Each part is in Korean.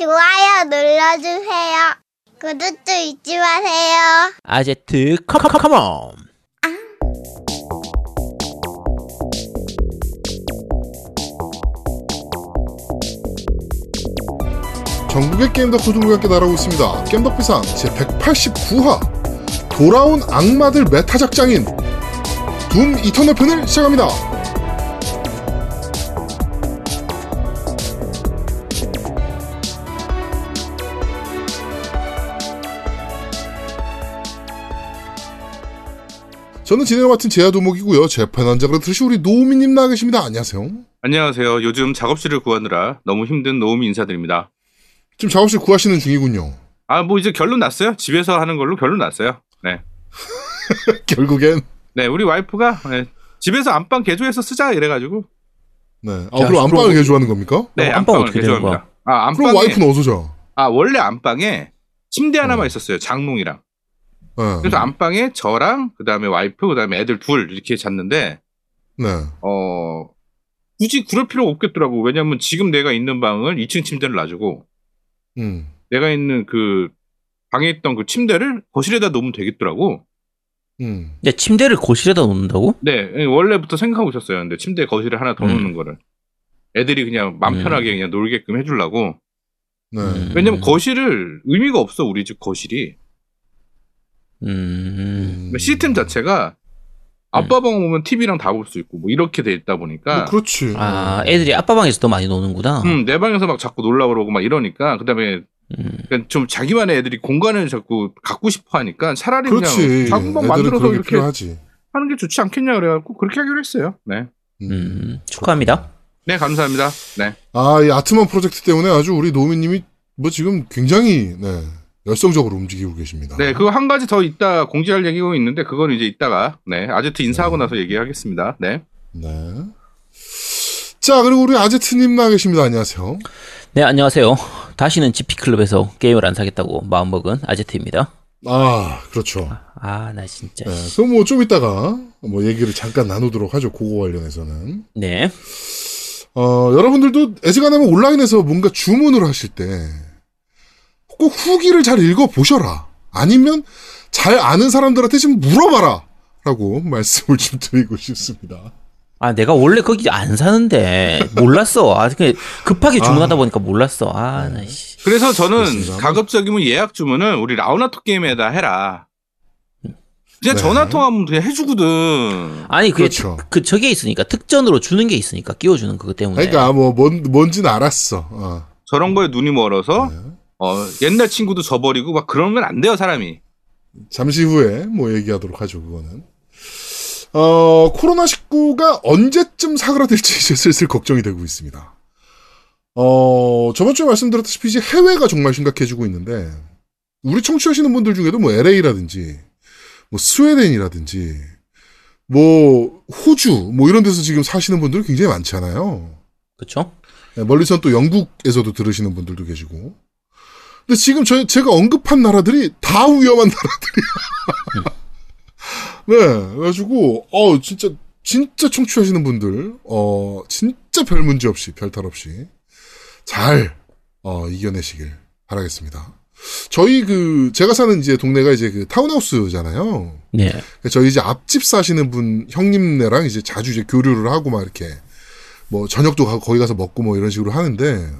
좋아요 눌러주세요. 구독도 잊지 마세요. 아제트 come come come on 전국의 게임 덕후들과 함께 날아오고 있습니다. 게임 덕 비상 제189화 돌아온 악마들 매타작장인 둠 이터널 편을 시작합니다. 저는 진행을 맡은 제야도목이고요. 재판원장으로 들으시 우리 노우미님 나와 계십니다. 안녕하세요. 안녕하세요. 요즘 작업실을 구하느라 너무 힘든 노움이 인사드립니다. 지금 작업실 구하시는 중이군요. 아, 뭐 이제 결론 났어요. 집에서 하는 걸로 결론 났어요. 네. 결국엔. 네, 우리 와이프가 네, 집에서 안방 개조해서 쓰자 이래가지고. 네. 아, 그럼 안방을 개조하는 겁니까? 네, 그럼 안방 안방을 어떻게 개조합니다. 아, 그럼 안방에 와이프는 어서 자. 아 원래 안방에 침대 하나만 어. 있었어요. 장롱이랑. 네. 그래서 안방에 저랑 그 다음에 와이프 그 다음에 애들 둘 이렇게 잤는데 네. 어 굳이 그럴 필요가 없겠더라고. 왜냐면 지금 내가 있는 방을 2층 침대를 놔주고 음. 내가 있는 그 방에 있던 그 침대를 거실에다 놓으면 되겠더라고. 음. 야 침대를 거실에다 놓는다고? 네, 원래부터 생각하고 있었어요. 근데 침대 거실에 하나 더 음. 놓는 거를. 애들이 그냥 맘 음. 편하게 그냥 놀게끔 해주려고. 네. 음. 왜냐면 거실을 의미가 없어, 우리 집 거실이. 음. 시스템 자체가 아빠 방 오면 TV랑 다 볼 수 있고 뭐 이렇게 돼 있다 보니까. 뭐 그렇지. 아 애들이 아빠 방에서 더 많이 노는구나. 음, 내 방에서 막 자꾸 놀라 그러고 막 이러니까 그다음에 음. 그냥 좀 자기만의 애들이 공간을 자꾸 갖고 싶어 하니까 차라리 그렇지. 그냥 작은 방 만들어서 이렇게 필요하지. 하는 게 좋지 않겠냐 그래갖고 그렇게 하기로 했어요. 네. 음. 축하합니다. 네, 감사합니다. 네. 아, 이 아트만 프로젝트 때문에 아주 우리 노미님이 뭐 지금 굉장히 네, 열성적으로 움직이고 계십니다. 네, 그거 한 가지 더 이따 공지할 얘기가 있는데 그건 이제 이따가 네 아제트 인사하고 나서 얘기하겠습니다. 네. 네. 자, 그리고 우리 아제트님 나와 계십니다. 안녕하세요. 네 안녕하세요. 다시는 GP 클럽에서 게임을 안 사겠다고 마음먹은 아제트입니다. 아, 그렇죠. 아 나 진짜. 네, 그럼 뭐 좀 이따가 뭐 얘기를 잠깐 나누도록 하죠. 그거 관련해서는. 네. 어, 여러분들도 애지간하면 온라인에서 뭔가 주문을 하실 때 꼭 후기를 잘 읽어보셔라. 아니면 잘 아는 사람들한테 좀 물어봐라. 라고 말씀을 좀 드리고 싶습니다. 아 내가 원래 거기 안 사는데 몰랐어. 아 그냥 급하게 주문하다 아. 보니까 몰랐어. 아나 씨. 그래서 저는 그렇습니다. 가급적이면 예약 주문은 우리 라우나토 게임에다 해라. 그냥 네. 전화 통화하면 그냥 해주거든. 아니 그게 그렇죠. 특- 그 저게 있으니까 특전으로 주는 게 있으니까 끼워주는 그것 때문에. 그러니까 뭐 뭔, 뭔지는 알았어. 어. 저런 거에 눈이 멀어서 네. 어, 옛날 친구도 저버리고 막 그런 건 안 돼요 사람이. 잠시 후에 뭐 얘기하도록 하죠, 그거는. 어, 코로나19가 언제쯤 사그라들지 이제 슬슬 걱정이 되고 있습니다. 어, 저번 주에 말씀드렸다시피 이제 해외가 정말 심각해지고 있는데, 우리 청취하시는 분들 중에도 뭐 LA라든지, 뭐 스웨덴이라든지, 뭐 호주, 뭐 이런 데서 지금 사시는 분들 굉장히 많잖아요. 그렇죠? 네, 멀리선 또 영국에서도 들으시는 분들도 계시고. 근데 지금 저, 제가 언급한 나라들이 다 위험한 나라들이야. 네, 그래가지고, 어, 진짜, 진짜 청취하시는 분들, 어, 진짜 별 문제 없이, 별탈 없이, 잘, 어, 이겨내시길 바라겠습니다. 저희 그, 제가 사는 이제 동네가 이제 그 타운하우스잖아요. 네. 저희 이제 앞집 사시는 분 형님네랑 이제 자주 이제 교류를 하고 막 이렇게 뭐 저녁도 가고 거기 가서 먹고 뭐 이런 식으로 하는데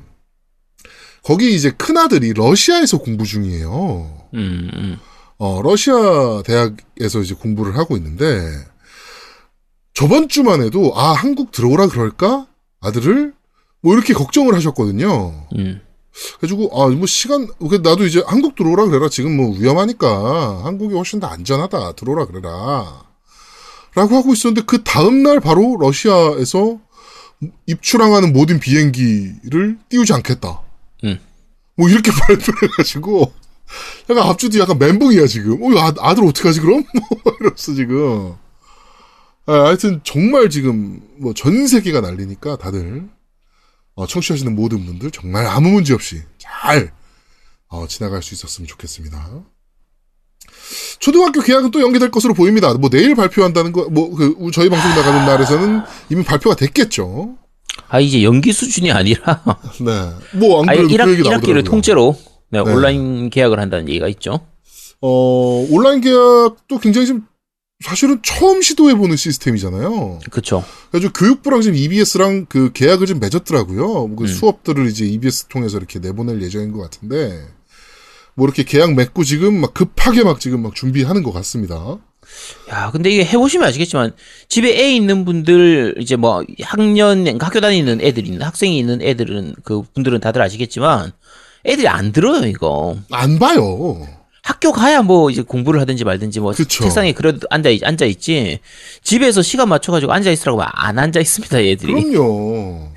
거기 이제 큰 아들이 러시아에서 공부 중이에요. 음, 음. 어 러시아 대학에서 이제 공부를 하고 있는데 저번 주만 해도 아 한국 들어오라 그럴까 아들을 뭐 이렇게 걱정을 하셨거든요. 음. 그래가지고 아 뭐 시간 그 나도 이제 한국 들어오라 그래라 지금 뭐 위험하니까 한국이 훨씬 더 안전하다 들어오라 그래라 라고 하고 있었는데 그 다음날 바로 러시아에서 입출항하는 모든 비행기를 띄우지 않겠다 음. 뭐 이렇게 발표를 해가지고 약간 앞주도 약간 멘붕이야 지금 어 아, 아들 어떡하지 그럼 뭐 이러면서 지금 아, 하여튼 정말 지금 뭐 전 세계가 난리니까 다들 어, 청취하시는 모든 분들 정말 아무 문제 없이 잘 어, 지나갈 수 있었으면 좋겠습니다. 초등학교 개학은 또 연기될 것으로 보입니다. 뭐 내일 발표한다는 거, 뭐 그 저희 방송 나가는 날에서는 이미 발표가 됐겠죠. 아 이제 연기 수준이 아니라 네. 뭐, 안 아예 그래도 1학, 그 얘기 1학기를 나오더라고요. 통째로 네, 네. 온라인 계약을 한다는 얘기가 있죠. 어, 온라인 계약도 굉장히 좀, 사실은 처음 시도해보는 시스템이잖아요. 그쵸. 그래서 교육부랑 지금 EBS랑 그 계약을 좀 맺었더라고요. 그 음. 수업들을 이제 EBS 통해서 이렇게 내보낼 예정인 것 같은데, 뭐 이렇게 계약 맺고 지금 막 급하게 막 지금 막 준비하는 것 같습니다. 야, 근데 이게 해보시면 아시겠지만, 집에 애 있는 분들, 이제 뭐, 학년, 학교 다니는 애들 있는, 학생이 있는 애들은, 그 분들은 다들 아시겠지만, 애들이 안 들어요, 이거. 안 봐요. 학교 가야 뭐, 이제 공부를 하든지 말든지 뭐, 그쵸. 책상에 그래도 앉아, 앉아 있지, 집에서 시간 맞춰가지고 앉아 있으라고 하면 안 앉아 있습니다, 애들이. 그럼요.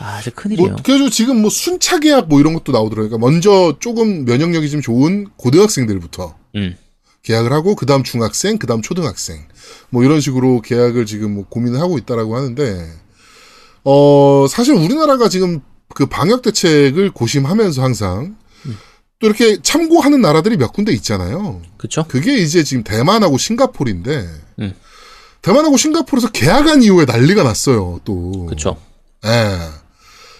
아, 진짜 큰일이에요. 뭐, 그래서 지금 뭐 순차 계약 뭐 이런 것도 나오더라고요. 그러니까 먼저 조금 면역력이 좀 좋은 고등학생들부터 음. 계약을 하고, 그 다음 중학생, 그 다음 초등학생. 뭐 이런 식으로 계약을 지금 뭐 고민을 하고 있다라고 하는데, 어, 사실 우리나라가 지금 그 방역 대책을 고심하면서 항상 또 이렇게 참고하는 나라들이 몇 군데 있잖아요. 그쵸? 그게 이제 지금 대만하고 싱가포르인데, 음. 대만하고 싱가포르에서 계약한 이후에 난리가 났어요, 또. 그쵸. 예.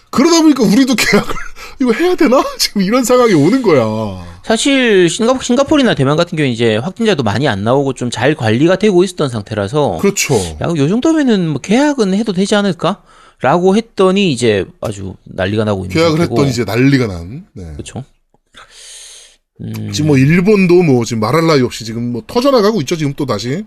그러다 보니까 우리도 계약을 이거 해야 되나? 지금 이런 상황이 오는 거야. 사실, 싱가포, 싱가포르나 대만 같은 경우에 이제 확진자도 많이 안 나오고 좀 잘 관리가 되고 있었던 상태라서, 그렇죠. 야, 요 정도면은 뭐 계약은 해도 되지 않을까? 라고 했더니 이제 아주 난리가 나고 있는 계약을 상태고. 했더니 이제 난리가 난. 네. 그쵸. 음, 지금 뭐 일본도 뭐 지금 말할 나위 없이 지금 뭐 터져나가고 있죠. 지금 또 다시.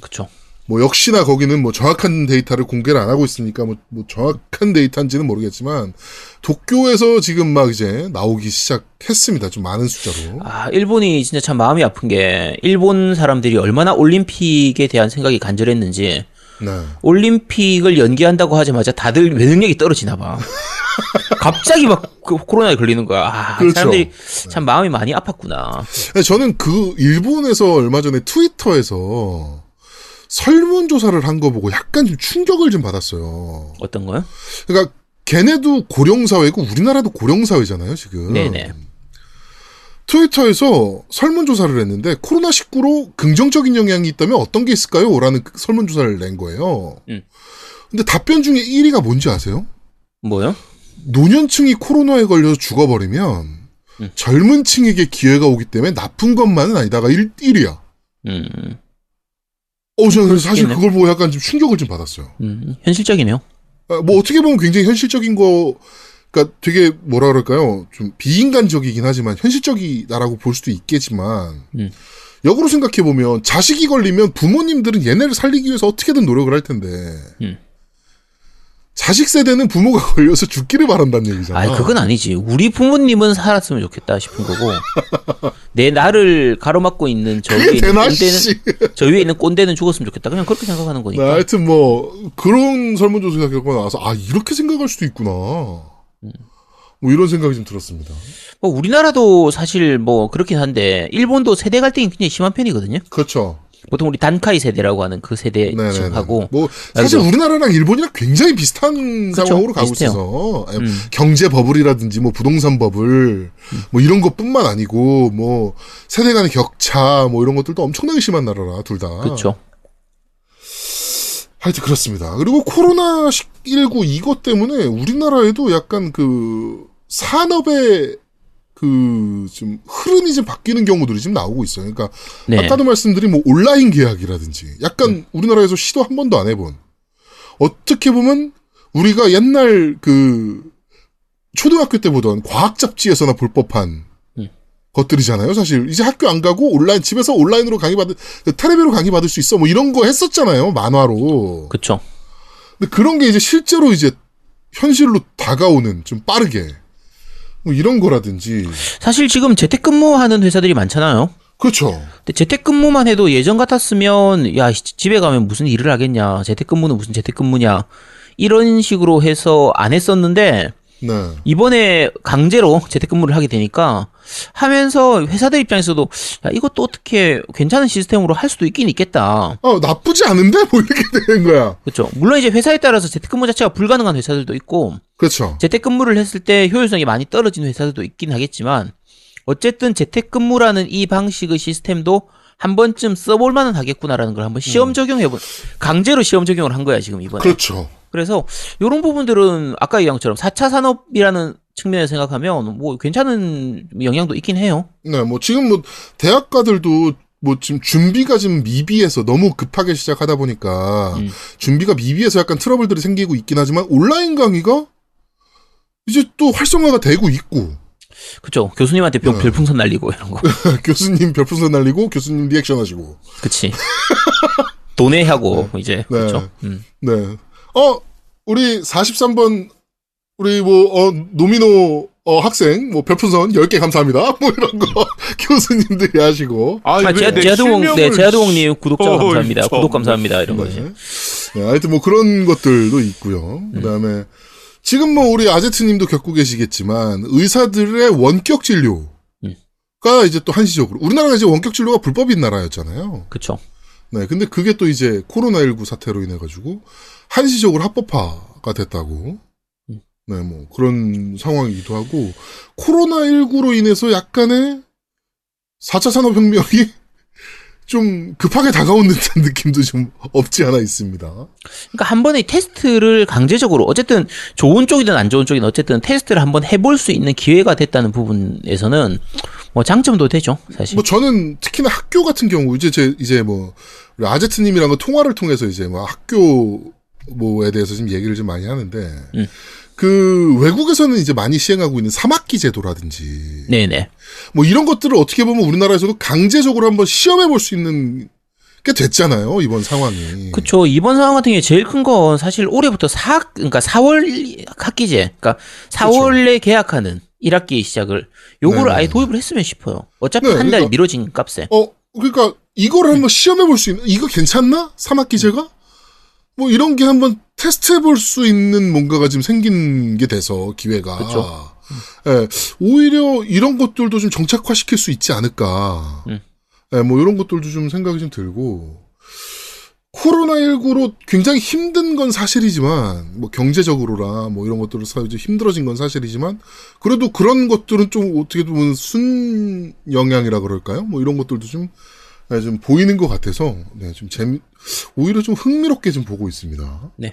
그쵸. 뭐 역시나 거기는 뭐 정확한 데이터를 공개를 안 하고 있으니까 뭐, 뭐 정확한 데이터인지는 모르겠지만 도쿄에서 지금 막 이제 나오기 시작했습니다. 좀 많은 숫자로. 아, 일본이 진짜 참 마음이 아픈 게, 일본 사람들이 얼마나 올림픽에 대한 생각이 간절했는지, 네. 올림픽을 연기한다고 하자마자 다들 면역력이 떨어지나 봐. 갑자기 막그 코로나에 걸리는 거야. 아, 그렇죠. 사람들이 참 마음이 많이 아팠구나. 네, 저는 그 일본에서 얼마 전에 트위터에서 설문조사를 한 거 보고 약간 좀 충격을 좀 받았어요. 어떤 거요? 그러니까 걔네도 고령사회고 우리나라도 고령사회잖아요, 지금. 네네. 트위터에서 설문조사를 했는데 코로나19로 긍정적인 영향이 있다면 어떤 게 있을까요? 라는 그 설문조사를 낸 거예요. 음. 근데 답변 중에 1위가 뭔지 아세요? 뭐요? 노년층이 코로나에 걸려서 죽어버리면 음. 젊은 층에게 기회가 오기 때문에 나쁜 것만은 아니다가 1, 1위야. 음, 어, 저는 사실 그렇겠네. 그걸 보고 약간 좀 충격을 좀 받았어요. 음, 현실적이네요. 아, 뭐 어떻게 보면 굉장히 현실적인 거, 그러니까 되게 뭐라 그럴까요? 좀 비인간적이긴 하지만 현실적이다라고 볼 수도 있겠지만 음. 역으로 생각해 보면 자식이 걸리면 부모님들은 얘네를 살리기 위해서 어떻게든 노력을 할 텐데 음. 자식 세대는 부모가 걸려서 죽기를 바란다는 얘기잖아. 아, 그건 아니지. 우리 부모님은 살았으면 좋겠다 싶은 거고, 내 나를 가로막고 있는 저 위에 있는 꼰대는, 씨. 저 위에 있는 꼰대는 죽었으면 좋겠다. 그냥 그렇게 생각하는 네, 거니까. 하여튼 뭐 그런 설문조사 결과가 나와서 아 이렇게 생각할 수도 있구나. 음. 뭐 이런 생각이 좀 들었습니다. 뭐 우리나라도 사실 뭐 그렇긴 한데, 일본도 세대 갈등이 굉장히 심한 편이거든요. 그렇죠. 보통 우리 단카이 세대라고 하는 그 세대 네네네. 층하고, 뭐 사실. 우리나라랑 일본이랑 굉장히 비슷한 그쵸, 상황으로 가고 비슷해요. 있어서 예, 음. 경제 버블이라든지 뭐 부동산 버블 뭐 이런 것뿐만 아니고 뭐 세대 간의 격차 뭐 이런 것들도 엄청나게 심한 나라라 둘 다. 그쵸. 하여튼 그렇습니다. 그리고 코로나 19 이것 때문에 우리나라에도 약간 그 산업의 그좀 흐름이 좀 바뀌는 경우들이 지금 나오고 있어요. 그러니까 네. 아까도 말씀드린 뭐 온라인 계약이라든지 약간 우리나라에서 시도 한 번도 안 해본 어떻게 보면 우리가 옛날 그 초등학교 때 보던 과학 잡지에서나 볼 법한 음. 것들이잖아요. 사실 이제 학교 안 가고 온라인 집에서 온라인으로 강의 받을 테레비로 강의 받을 수 있어 뭐 이런 거 했었잖아요. 만화로. 그쵸. 근데 그런 게 이제 실제로 이제 현실로 다가오는 좀 빠르게 뭐 이런 거라든지 사실 지금 재택근무하는 회사들이 많잖아요. 그렇죠. 근데 재택근무만 해도 예전 같았으면 야 씨, 집에 가면 무슨 일을 하겠냐 재택근무는 무슨 재택근무냐 이런 식으로 해서 안 했었는데 네. 이번에 강제로 재택근무를 하게 되니까 하면서 회사들 입장에서도 야 이것도 어떻게 괜찮은 시스템으로 할 수도 있긴 있겠다. 아 나쁘지 않은데 뭐 이렇게 되는 거야. 그렇죠. 물론 이제 회사에 따라서 재택근무 자체가 불가능한 회사들도 있고 그렇죠. 재택근무를 했을 때 효율성이 많이 떨어지는 회사들도 있긴 하겠지만 어쨌든 재택근무라는 이 방식의 시스템도 한 번쯤 써볼 만은 하겠구나라는 걸 한번 시험 적용해본 강제로 시험 적용을 한 거야 지금 이번에. 그렇죠. 그래서 이런 부분들은 아까 것처럼 4차 산업이라는 측면에서 생각하면 뭐 괜찮은 영향도 있긴 해요. 네, 뭐 지금 뭐 대학가들도 뭐 지금 준비가 지금 미비해서 너무 급하게 시작하다 보니까 음. 준비가 미비해서 약간 트러블들이 생기고 있긴 하지만 온라인 강의가 이제 또 활성화가 되고 있고 그죠? 교수님한테 별, 네. 별풍선 날리고 이런 거. 교수님 별풍선 날리고 교수님 리액션 하시고 그치. 도네하고 이제 그렇죠. 음. 네. 어, 우리 43번, 우리 뭐, 어, 노미노, 어, 학생, 뭐, 별풍선 10개 감사합니다. 뭐, 이런 거, 교수님들이 하시고. 아, 아, 내 제아동님, 네, 실명을 제아동님 구독자 어이, 감사합니다. 참. 구독 감사합니다. 이런 거지. 네. 네, 하여튼 뭐 그런 것들도 있고요. 그 다음에, 지금 뭐, 우리 아제트님도 겪고 계시겠지만, 의사들의 원격 진료가 음. 이제 또 한시적으로, 우리나라가 이제 원격 진료가 불법인 나라였잖아요. 그쵸. 네, 근데 그게 또 이제 코로나19 사태로 인해 가지고 한시적으로 합법화가 됐다고. 음. 네, 뭐 그런 상황이기도 하고 코로나19로 인해서 약간의 4차 산업혁명이 좀 급하게 다가온 듯한 느낌도 좀 없지 않아 있습니다. 그러니까 한 번에 테스트를 강제적으로 어쨌든 좋은 쪽이든 안 좋은 쪽이든 어쨌든 테스트를 한번 해볼 수 있는 기회가 됐다는 부분에서는 뭐 장점도 되죠 사실. 뭐 저는 특히나 학교 같은 경우 이제 제 이제 뭐 아제트님이랑 통화를 통해서 이제 뭐 학교 뭐에 대해서 지금 얘기를 좀 많이 하는데 음. 그 외국에서는 이제 많이 시행하고 있는 3학기 제도라든지 네네. 뭐 이런 것들을 어떻게 보면 우리나라에서도 강제적으로 한번 시험해 볼 수 있는 게 됐잖아요 이번 상황이. 그쵸. 이번 상황 같은 경우에 제일 큰 건 사실 올해부터 4, 그러니까 4월 학기제, 그러니까 4월에 계약하는 1학기 시작을 요거를 네네. 아예 도입을 했으면 싶어요. 어차피 네, 한달 그러니까- 미뤄진 값에. 어 그러니까 이거를 한번 시험해 볼 수 있는 이거 괜찮나 3학기제가 뭐 이런 게 한번 테스트해 볼 수 있는 뭔가가 지금 생긴 게 돼서 기회가. 예, 오히려 이런 것들도 좀 정착화 시킬 수 있지 않을까. 음. 예, 뭐 이런 것들도 좀 생각이 좀 들고. 코로나19로 굉장히 힘든 건 사실이지만, 뭐 경제적으로나 뭐 이런 것들로 사- 이제 힘들어진 건 사실이지만, 그래도 그런 것들은 좀 어떻게 보면 순 영향이라 그럴까요? 뭐 이런 것들도 좀, 예, 좀 보이는 것 같아서, 네, 좀 재미, 오히려 좀 흥미롭게 좀 보고 있습니다. 네.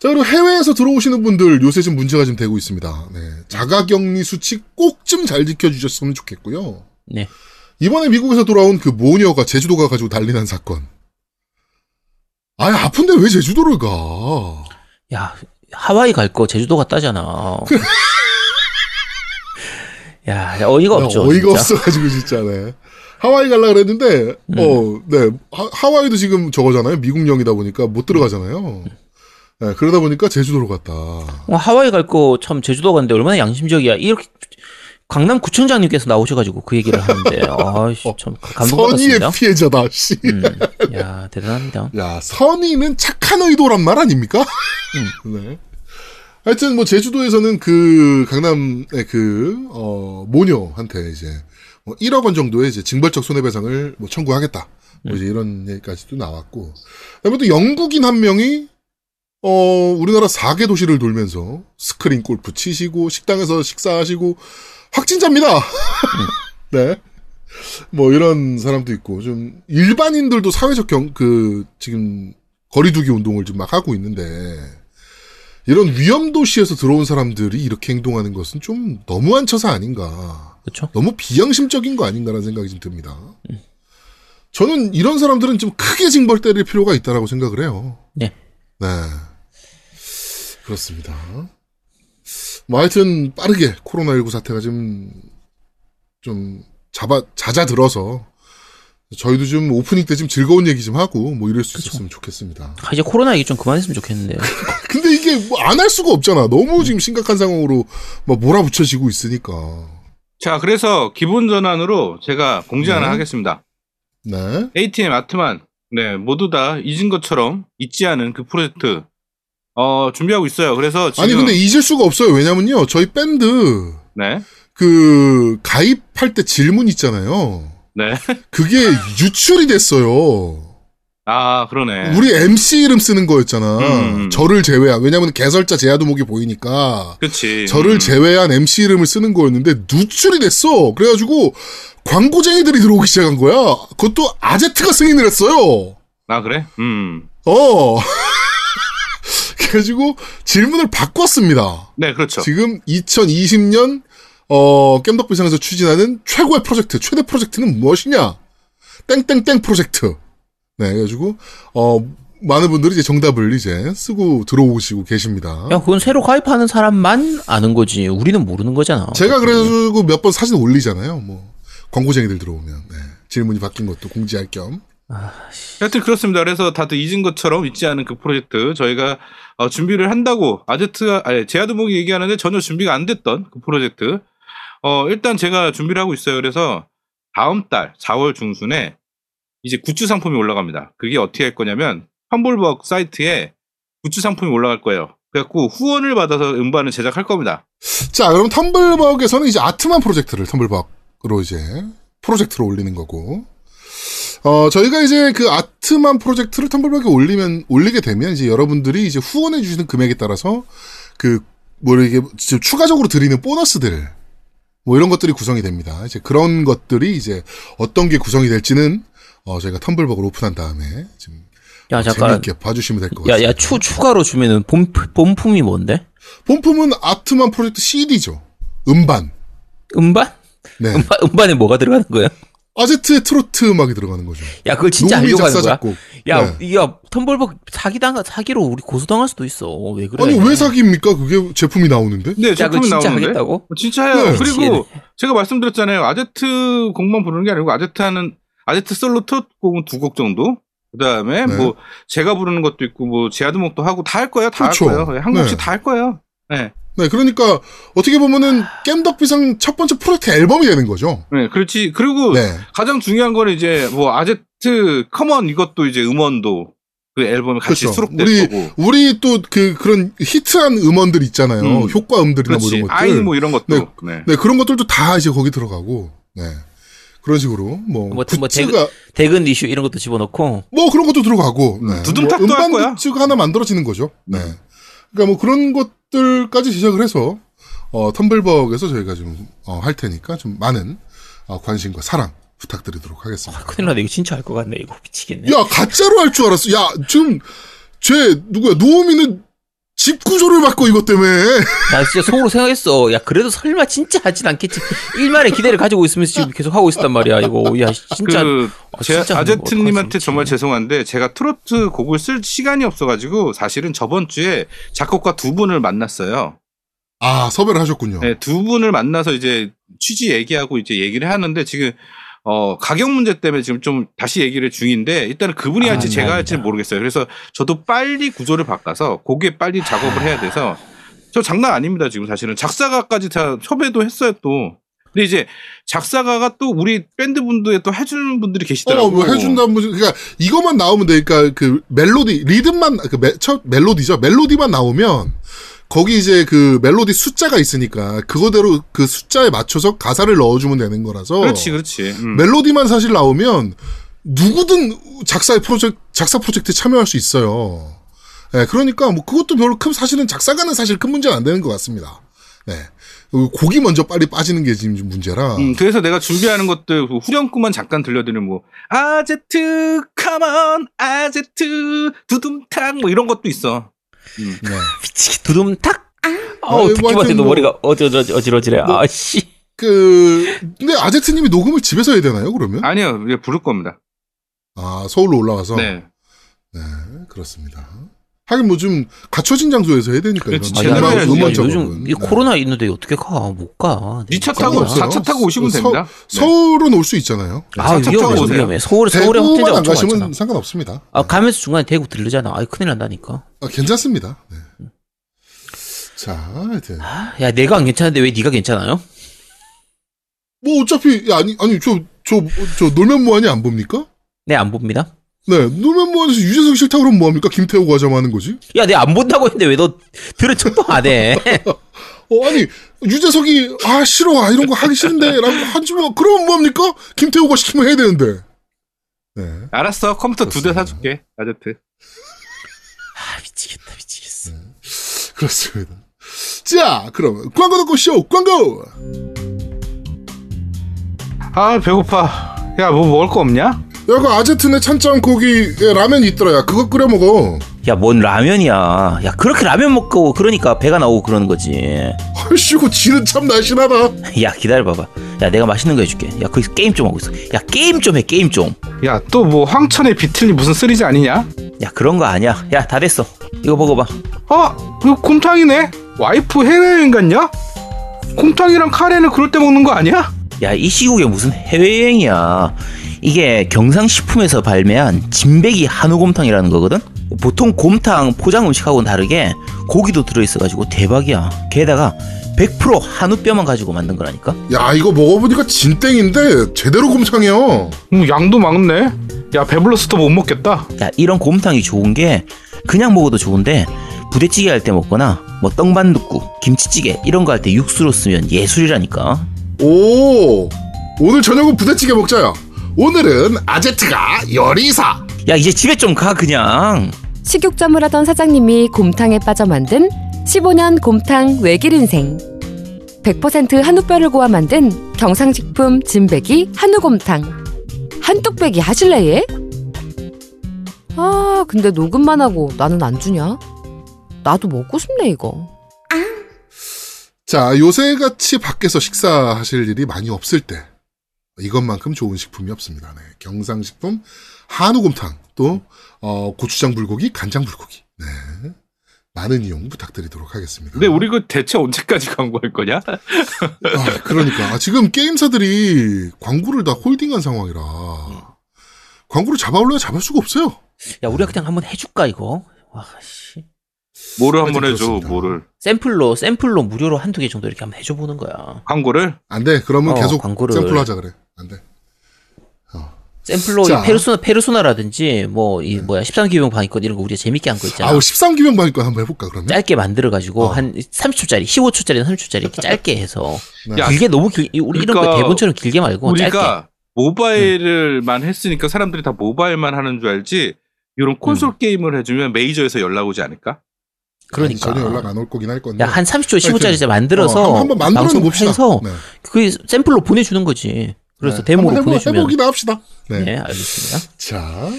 자, 그리고 해외에서 들어오시는 분들 요새 좀 문제가 좀 되고 있습니다. 네. 자가격리 수칙 꼭 좀 잘 지켜주셨으면 좋겠고요. 네. 이번에 미국에서 돌아온 그 모녀가 제주도 가가지고 난리 난 사건. 아 아픈데 왜 제주도를 가? 야, 하와이 갈 거 제주도 갔다잖아. 야, 어이가 없죠. 어이가 진짜. 없어가지고 진짜, 네. 하와이 갈라 그랬는데, 음. 어, 네. 하, 와이도 지금 저거잖아요. 미국령이다 보니까 못 들어가잖아요. 네, 그러다 보니까 제주도로 갔다. 어, 하와이 갈 거 참 제주도 갔는데 얼마나 양심적이야. 이렇게 강남 구청장님께서 나오셔가지고 그 얘기를 하는데, 아이씨, 참 선의의 감동받았습니다. 피해자다, 씨. 음, 야, 대단합니다. 야, 선의는 착한 의도란 말 아닙니까? 네. 하여튼 뭐 제주도에서는 그 강남의 그, 어, 모녀한테 이제 뭐 1억 원 정도의 이제 징벌적 손해배상을 뭐 청구하겠다. 뭐 이제 이런 얘기까지도 나왔고. 또 영국인 한 명이 어, 우리나라 4개 도시를 돌면서 스크린 골프 치시고 식당에서 식사하시고 확진자입니다. 네. 뭐 이런 사람도 있고 좀 일반인들도 사회적 경 그 지금 거리두기 운동을 좀막 하고 있는데 이런 위험 도시에서 들어온 사람들이 이렇게 행동하는 것은 좀 너무한 처사 아닌가. 그렇죠? 너무 비양심적인 거 아닌가라는 생각이 좀 듭니다. 저는 이런 사람들은 좀 크게 징벌 때릴 필요가 있다라고 생각을 해요. 네. 네. 그렇습니다. 뭐 하여튼 빠르게 코로나19 사태가 좀, 좀 잡아, 잦아들어서 저희도 좀 오프닝 때 좀 즐거운 얘기 좀 하고 뭐 이럴 수 있었으면 좋겠습니다. 아, 이제 코로나 얘기 좀 그만했으면 좋겠는데요. 근데 이게 뭐 안 할 수가 없잖아. 너무 지금 심각한 상황으로 막 몰아붙여지고 있으니까. 자, 그래서 기본 전환으로 제가 공지 하나 네. 하겠습니다. 네. ATM 아트만, 네, 모두 다 잊은 것처럼 잊지 않은 그 프로젝트, 어, 준비하고 있어요. 그래서 지금. 아니 근데 잊을 수가 없어요. 왜냐면요. 저희 밴드 네, 그 가입할 때 질문 있잖아요. 네. 그게 유출이 됐어요. 아 그러네. 우리 MC 이름 쓰는 거였잖아. 음. 저를 제외한 왜냐면 개설자 제야도목이 보이니까 그렇지. 저를 음. 제외한 MC 이름을 쓰는 거였는데 누출이 됐어. 그래가지고 광고쟁이들이 들어오기 시작한 거야. 그것도 아제트가 승인을 했어요. 아 그래? 음. 어. 그래가지고 질문을 바꿨습니다. 네 그렇죠. 지금 2020년 어 겜덕비상에서 추진하는 최고의 프로젝트, 최대 프로젝트는 무엇이냐? 땡땡땡 프로젝트. 네, 그래가지고 어 많은 분들이 이제 정답을 이제 쓰고 들어오시고 계십니다. 야, 그건 새로 가입하는 사람만 아는 거지. 우리는 모르는 거잖아. 제가 그래가지고 몇 번 사진 올리잖아요. 뭐 광고쟁이들 들어오면 네. 질문이 바뀐 것도 공지할 겸. 하여튼 그렇습니다. 그래서 다들 잊은 것처럼 잊지 않은 그 프로젝트 저희가 어, 준비를 한다고 아제트 아니 제아드목이 얘기하는데 전혀 준비가 안 됐던 그 프로젝트. 어 일단 제가 준비를 하고 있어요. 그래서 다음 달 4월 중순에 이제 굿즈 상품이 올라갑니다. 그게 어떻게 할 거냐면 텀블벅 사이트에 굿즈 상품이 올라갈 거예요. 그래갖고 후원을 받아서 음반을 제작할 겁니다. 자, 그럼 텀블벅에서는 이제 아트만 프로젝트를 텀블벅으로 이제 프로젝트로 올리는 거고. 어, 저희가 이제 그 아트만 프로젝트를 텀블벅에 올리면, 올리게 되면 이제 여러분들이 이제 후원해 주시는 금액에 따라서 그, 뭐 이게 추가적으로 드리는 보너스들, 뭐 이런 것들이 구성이 됩니다. 이제 그런 것들이 이제 어떤 게 구성이 될지는 어, 저희가 텀블벅을 오픈한 다음에 지금 야, 잠깐. 재미있게 봐주시면 될것 야, 같습니다. 야, 추, 추가로 주면은 본, 본품이 뭔데? 본품은 아트만 프로젝트 CD죠. 음반. 음반? 네. 음반, 음반에 뭐가 들어가는 거야? 아제트의 트로트 음악이 들어가는 거죠. 야, 그걸 진짜 하려고 하는 거야? 작곡. 야, 네. 야, 텀블벅 사기당, 사기로 우리 고소당할 수도 있어. 왜 그래? 아니 왜 사기입니까? 그게 제품이 나오는데? 네, 야, 제품이 진짜 나오는데. 하겠다고? 어, 진짜 해요. 네. 그리고 제가 말씀드렸잖아요. 아제트 곡만 부르는 게 아니고 아제트 하는 아제트 솔로 트로트 곡은 두 곡 정도. 그다음에 네. 뭐 제가 부르는 것도 있고 뭐 제아드목도 하고 다 할 거예요. 다할 그렇죠. 거예요. 한 곡씩 네. 다할 거예요. 네. 네, 그러니까 어떻게 보면은 겜덕비상 첫 번째 프로젝트 앨범이 되는 거죠. 네, 그렇지. 그리고 네. 가장 중요한 거는 이제 뭐 아제트 come on 이것도 이제 음원도 그 앨범에 같이 그렇죠. 수록될 우리 거고. 우리 또 그 그런 히트한 음원들 있잖아요. 음. 효과 음들이나 뭐 그렇지. 이런 것들. 아이 뭐 이런 것도. 네. 네. 네, 그런 것들도 다 이제 거기 들어가고. 네. 그런 식으로 뭐, 뭐, 뭐 굿즈가 대근 이슈 이런 것도 집어넣고. 뭐 그런 것도 들어가고 네. 두둠탁도 뭐할 음반 거야. 굿즈가 하나 만들어지는 거죠. 네. 그러니까 뭐 그런 것들까지 시작을 해서 어, 텀블벅에서 저희가 좀 어, 할 테니까 좀 많은 어, 관심과 사랑 부탁드리도록 하겠습니다. 아, 큰일 나네. 이거 진짜 할 것 같네. 이거 미치겠네. 야 가짜로 할 줄 알았어. 야 지금 쟤 누구야 노우미는 집 구조를 바꿔 이것 때문에. 나 진짜 속으로 생각했어. 야, 그래도 설마 진짜 하진 않겠지. 일만의 기대를 가지고 있으면서 지금 계속 하고 있었단 말이야. 이거. 야, 진짜. 그 아, 제 진짜 아제트님한테 정말. 죄송한데 제가 트로트 곡을 쓸 시간이 없어가지고 사실은 저번 주에 작곡가 두 분을 만났어요. 아 섭외를 하셨군요. 네, 두 분을 만나서 이제 취지 얘기하고 이제 얘기를 하는데 지금 어 가격 문제 때문에 지금 좀 다시 얘기를 중인데 일단은 그분이 할지 아, 제가 미안합니다. 할지는 모르겠어요. 그래서 저도 빨리 구조를 바꿔서 곡에 빨리 작업을 해야 돼서 저 장난 아닙니다 지금 사실은 작사가까지 다 섭외도 했어요 또. 근데 이제 작사가가 또 우리 밴드 분들에 또 해주는 분들이 어, 계시더라고. 뭐 해준다는 분, 그러니까 이것만 나오면 되니까 그 멜로디, 리듬만, 그 멜, 첫 멜로디죠. 멜로디만 나오면 거기 이제 그 멜로디 숫자가 있으니까 그거대로 그 숫자에 맞춰서 가사를 넣어주면 되는 거라서. 그렇지, 그렇지. 음. 멜로디만 사실 나오면 누구든 작사의 프로젝트, 작사 프로젝트에 참여할 수 있어요. 네, 그러니까 뭐 그것도 별로 큰 사실은 작사가는 사실 큰 문제는 안 되는 것 같습니다. 네. 곡이 먼저 빨리 빠지는 게 지금 문제라. 음, 그래서 내가 준비하는 것들 그 후렴구만 잠깐 들려드리는 뭐 아제트 come on 아제트 두둠탁 뭐 이런 것도 있어. 음. 네. 미치겠, 두둠탁? 어, 뭐 듣기만 해도 뭐- 머리가 어지러, 어지러지래. 뭐- 아씨. 그, 근데 아제트님이 녹음을 집에서 해야 되나요, 그러면? 아니요, 이제 부를 겁니다. 아, 서울로 올라와서? 네. 네, 그렇습니다. 하긴 뭐 좀 갖춰진 장소에서 해야 되니까. 그렇지, 제대로 해야지. 음원 요즘 작업은. 이 네. 코로나 있는데 어떻게 가? 못 가. 니차못 타고 가. 없어요. 4차 타고 오시면 서- 됩니다. 네. 서울은 올 수 있잖아요. 아, 위험해, 오세요. 위험해. 서울, 서울에 대구만 확진자 안 엄청 가시면 많잖아. 상관없습니다. 아, 가면서 중간에 대구 들르잖아. 아, 큰일 난다니까. 아, 괜찮습니다. 네. 자, 하여튼. 야, 내가 안 괜찮은데 왜 네가 괜찮아요? 뭐 어차피, 야, 아니, 아니, 저, 저, 저, 놀면 뭐하니 안 봅니까? 네, 안 봅니다. 네, 놀면 뭐하니서 유재석 싫다 그러면 뭐합니까? 김태호 과자만 하는 거지? 야, 내가 안 본다고 했는데 왜 너 들은 척도 안 해? 어, 아니, 유재석이, 아, 싫어, 아, 이런 거 하기 싫은데, 라고 하지 뭐, 그러면 뭐합니까? 김태호가 시키면 해야 되는데. 네. 알았어. 컴퓨터 두 대. 사줄게. 아제트. 아 미치겠다 미치겠어. 그렇습니다. 자, 그럼 광고 듣고 쇼 광고. 아 배고파. 야 뭐 먹을 거 없냐? 야, 그 아제트네 찬장 고기 에, 라면 있더라. 야, 그거 끓여 먹어. 야 뭔 라면이야. 야 그렇게 라면 먹고 그러니까 배가 나오고 그러는 거지. 헐씨고 지는 참 날씬하다. 야 기다려봐봐. 야 내가 맛있는 거 해줄게. 야 거기서 게임 좀 하고 있어. 야 게임 좀 해 게임 좀. 야 또 뭐 황천의 비틀리 무슨 쓰리지 아니냐? 야 그런 거 아니야. 야 다 됐어. 이거 먹어봐. 어 이거 곰탕이네. 와이프 해외여행 갔냐? 곰탕이랑 카레는 그럴 때 먹는 거 아니야? 야 이 시국에 무슨 해외여행이야. 이게 경상식품에서 발매한 진백이 한우곰탕이라는 거거든. 보통 곰탕 포장 음식하고는 다르게 고기도 들어있어가지고 대박이야. 게다가 100% 한우뼈만 가지고 만든 거라니까. 야, 이거 먹어보니까 진땡인데 제대로 곰탕이야. 음, 양도 많네. 야 배불러서 또 못 먹겠다. 야 이런 곰탕이 좋은 게 그냥 먹어도 좋은데 부대찌개 할 때 먹거나 뭐 떡반둣국, 김치찌개 이런 거 할 때 육수로 쓰면 예술이라니까. 오, 오늘 저녁은 부대찌개 먹자야. 오늘은 아제트가 요리사. 야 이제 집에 좀 가 그냥. 식육점을 하던 사장님이 곰탕에 빠져 만든 15년 곰탕 외길 인생. 100% 한우뼈를 고아 만든 경상식품 진백이 한우곰탕. 한뚝배기 하실래 얘? 아 근데 녹음만 하고 나는 안 주냐? 나도 먹고 싶네 이거. 자, 요새같이 밖에서 식사하실 일이 많이 없을 때 이것만큼 좋은 식품이 없습니다. 네. 경상식품 한우곰탕 또 어, 고추장 불고기, 간장 불고기. 네. 많은 이용 부탁드리도록 하겠습니다. 근데 우리 그 대체 언제까지 광고할 거냐? 아, 그러니까 아, 지금 게임사들이 광고를 다 홀딩한 상황이라 광고를 잡아올려야 잡을 수가 없어요. 야 우리가 그냥 한번 해줄까 이거. 와 씨. 뭐를 하여튼 한번 해줘. 그렇습니다. 뭐를 샘플로 샘플로 무료로 한두 개 정도 이렇게 한번 해줘 보는 거야. 광고를? 안 돼. 그러면 어, 계속 광고를. 샘플 하자 그래. 안 돼. 샘플로 자. 이 페르소나 페르소나라든지 뭐이 뭐야 13기병 방위권 이런 거 우리가 재밌게 한 거 있잖아. 아우 13기병 방위권 한번 해볼까 그러면? 짧게 만들어 가지고 어. 한 30초짜리, 15초짜리, 30초짜리 이렇게 짧게 해서 네. 야, 길게 너무 길 우리 이런 거 그러니까 대본처럼 길게 말고 짧게. 우리가 모바일을만 했으니까 사람들이 다 모바일만 하는 줄 알지. 이런 콘솔 음. 게임을 해주면 메이저에서 연락 오지 않을까? 그러니까. 전혀 연락 안 올 거긴 할 건데. 야, 한 30초, 15초짜리 만들어서 어, 한번 만들어. 해서 네. 그 샘플로 보내주는 거지. 그래서 네. 데모로 해보, 보내주면. 해보기나 합시다. 네. 네, 알겠습니다. 자,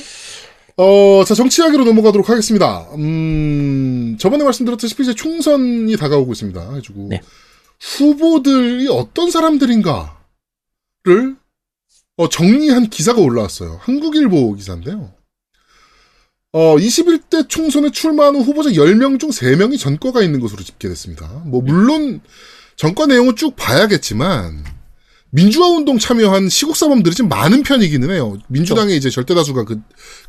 어, 자, 정치 이야기로 넘어가도록 하겠습니다. 음, 저번에 말씀드렸다시피 이제 총선이 다가오고 있습니다. 해주고. 네. 후보들이 어떤 사람들인가를, 어, 정리한 기사가 올라왔어요. 한국일보 기사인데요. 어, 21대 총선에 출마한 후 후보자 10명 중 3명이 전과가 있는 것으로 집계됐습니다. 뭐, 물론, 전과 내용은 쭉 봐야겠지만, 민주화 운동 참여한 시국사범들이 좀 많은 편이기는 해요. 민주당의 이제 절대다수가 그,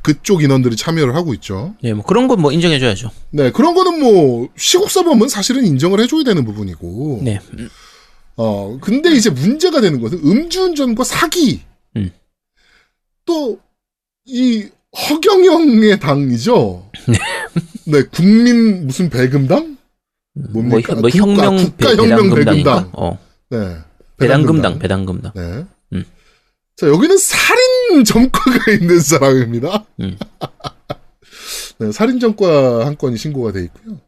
그쪽 인원들이 참여를 하고 있죠. 네, 뭐 그런 건 뭐 인정해줘야죠. 네, 그런 거는 뭐, 시국사범은 사실은 인정을 해줘야 되는 부분이고. 네. 음, 어, 근데 이제 문제가 되는 것은 음주운전과 사기. 음. 또, 이, 허경영의 당이죠. 네, 국민 무슨 배금당? 뭐, 뭡니까? 혀- 뭐 국가- 혁명 국가 혁명 배당금당인가? 배금당. 어, 네. 배당금당, 배당금당. 네. 음. 자, 여기는 살인 전과가 있는 사람입니다. 음. 네, 살인 전과 한 건이 신고가 돼 있고요.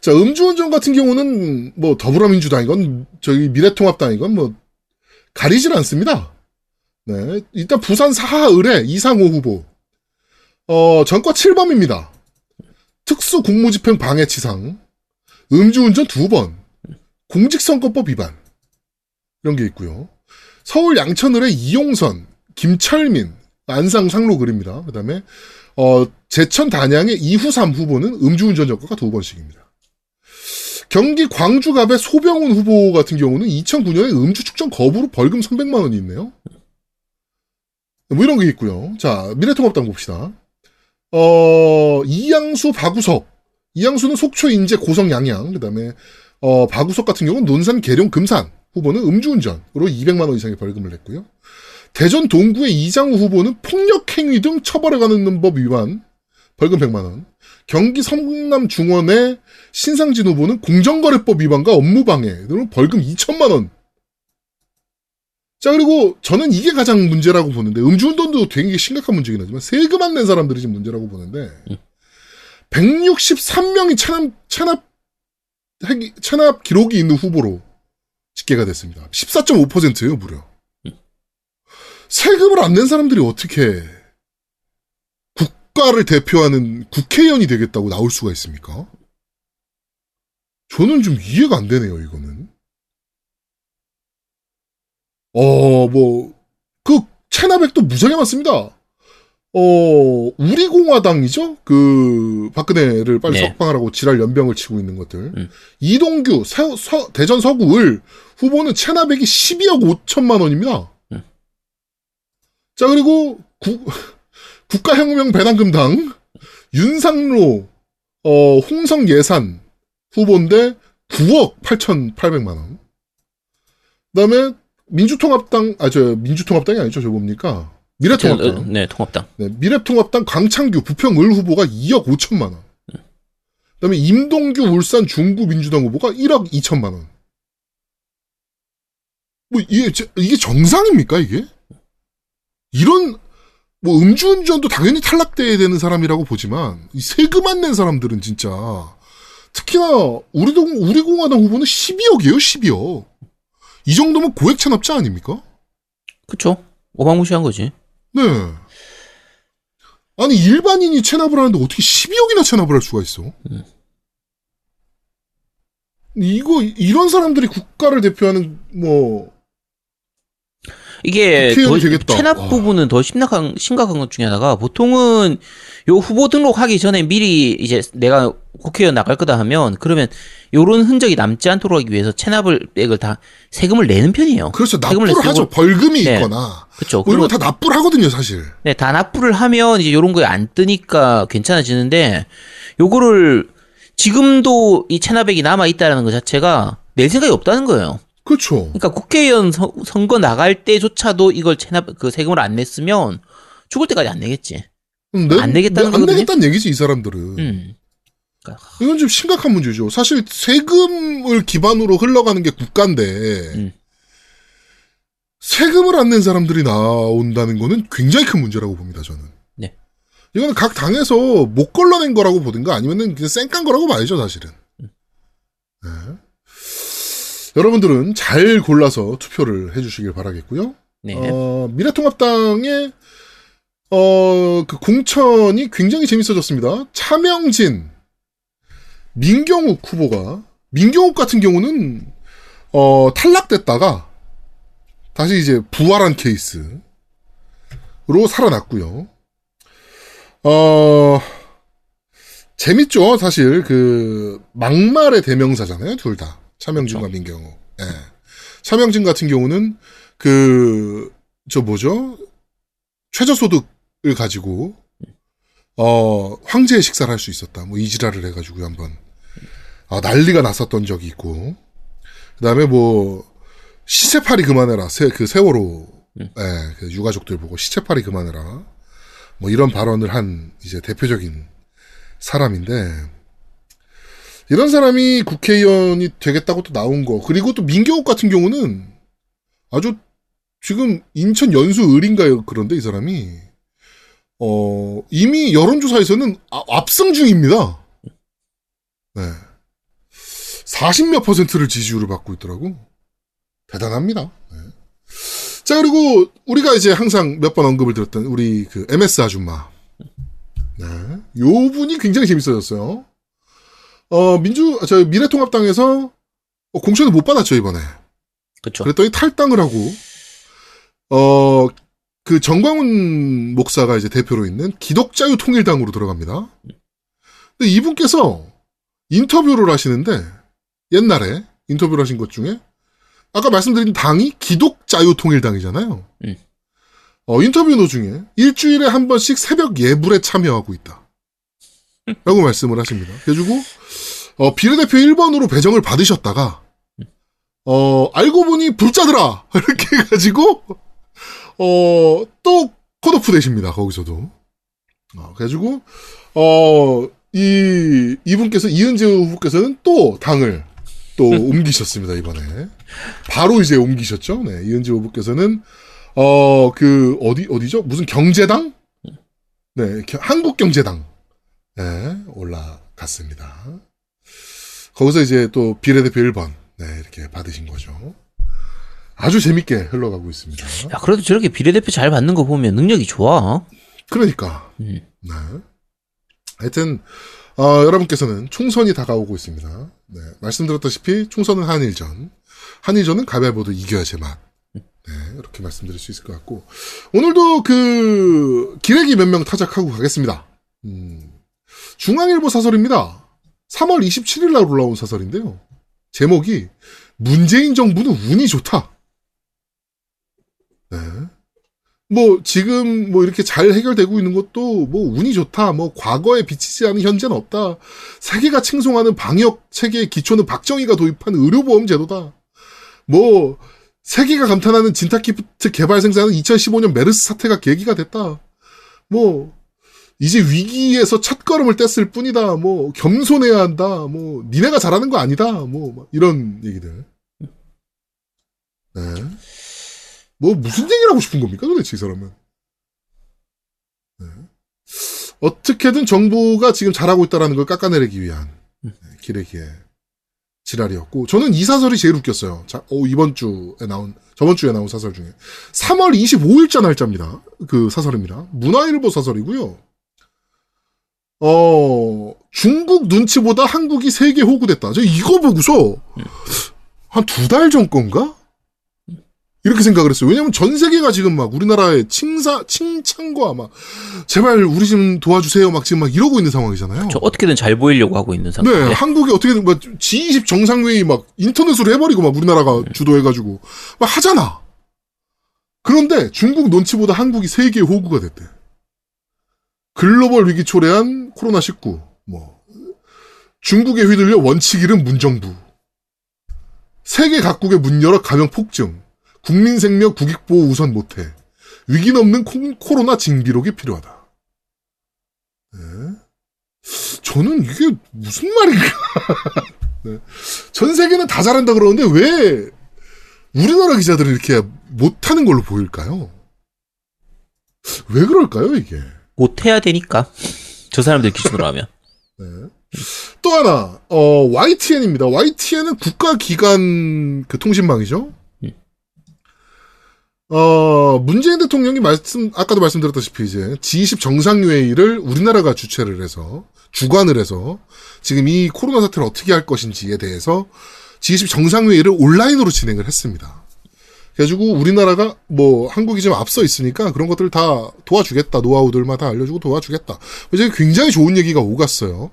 자, 음주운전 같은 경우는 뭐 더불어민주당이건 저기 미래통합당이건 뭐 가리질 않습니다. 네, 일단 부산 사하을의 이상호 후보. 어, 전과 7범입니다. 특수 공무집행 방해치상, 음주운전 두 번, 공직선거법 위반. 이런 게 있고요. 서울 양천을의 이용선, 김철민, 안상 상로글입니다. 그 다음에, 어, 제천 단양의 이후삼 후보는 음주운전 전과가 두 번씩입니다. 경기 광주갑의 소병훈 후보 같은 경우는 2009년에 음주 측정 거부로 벌금 300만 원이 있네요. 뭐 이런 게 있고요. 자, 미래통합당 봅시다. 어, 이양수, 박우석. 이양수는 속초, 인제, 고성, 양양. 그 다음에, 어, 박우석 같은 경우는 논산, 계룡, 금산. 후보는 음주운전으로 200만 원 이상의 벌금을 냈고요. 대전 동구의 이장우 후보는 폭력행위 등 처벌에 관한 법 위반 벌금 100만 원. 경기 성남 중원의 신상진 후보는 공정거래법 위반과 업무방해 등으로 벌금 2천만 원. 자, 그리고 저는 이게 가장 문제라고 보는데, 음주운전도 되게 심각한 문제긴 하지만, 세금 안낸 사람들이 지금 문제라고 보는데, 163명이 체납, 핵- 체납 기록이 있는 후보로 집계가 됐습니다. 14.5%예요, 무려. 세금을 안 낸 사람들이 어떻게 국가를 대표하는 국회의원이 되겠다고 나올 수가 있습니까? 저는 좀 이해가 안 되네요, 이거는. 어, 뭐, 그, 체납액도 무지하게 많습니다. 어, 우리공화당이죠? 그, 박근혜를 빨리 네. 석방하라고 지랄 연병을 치고 있는 것들. 음. 이동규, 서, 서- 대전 서구을 후보는 체납액이 12억 5천만 원입니다. 음. 자, 그리고, 국, 국가혁명 배당금당, 윤상로, 어, 홍성 예산 후보인데 9억 8,800만 원. 그 다음에 민주통합당, 아, 저, 민주통합당이 아니죠, 저 뭡니까? 미래통합당. 네, 통합당. 네, 미래통합당 강창규 부평을 후보가 2억 5천만 원. 그다음에 임동규 울산 중구 민주당 후보가 1억 2천만 원. 뭐 이게 제- 이게 정상입니까 이게? 이런 뭐 음주운전도 당연히 탈락돼야 되는 사람이라고 보지만 이 세금 안 낸 사람들은 진짜 특히나 우리 동 우리 공화당 후보는 12억이에요 12억. 이 정도면 고액 체납자 아닙니까? 그쵸. 어마무시한 거지. 네. 아니 일반인이 체납을 하는데 어떻게 12억이나 체납을 할 수가 있어? 음. 이거 이런 사람들이 국가를 대표하는 뭐 이게 국회의원이 더, 되겠다. 체납 와. 부분은 더 심각한 심각한 것 중에 하나가 보통은 요 후보 등록하기 전에 미리 이제 내가 국회의원 나갈 거다 하면 그러면 요런 흔적이 남지 않도록 하기 위해서 체납을 액을 다 세금을 내는 편이에요. 그렇죠 세금을 납부를 내- 하죠 벌금이 네. 있거나 그렇죠. 뭐 이런 거다 납부를 하거든요 사실. 네, 다 납부를 하면 이제 요런 거에 안 뜨니까 괜찮아지는데 요거를 지금도 이 체납액이 남아 있다라는 것 자체가 낼 생각이 없다는 거예요. 그렇죠. 그러니까 국회의원 선- 선거 나갈 때조차도 이걸 체납 그 세금을 안 냈으면 죽을 때까지 안 내겠지. 음, 내- 안 내겠다는 내- 안? 내겠다는 얘기지 이 사람들은. 음. 이건 좀 심각한 문제죠. 사실 세금을 기반으로 흘러가는 게 국가인데 음. 세금을 안 낸 사람들이 나온다는 거는 굉장히 큰 문제라고 봅니다. 저는. 네. 이거는 각 당에서 못 걸러낸 거라고 보든가 아니면은 그냥 쌩깐 거라고 봐야죠, 사실은. 음. 네. 여러분들은 잘 골라서 투표를 해주시길 바라겠고요. 네. 어, 미래통합당의 어, 그 공천이 굉장히 재밌어졌습니다. 차명진, 민경욱 후보가 민경욱 같은 경우는 어, 탈락됐다가 다시 이제 부활한 케이스로 살아났고요. 어, 재밌죠, 사실 그 막말의 대명사잖아요, 둘 다. 차명진과 민경욱. 예. 차명진 같은 경우는 그, 저 뭐죠? 최저소득을 가지고, 어, 황제의 식사를 할 수 있었다. 뭐, 이지랄을 해가지고 한번, 아, 난리가 났었던 적이 있고, 그 다음에 뭐, 시체팔이 그만해라. 세, 그 세월호, 음. 예, 그 유가족들 보고 시체팔이 그만해라. 뭐, 이런 발언을 한, 이제 대표적인 사람인데, 이런 사람이 국회의원이 되겠다고 또 나온 거. 그리고 또 민경욱 같은 경우는 아주 지금 인천 연수 을인가요? 그런데 이 사람이 어 이미 여론조사에서는 아- 압승 중입니다. 네. 40몇 퍼센트를 지지율을 받고 있더라고. 대단합니다. 네. 자 그리고 우리가 이제 항상 몇 번 언급을 드렸던 우리 그 MS 아줌마. 네. 요 분이 굉장히 재밌어졌어요. 어, 민주, 저, 미래통합당에서 어, 공천을 못 받았죠, 이번에. 그렇죠. 그랬더니 탈당을 하고, 어, 그 정광훈 목사가 이제 대표로 있는 기독자유 통일당으로 들어갑니다. 근데 이분께서 인터뷰를 하시는데, 옛날에 인터뷰를 하신 것 중에, 아까 말씀드린 당이 기독자유 통일당이잖아요. 음. 어, 인터뷰 노중에 일주일에 한 번씩 새벽 예불에 참여하고 있다. 라고 말씀을 하십니다. 그래가지고, 어, 비례대표 1번으로 배정을 받으셨다가, 어, 알고 보니 불자더라! 이렇게 해가지고, 어, 또 컷오프 되십니다. 거기서도. 어, 그래가지고, 어, 이, 이분께서, 이은재 후보께서는 또 당을 또 옮기셨습니다, 이번에. 바로 이제 옮기셨죠. 네, 이은지 후보께서는 어 그 어디 어디죠? 무슨 경제당? 네, 겨- 한국경제당. 네, 올라갔습니다. 거기서 이제 또 비례대표 1번 네, 이렇게 받으신 거죠. 아주 재밌게 흘러가고 있습니다. 야, 그래도 저렇게 비례대표 잘 받는 거 보면 능력이 좋아. 그러니까. 음. 네. 하여튼, 어, 여러분께서는 총선이 다가오고 있습니다. 네. 말씀드렸다시피 총선은 한일전. 한일전은 가위바위보도 이겨야 제맛. 네. 이렇게 말씀드릴 수 있을 것 같고. 오늘도 그, 기레기 몇 명 타작하고 가겠습니다. 음. 중앙일보 사설입니다. 3월 27일 날 올라온 사설인데요. 제목이, 문재인 정부는 운이 좋다. 네. 뭐 지금 뭐 이렇게 잘 해결되고 있는 것도 뭐 운이 좋다. 뭐 과거에 비치지 않은 현재는 없다. 세계가 칭송하는 방역 체계의 기초는 박정희가 도입한 의료보험 제도다. 뭐 세계가 감탄하는 진타키트 개발 생산은 2015년 메르스 사태가 계기가 됐다. 뭐 이제 위기에서 첫 걸음을 뗐을 뿐이다. 뭐 겸손해야 한다. 뭐 니네가 잘하는 거 아니다. 뭐막 이런 얘기들. 네. 뭐 무슨 얘기를 하고 싶은 겁니까 도대체 이 사람은? 네. 어떻게든 정부가 지금 잘하고 있다라는 걸 깎아내리기 위한 네, 기레기의 지랄이었고 저는 이 사설이 제일 웃겼어요. 자, 어, 이번 주에 나온 저번 주에 나온 사설 중에 3월 25일자 날짜입니다. 그 사설입니다. 문화일보 사설이고요. 어 중국 눈치보다 한국이 세계 호구됐다. 저 이거 보고서 한 두 달 전 건가? 이렇게 생각을 했어요. 왜냐면 전 세계가 지금 막 우리나라의 칭사, 칭찬과 막, 제발 우리 좀 도와주세요. 막 지금 막 이러고 있는 상황이잖아요. 저 어떻게든 잘 보이려고 하고 있는 네, 상태인데. 한국이 어떻게든 막 G20 정상회의 막 인터넷으로 해버리고 막 우리나라가 주도해가지고 막 하잖아. 그런데 중국 눈치보다 한국이 세계 호구가 됐대. 글로벌 위기 초래한 코로나19, 뭐, 중국에 휘둘려 원칙 잃은 문정부, 세계 각국의 문 열어 감염 폭증, 국민 생명 국익보호 우선 못해, 위기 넘는 코- 코로나 징비록이 필요하다. 네. 저는 이게 무슨 말인가? 네. 전 세계는 다 잘한다 그러는데 왜 우리나라 기자들은 이렇게 못하는 걸로 보일까요? 왜 그럴까요, 이게? 못해야 되니까. 저 사람들 기준으로 하면. 네. 또 하나, 어, YTN입니다. YTN은 국가기관 그 통신망이죠. 음. 어, 문재인 대통령이 말씀, 아까도 말씀드렸다시피 이제 G20 정상회의를 우리나라가 주최를 해서, 주관을 해서, 지금 이 코로나 사태를 어떻게 할 것인지에 대해서 G20 정상회의를 온라인으로 진행을 했습니다. 그래가지고 우리나라가 뭐 한국이 좀 앞서 있으니까 그런 것들을 다 도와주겠다. 노하우들마다 알려주고 도와주겠다. 이제 굉장히 좋은 얘기가 오갔어요.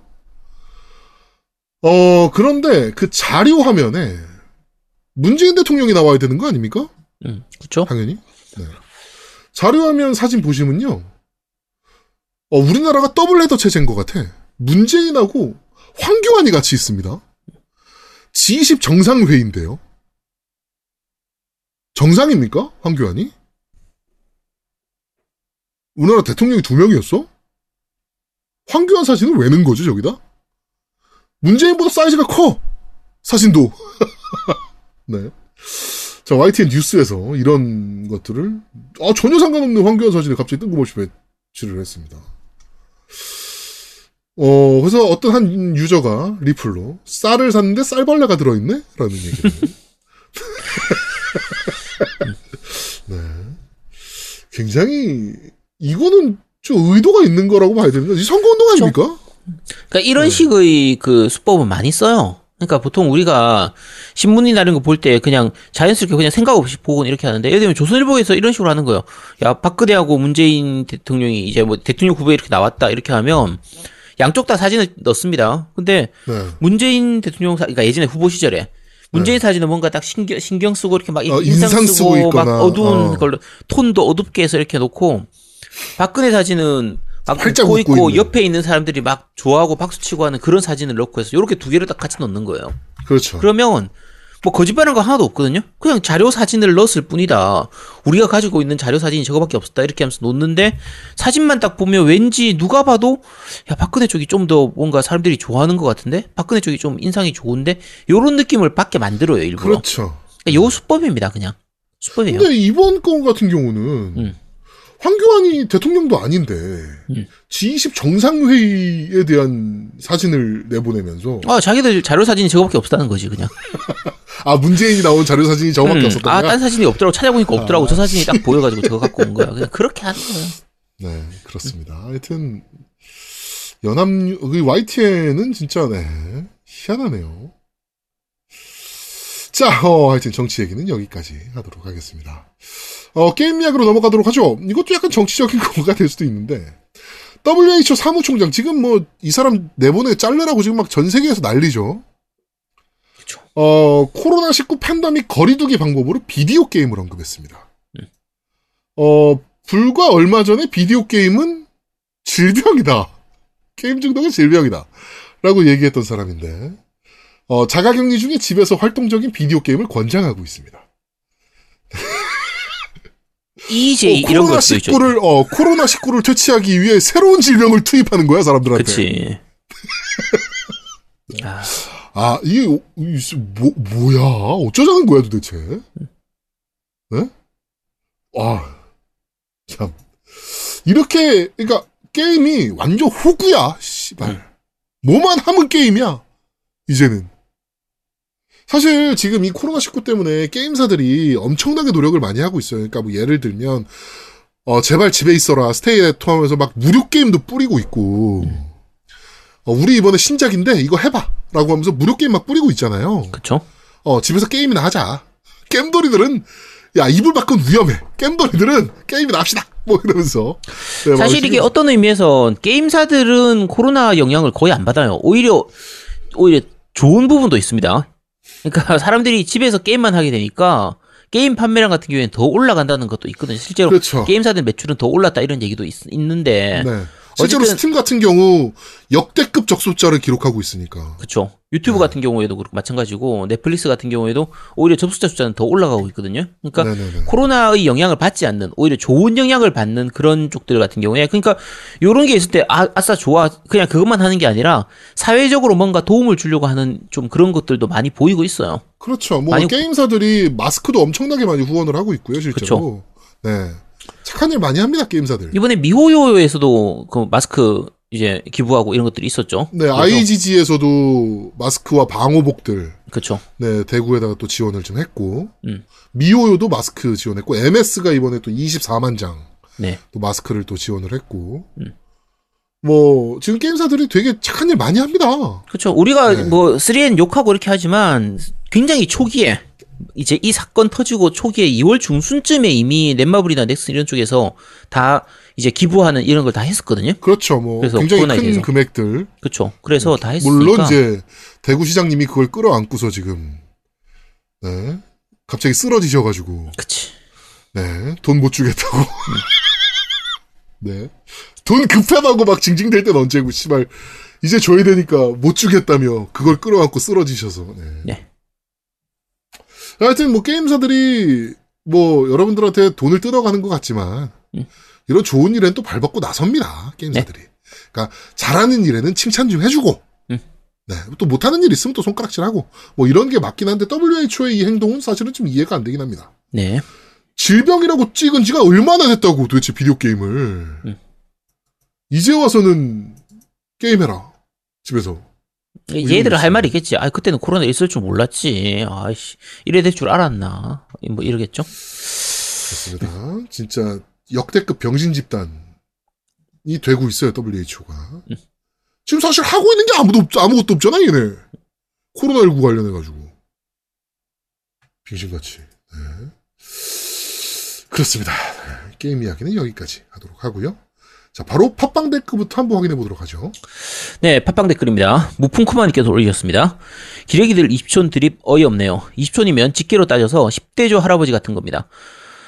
어, 그런데 그 자료 화면에 문재인 대통령이 나와야 되는 거 아닙니까? 음, 그쵸? 당연히. 네. 자료 화면 사진 보시면요. 어, 우리나라가 더블 헤더 체제인 것 같아. 문재인하고 황교안이 같이 있습니다. G20 정상회의인데요. 정상입니까? 황교안이? 우리나라 대통령이 두 명이었어? 황교안 사진을 왜 넣은 거죠, 저기다? 문재인보다 사이즈가 커! 사진도. 네. 자, YTN 뉴스에서 이런 것들을, 아, 전혀 상관없는 황교안 사진을 갑자기 뜬금없이 배치를 했습니다. 어, 그래서 어떤 한 유저가 리플로, 쌀을 샀는데 쌀벌레가 들어있네? 라는 얘기를. 네. 굉장히, 이거는 좀 의도가 있는 거라고 봐야 되는 거지. 선거운동 아닙니까? 그러니까 이런 네. 식의 그 수법은 많이 써요. 그러니까 보통 우리가 신문이나 이런 거 볼 때 그냥 자연스럽게 그냥 생각 없이 보고 이렇게 하는데 예를 들면 조선일보에서 이런 식으로 하는 거예요. 야 박근혜하고 문재인 대통령이 이제 뭐 대통령 후보에 이렇게 나왔다 이렇게 하면 양쪽 다 사진을 넣습니다. 근데 네. 문재인 대통령 사, 그러니까 예전에 후보 시절에 문재인 사진은 뭔가 딱 신경 신경 쓰고 이렇게 막 어, 인상, 인상 쓰고, 쓰고 막 어두운 어. 걸로 톤도 어둡게 해서 이렇게 놓고 박근혜 사진은 막 활짝 웃고 웃고 있고 있는. 옆에 있는 사람들이 막 좋아하고 박수 치고 하는 그런 사진을 넣고 해서 이렇게 두 개를 딱 같이 넣는 거예요. 그렇죠. 그러면 뭐 거짓말한 거 하나도 없거든요. 그냥 자료 사진을 넣었을 뿐이다. 우리가 가지고 있는 자료 사진이 저거밖에 없었다 이렇게 하면서 놓는데 사진만 딱 보면 왠지 누가 봐도 야 박근혜 쪽이 좀 더 뭔가 사람들이 좋아하는 것 같은데 박근혜 쪽이 좀 인상이 좋은데 요런 느낌을 받게 만들어요 일부러. 그렇죠. 그러니까 요 수법입니다, 그냥. 수법이에요. 근데 이번 건 같은 경우는 음. 황교안이 대통령도 아닌데 음. G20 정상회의에 대한 사진을 내보내면서 아, 자기들 자료 사진이 저거밖에 없다는 거지, 그냥. 아 문재인이 나온 자료 사진이 저거밖에 음, 없었다. 아, 딴 사진이 없더라고. 찾아보니까 없더라고. 아. 저 사진이 딱 보여가지고 저거 갖고 온 거야. 그냥 그렇게 하는 거예요. 네 그렇습니다. 하여튼 연합 그 YTN은 진짜 네 희한하네요. 자, 어, 하여튼 정치 얘기는 여기까지 하도록 하겠습니다. 어, 게임 이야기로 넘어가도록 하죠. 이것도 약간 정치적인 거가 될 수도 있는데, WHO 사무총장, 지금 뭐, 이 사람 내보내 잘르라고 지금 막 전 세계에서 난리죠. 그쵸. 어, 코로나19 팬데믹 거리두기 방법으로 비디오 게임을 언급했습니다. 음. 어, 불과 얼마 전에 비디오 게임은 질병이다. 게임 중독은 질병이다. 라고 얘기했던 사람인데, 어, 자가격리 중에 집에서 활동적인 비디오 게임을 권장하고 있습니다. EJ 어, 이런 것도 있죠. 코로나 19를, 어, 코로나 19를 퇴치하기 위해 새로운 질병을 투입하는 거야, 사람들한테. 그치. 아, 아, 이게, 어, 이, 뭐, 뭐야? 어쩌자는 거야, 도대체? 네? 아, 참. 이렇게, 그러니까, 게임이 완전 호구야, 씨발. 뭐만 하면 게임이야, 이제는. 사실, 지금 이 코로나19 때문에 게임사들이 엄청나게 노력을 많이 하고 있어요. 그러니까 뭐, 예를 들면, 어, 제발 집에 있어라, 스테이 애트 하면서 막 무료 게임도 뿌리고 있고, 어, 우리 이번에 신작인데 이거 해봐. 라고 하면서 무료 게임 막 뿌리고 있잖아요. 그쵸. 어, 집에서 게임이나 하자. 겜돌이들은, 야, 이불 밖은 위험해. 겜돌이들은 게임이나 합시다. 뭐 이러면서. 네, 막 사실 이게 어떤 의미에서 게임사들은 코로나 영향을 거의 안 받아요. 오히려 오히려 좋은 부분도 있습니다. 그러니까 사람들이 집에서 게임만 하게 되니까 게임 판매량 같은 경우에는 더 올라간다는 것도 있거든요. 실제로 그렇죠. 게임사들 매출은 더 올랐다 이런 얘기도 있, 는데 네. 실제로 어쨌든- 스팀 같은 경우 역대급 접속자를 기록하고 있으니까. 그렇죠. 유튜브 같은 경우에도 그렇고 마찬가지고 넷플릭스 같은 경우에도 오히려 접속자 숫자는 더 올라가고 있거든요. 그러니까 네네네. 코로나의 영향을 받지 않는 오히려 좋은 영향을 받는 그런 쪽들 같은 경우에 그러니까 요런 게 있을 때 아, 아싸 좋아 그냥 그것만 하는 게 아니라 사회적으로 뭔가 도움을 주려고 하는 좀 그런 것들도 많이 보이고 있어요. 그렇죠. 뭐 많이- 게임사들이 마스크도 엄청나게 많이 후원을 하고 있고요, 실제로. 네. 착한 일 많이 합니다, 게임사들. 이번에 미호요에서도 그 마스크 이제 기부하고 이런 것들이 있었죠. 네, IGG에서도 마스크와 방호복들, 그렇죠. 네, 대구에다가 또 지원을 좀 했고, 음. 미호요도 마스크 지원했고, MS가 이번에 또 24만 장, 네. 또 마스크를 또 지원을 했고, 음. 뭐, 지금 게임사들이 되게 착한 일 많이 합니다. 그렇죠. 우리가 네. 뭐 3N 욕하고 이렇게 하지만 굉장히 초기에 이제 이 사건 터지고 초기에 2월 중순쯤에 이미 넷마블이나 넥슨 이런 쪽에서 다 이제 기부하는 이런 걸 다 했었거든요. 그렇죠, 뭐, 그래서 굉장히 큰. 금액들. 그렇죠. 그래서 다 했으니까 물론 이제, 대구 시장님이 그걸 끌어안고서 지금, 네, 갑자기 쓰러지셔 가지고, 그치. 네, 돈 못 주겠다고. 네. 돈 급하다고 막 징징댈 땐 언제고, 씨발. 이제 줘야 되니까 못 주겠다며, 그걸 끌어안고 쓰러지셔서, 네. 네. 하여튼 뭐 게임사들이, 뭐, 여러분들한테 돈을 뜯어가는 것 같지만, 음. 이런 좋은 일엔 또 발벗고 나섭니다, 게임사들이. 그러니까, 잘하는 일에는 칭찬 좀 해주고, 음. 네. 또 못하는 일 있으면 또 손가락질하고, 뭐 이런 게 맞긴 한데, WHO의 이 행동은 사실은 좀 이해가 안 되긴 합니다. 네. 질병이라고 찍은 지가 얼마나 됐다고 도대체 비디오 게임을. 음. 이제 와서는 게임해라. 집에서. 얘들은 할 말이 있겠지. 아, 그때는 코로나 있을 줄 몰랐지. 아이씨, 이래 될 줄 알았나. 뭐 이러겠죠. 그렇습니다. 진짜 역대급 병신 집단이 되고 있어요, WHO가. 음. 지금 사실 하고 있는 게 아무도 없, 아무것도 없잖아, 얘네. 코로나19 관련해가지고. 빙신같이. 네. 그렇습니다. 네, 게임 이야기는 여기까지 하도록 하고요. 자, 바로 팟빵 댓글부터 한번 확인해 보도록 하죠. 네, 팟빵 댓글입니다. 무풍크마님께서 올리셨습니다. 기레기들 20촌 드립 어이없네요. 20촌이면 직계로 따져서 10대조 할아버지 같은 겁니다.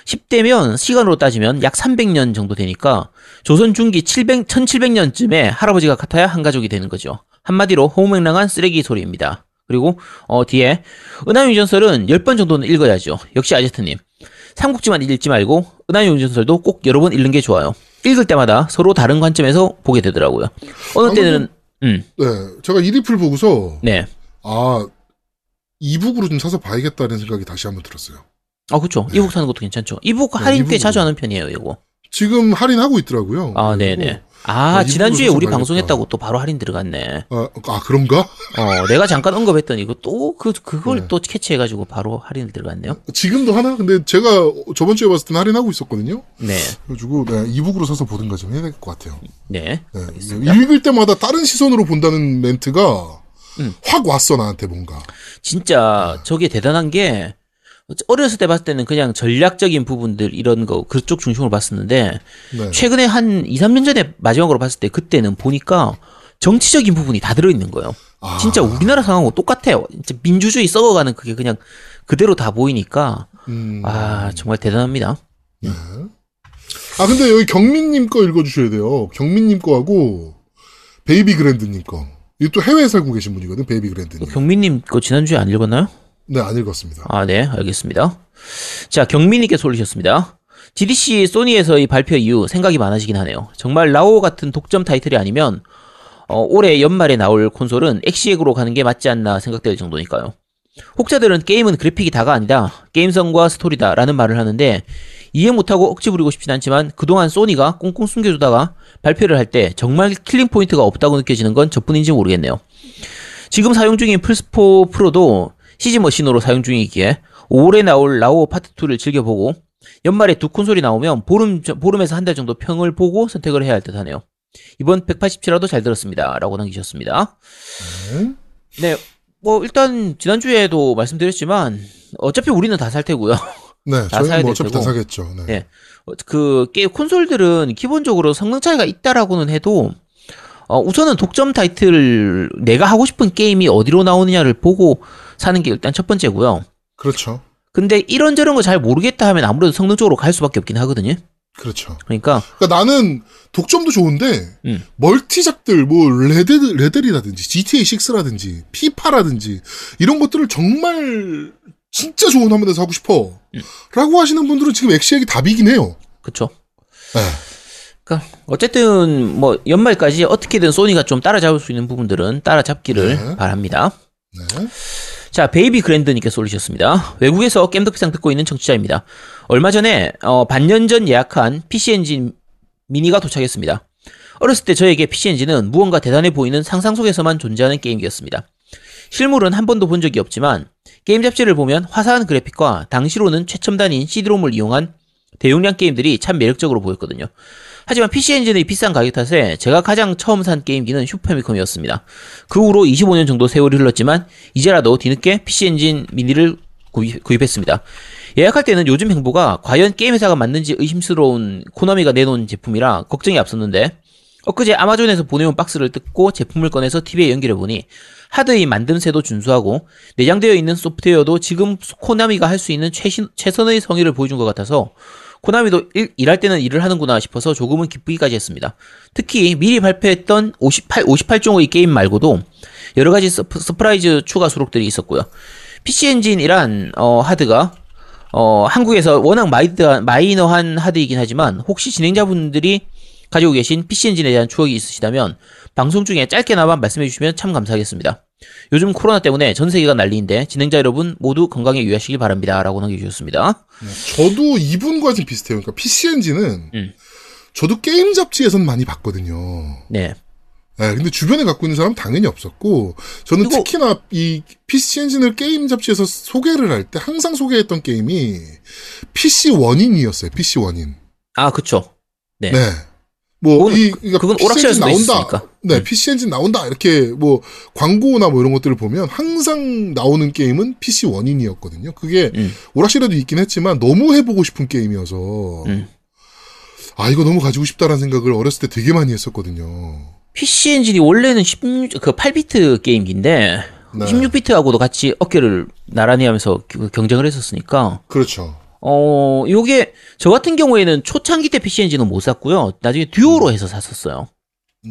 10대면 시간으로 따지면 약 300년 정도 되니까 조선 중기 700, 1700년쯤에 할아버지가 같아야 한 가족이 되는 거죠. 한마디로 호맹랑한 쓰레기 소리입니다. 그리고 어, 뒤에 은하유전설은 10번 정도는 읽어야죠. 역시 아제트님. 삼국지만 읽지 말고 은하유전설도 꼭 여러 번 읽는 게 좋아요. 읽을 때마다 서로 다른 관점에서 보게 되더라고요. 어느 때는 음, 네, 제가 이 리플 보고서, 네. 아, 이북으로 좀 사서 봐야겠다는 생각이 다시 한번 들었어요. 아, 그쵸. 이북 사는 것도 괜찮죠. 이북 네, 할인 꽤 이북으로. 자주 하는 편이에요, 이거. 지금 할인하고 있더라고요. 아, 네네. 아, 아, 지난주에 우리 좀 방송했다고. 또 바로 할인 들어갔네. 아, 아, 그런가? 어, 내가 잠깐 언급했더니 이거 또 그, 그걸 네. 또 캐치해가지고 바로 할인 들어갔네요. 지금도 하나? 근데 제가 저번 주에 봤을 때는 할인하고 있었거든요. 네. 그래가지고 네, 이북으로 사서 보든가 좀 해야 될 것 같아요. 네. 네, 알겠습니다. 읽을 때마다 다른 시선으로 본다는 멘트가 음. 확 왔어 나한테 뭔가. 진짜 저게 대단한 게 어렸을 때 봤을 때는 그냥 전략적인 부분들 이런 거 그쪽 중심으로 봤었는데 네. 최근에 한 2, 3년 전에 마지막으로 봤을 때 그때는 보니까 정치적인 부분이 다 들어있는 거예요. 아, 진짜 우리나라 상황하고 똑같아요. 진짜 민주주의 썩어가는 그게 그냥 그대로 다 보이니까 음, 아 정말 대단합니다. 네. 아 근데 여기 경민님 거 읽어주셔야 돼요. 경민님 거하고 베이비 그랜드님 거. 이거 또 해외에 살고 계신 분이거든. 베이비 그랜드님. 경민님 거 지난주에 안 읽었나요? 네, 안 읽었습니다. 아, 네, 알겠습니다. 자, 경민님께서 올리셨습니다. GDC 소니에서의 발표 이후 생각이 많아지긴 하네요. 정말 라오 같은 독점 타이틀이 아니면 어, 올해 연말에 나올 콘솔은 엑시엑으로 가는 게 맞지 않나 생각될 정도니까요. 혹자들은 게임은 그래픽이 다가 아니다. 게임성과 스토리다. 라는 말을 하는데 이해 못하고 억지 부리고 싶진 않지만 그동안 소니가 꽁꽁 숨겨두다가 발표를 할 때 정말 killing point가 없다고 느껴지는 건 저뿐인지 모르겠네요. 지금 사용 중인 플스4 프로도 CG 머신으로 사용 중이기에 5월에 나올 라오 파트 2를 즐겨보고 연말에 두 콘솔이 나오면 보름, 저- 보름에서 한 달 정도 평을 보고 선택을 해야 할 듯 하네요. 이번 187화도 잘 들었습니다. 라고 남기셨습니다. 네. 네, 뭐 일단 지난주에도 말씀드렸지만 어차피 우리는 다 살 테고요. 네, 다 사야 뭐될 어차피 다. 사겠죠. 네. 네. 어, 그 게임 콘솔들은 기본적으로 성능 차이가 있다라고는 해도 어, 우선은 독점 타이틀 내가 하고 싶은 게임이 어디로 나오느냐를 보고 사는 게 일단 첫 번째고요. 그렇죠. 근데 이런저런 거 잘 모르겠다 하면 아무래도 성능 쪽으로 갈 수밖에 없긴 하거든요. 그렇죠. 그러니까 그러니까 나는 독점도 좋은데 음. 멀티작들 뭐 레드 레데리라든지 GTA 6라든지 피파라든지 이런 것들을 정말 진짜 좋은 화면에서 하고 음. 싶어라고 하시는 분들은 지금 엑시엑이 답이긴 해요. 네. 그러니까 어쨌든 뭐 연말까지 어떻게든 소니가 좀 따라잡을 수 있는 부분들은 따라잡기를 네. 바랍니다. 네. 자, 베이비 그랜드님께서 올리셨습니다. 외국에서 겜덕비상 듣고 있는 청취자입니다. 얼마 전에 어, 반년 전 예약한 PC 엔진 미니가 도착했습니다. 어렸을 때 저에게 PC 엔진은 무언가 대단해 보이는 상상 속에서만 존재하는 게임기였습니다. 실물은 한 번도 본 적이 없지만 게임 잡지를 보면 화사한 그래픽과 당시로는 최첨단인 CD롬을 이용한 대용량 게임들이 참 매력적으로 보였거든요. 하지만 PC 엔진의 비싼 가격 탓에 제가 가장 처음 산 게임기는 슈퍼패미컴이었습니다. 그 후로 25년 정도 세월이 흘렀지만 이제라도 뒤늦게 PC 엔진 미니를 구입, 구입 했습니다. 예약할 때는 요즘 행보가 과연 게임 회사가 맞는지 의심스러운 코나미가 내놓은 제품이라 걱정이 앞섰는데 엊그제 아마존에서 보내온 박스를 뜯고 제품을 꺼내서 TV에 연결해보니 하드의 만듦새도 준수하고 내장되어 있는 소프트웨어도 지금 코나미가 할 수 있는 최신, 최선의 성의를 보여준 것 같아서 코나미도 일, 일할 때는 일을 하는구나 싶어서 조금은 기쁘기까지 했습니다. 특히 미리 발표했던 58, 58종의 게임 말고도 여러 가지 sur, surprise 추가 수록들이 있었고요. PC 엔진이란 어, 하드가 어, 한국에서 워낙 마이드, 마이너한 하드이긴 하지만 혹시 진행자분들이 가지고 계신 PC 엔진에 대한 추억이 있으시다면 방송 중에 짧게나마 말씀해 주시면 참 감사하겠습니다. 요즘 코로나 때문에 전 세계가 난리인데 진행자 여러분 모두 건강에 유의하시길 바랍니다. 라고 남겨주셨습니다. 저도 이분과 좀 비슷해요. 그러니까 PC 엔진은 음. 저도 게임 잡지에선 많이 봤거든요. 네. 네, 근데 주변에 갖고 있는 사람은 당연히 없었고, 저는 그리고- 특히나 이 PC 엔진을 게임 잡지에서 소개를 할 때 항상 소개했던 게임이 PC 원인이었어요. PC 원인. 아, 그쵸. 네. 네. 뭐, 그건- 이, 그러니까 그건 수도 나온다. 있으니까. 네, 음. PC 엔진 나온다. 이렇게 뭐, 광고나 뭐 이런 것들을 보면 항상 나오는 게임은 PC 원인이었거든요. 그게 음. 오락실에도 있긴 했지만 너무 해보고 싶은 게임이어서, 음. 아, 이거 너무 가지고 싶다라는 생각을 어렸을 때 되게 많이 했었거든요. PC 엔진이 원래는 16, 그 8비트 게임기인데 네. 16비트하고도 같이 어깨를 나란히 하면서 그 경쟁을 했었으니까 그렇죠. 어, 요게 저 같은 경우에는 초창기 때 PC 엔진은 못 샀고요. 나중에 듀오로 해서 샀었어요.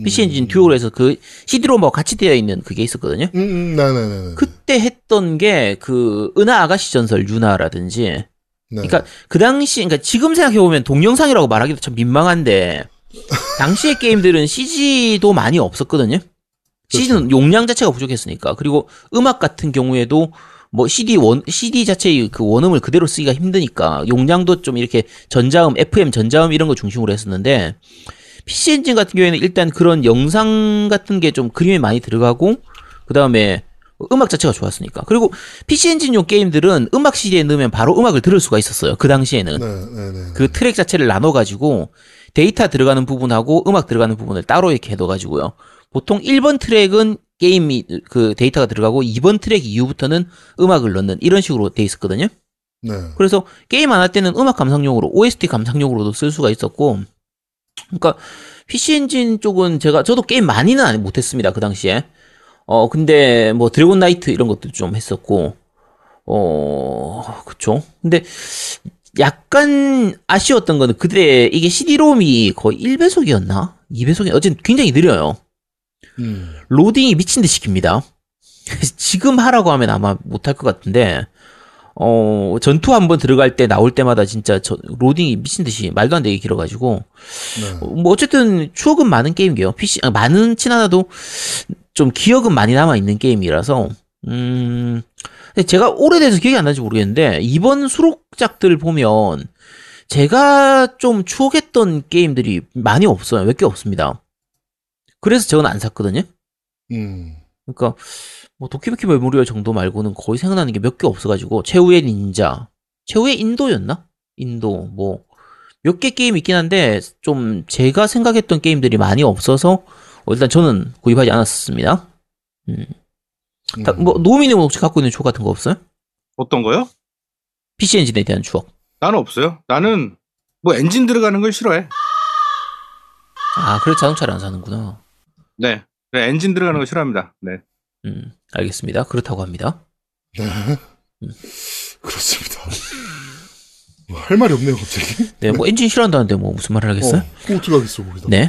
PC 엔진 듀오로 해서 그 CD로 뭐 같이 되어 있는 그게 있었거든요. 음, 음, 네네네. 그때 했던 게 그 은하 아가씨 전설 유나라든지 네. 그러니까 그 당시 그러니까 지금 생각해 보면 동영상이라고 말하기도 참 민망한데 당시의 게임들은 CG도 많이 없었거든요. CG는 용량 자체가 부족했으니까 그리고 음악 같은 경우에도 뭐 CD 원 CD 자체의 그 원음을 그대로 쓰기가 힘드니까 용량도 좀 이렇게 전자음, FM 전자음 이런 거 중심으로 했었는데 PC 엔진 같은 경우에는 일단 그런 영상 같은 게 좀 그림에 많이 들어가고 그 다음에 음악 자체가 좋았으니까 그리고 PC 엔진용 게임들은 음악 CD에 넣으면 바로 음악을 들을 수가 있었어요 그 당시에는 네, 네, 네. 그 트랙 자체를 나눠가지고 데이터 들어가는 부분하고 음악 들어가는 부분을 따로 이렇게 해둬가지고요. 보통 1번 트랙은 게임이 그 데이터가 들어가고 2번 트랙 이후부터는 음악을 넣는 이런 식으로 돼 있었거든요. 네. 그래서 게임 안 할 때는 음악 감상용으로 OST 감상용으로도 쓸 수가 있었고 그러니까 PC 엔진 쪽은 제가 저도 게임 많이는 안- 못했습니다 그 당시에 어 근데 뭐 드래곤 나이트 이런 것도 좀 했었고 어 그쵸 근데 약간 아쉬웠던 거는 그때 이게 CD롬이 거의 1배속이었나 2배속이 어쨌든 굉장히 느려요 음. 로딩이 미친 듯이 깁니다. 지금 하라고 하면 아마 못할 것 같은데, 어, 전투 한번 들어갈 때 나올 때마다 진짜 저, 로딩이 미친 듯이 말도 안 되게 길어가지고, 네. 어, 뭐 어쨌든 추억은 많은 게임이에요. PC, 아, 많은진 않아도 좀 기억은 많이 남아 있는 게임이라서, 음, 제가 오래돼서 기억이 안 나는지 모르겠는데, 이번 수록작들 보면, 제가 좀 추억했던 게임들이 많이 없어요. 몇 개 없습니다. 그래서 저는 안 샀거든요. 음. 그러니까 뭐 도키메키 메모리얼 정도 말고는 거의 생각나는 게 몇 개 없어가지고 최후의 닌자, 최후의 인도였나? 인도 뭐 몇 개 게임 있긴 한데 좀 제가 생각했던 게임들이 많이 없어서 어, 일단 저는 구입하지 않았습니다. 다- 음. 뭐 노미님 혹시 갖고 있는 추억 같은 거 없어요? 어떤 거요? PC 엔진에 대한 추억. 나는 없어요. 나는 뭐 엔진 들어가는 걸 싫어해. 아 그래 자동차를 안 사는구나. 네. 그래, 엔진 들어가는 거 싫어합니다. 네. 음 알겠습니다. 그렇다고 합니다. 네. 그렇습니다. 뭐 할 말이 없네요, 갑자기. 네 뭐 엔진 싫어한다는데 뭐 무슨 말을 하겠어요? 어, 또 어떻게 하겠어, 거기다. 네.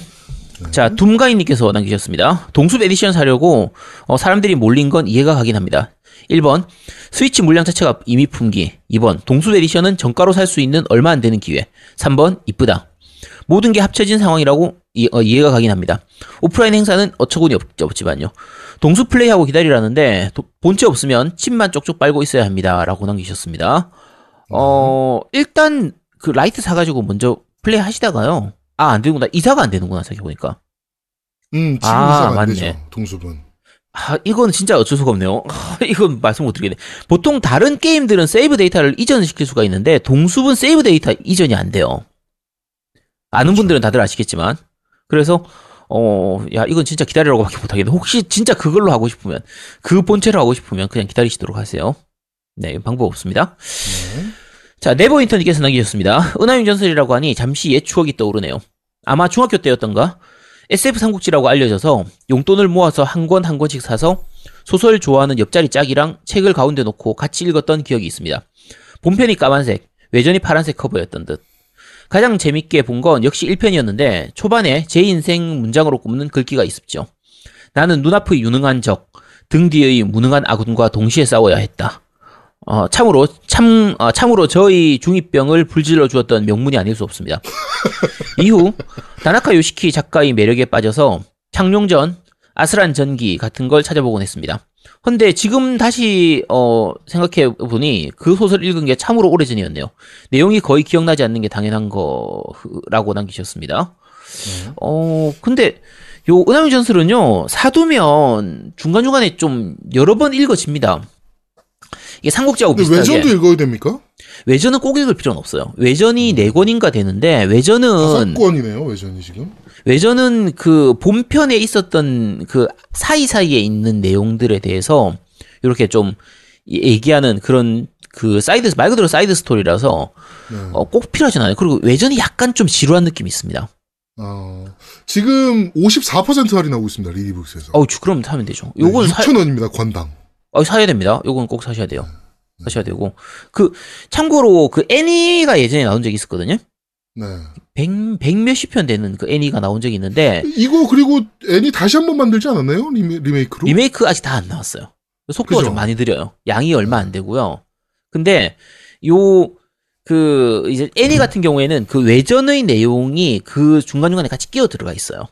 자, 둠가이님께서 남기셨습니다. 동숲 에디션 사려고 어, 사람들이 몰린 건 이해가 가긴 합니다. 1번, 스위치 물량 자체가 이미 품귀. 2번, 동숲 edition은 정가로 살 수 있는 얼마 안 되는 기회. 3번, 이쁘다. 모든 게 합쳐진 상황이라고 이, 해가 가긴 합니다. 오프라인 행사는 어처구니 없, 없지만요. 동숲 플레이하고 기다리라는데 도- 본체 없으면 침만 쪽쪽 빨고 있어야 합니다. 라고 남기셨습니다. 어, 일단 그 라이트 사가지고 먼저 플레이 하시다가요. 아, 안 되는구나. 이사가 안 되는구나, 생각해 보니까. 음, 지금 아, 이사가 안 맞네. 되죠, 동숲은. 아, 이건 진짜 어쩔 수가 없네요. 아, 이건 말씀 못 드리겠네. 보통 다른 게임들은 save data를 이전시킬 수가 있는데, 동숲은 save data 이전이 안 돼요. 아는 분들은 다들 아시겠지만. 그래서, 어, 야, 이건 진짜 기다리라고 밖에 못하겠네. 혹시 진짜 그걸로 하고 싶으면, 그 본체로 하고 싶으면 그냥 기다리시도록 하세요. 네, 방법 없습니다. 자, 네버 인터넷께서 남기셨습니다. 은하영웅전설이라고 하니 잠시 옛 추억이 떠오르네요. 아마 중학교 때였던가? SF 삼국지라고 알려져서 용돈을 모아서 한 권 한 권씩 사서 소설 좋아하는 옆자리 짝이랑 책을 가운데 놓고 같이 읽었던 기억이 있습니다. 본편이 까만색, 외전이 파란색 커버였던 듯. 가장 재밌게 본 건 역시 1편이었는데 초반에 제 인생 문장으로 꼽는 글귀가 있었죠. 나는 눈앞의 유능한 적, 등 뒤의 무능한 아군과 동시에 싸워야 했다. 어, 참으로 참 어, 참으로 저희 중이병을 불질러 주었던 명문이 아닐 수 없습니다. 이후 다나카 요시키 작가의 매력에 빠져서 창룡전, 아스란 전기 같은 걸 찾아보곤 했습니다. 근데 지금 다시 어, 생각해 보니 그 소설 읽은 게 참으로 오래전이었네요. 내용이 거의 기억나지 않는 게 당연한 거라고 남기셨습니다. 어 근데 요 은하영웅전설은요 사두면 중간 중간에 좀 여러 번 읽어집니다. 이게 삼국지하고 비슷하게 외전도 읽어야 됩니까? 외전은 꼭 읽을 필요는 없어요. 외전이 네 권인가 되는데 외전은 다섯 권이네요, 외전이 지금. 외전은 그 본편에 있었던 그 사이사이에 있는 내용들에 대해서 이렇게 좀 얘기하는 그런 그 사이드 말 그대로 side story라서 네. 어, 꼭 필요하진 않아요. 그리고 외전이 약간 좀 지루한 느낌이 있습니다. 어, 지금 54% 할인하고 있습니다, 리디북스에서. 어우, 주- 그럼 사면 되죠. 요건 사, 6,000원입니다, 권당. 어, 사야 됩니다. 요건 꼭 사셔야 돼요. 사셔야 되고 그 참고로 그 애니가 예전에 나온 적이 있었거든요. 네. 100, 100 몇십 편 되는 그 애니가 나온 적이 있는데 이거 그리고 애니 다시 한 번 만들지 않았나요? 리메, 리메이크로? 리메이크 아직 다 안 나왔어요. 속도가 그죠? 좀 많이 느려요. 양이 얼마 안 되고요. 근데 요 그 이제 애니 같은 경우에는 그 외전의 내용이 그 중간 중간에 같이 끼어 들어가 있어요.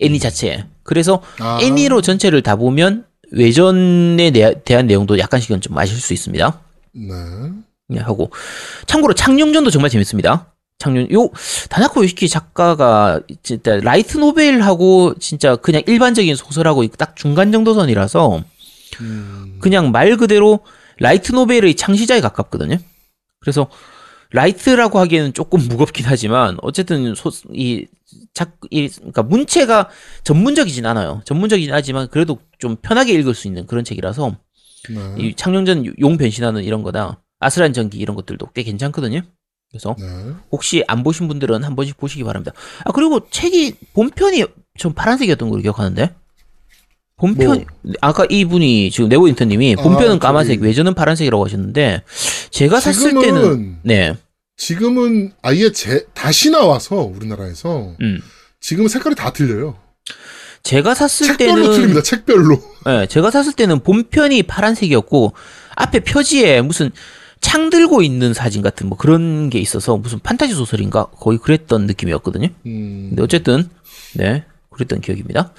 애니 자체에. 그래서 아, 애니로 전체를 다 보면 외전에 내- 대한 내용도 약간씩은 좀 아실 수 있습니다. 네. 네, 하고 참고로 창룡전도 정말 재밌습니다. 창룡 요 다나카 요시키 작가가 진짜 라이트 노벨하고 진짜 그냥 일반적인 소설하고 딱 중간 정도 선이라서 음, 그냥 말 그대로 라이트 노벨의 창시자에 가깝거든요. 그래서 라이트라고 하기에는 조금 무겁긴 하지만 어쨌든 소, 이 작, 이, 그러니까 문체가 전문적이진 않아요. 전문적이진 하지만 그래도 좀 편하게 읽을 수 있는 그런 책이라서 네. 이 창룡전 용 변신하는 이런 거나 아루스란 전기 이런 것들도 꽤 괜찮거든요. 그래서 네. 혹시 안 보신 분들은 한 번씩 보시기 바랍니다. 아 그리고 책이 본편이 전 파란색이었던 걸로 기억하는데 본편 아까 이분이 지금 네버인터님이 뭐? 아, 본편은 저기- 까만색 외전은 파란색이라고 하셨는데 제가 샀을 때는 네, 지금은 아예 제, 다시 나와서 우리나라에서 음 지금 색깔이 다 틀려요. 제가 샀을 책별로 때는 틀립니다. 책별로. 네, 제가 샀을 때는 본편이 파란색이었고 앞에 표지에 무슨 창 들고 있는 사진 같은 뭐 그런 게 있어서 무슨 판타지 소설인가 거의 그랬던 느낌이었거든요. 음, 근데 어쨌든 네 그랬던 기억입니다.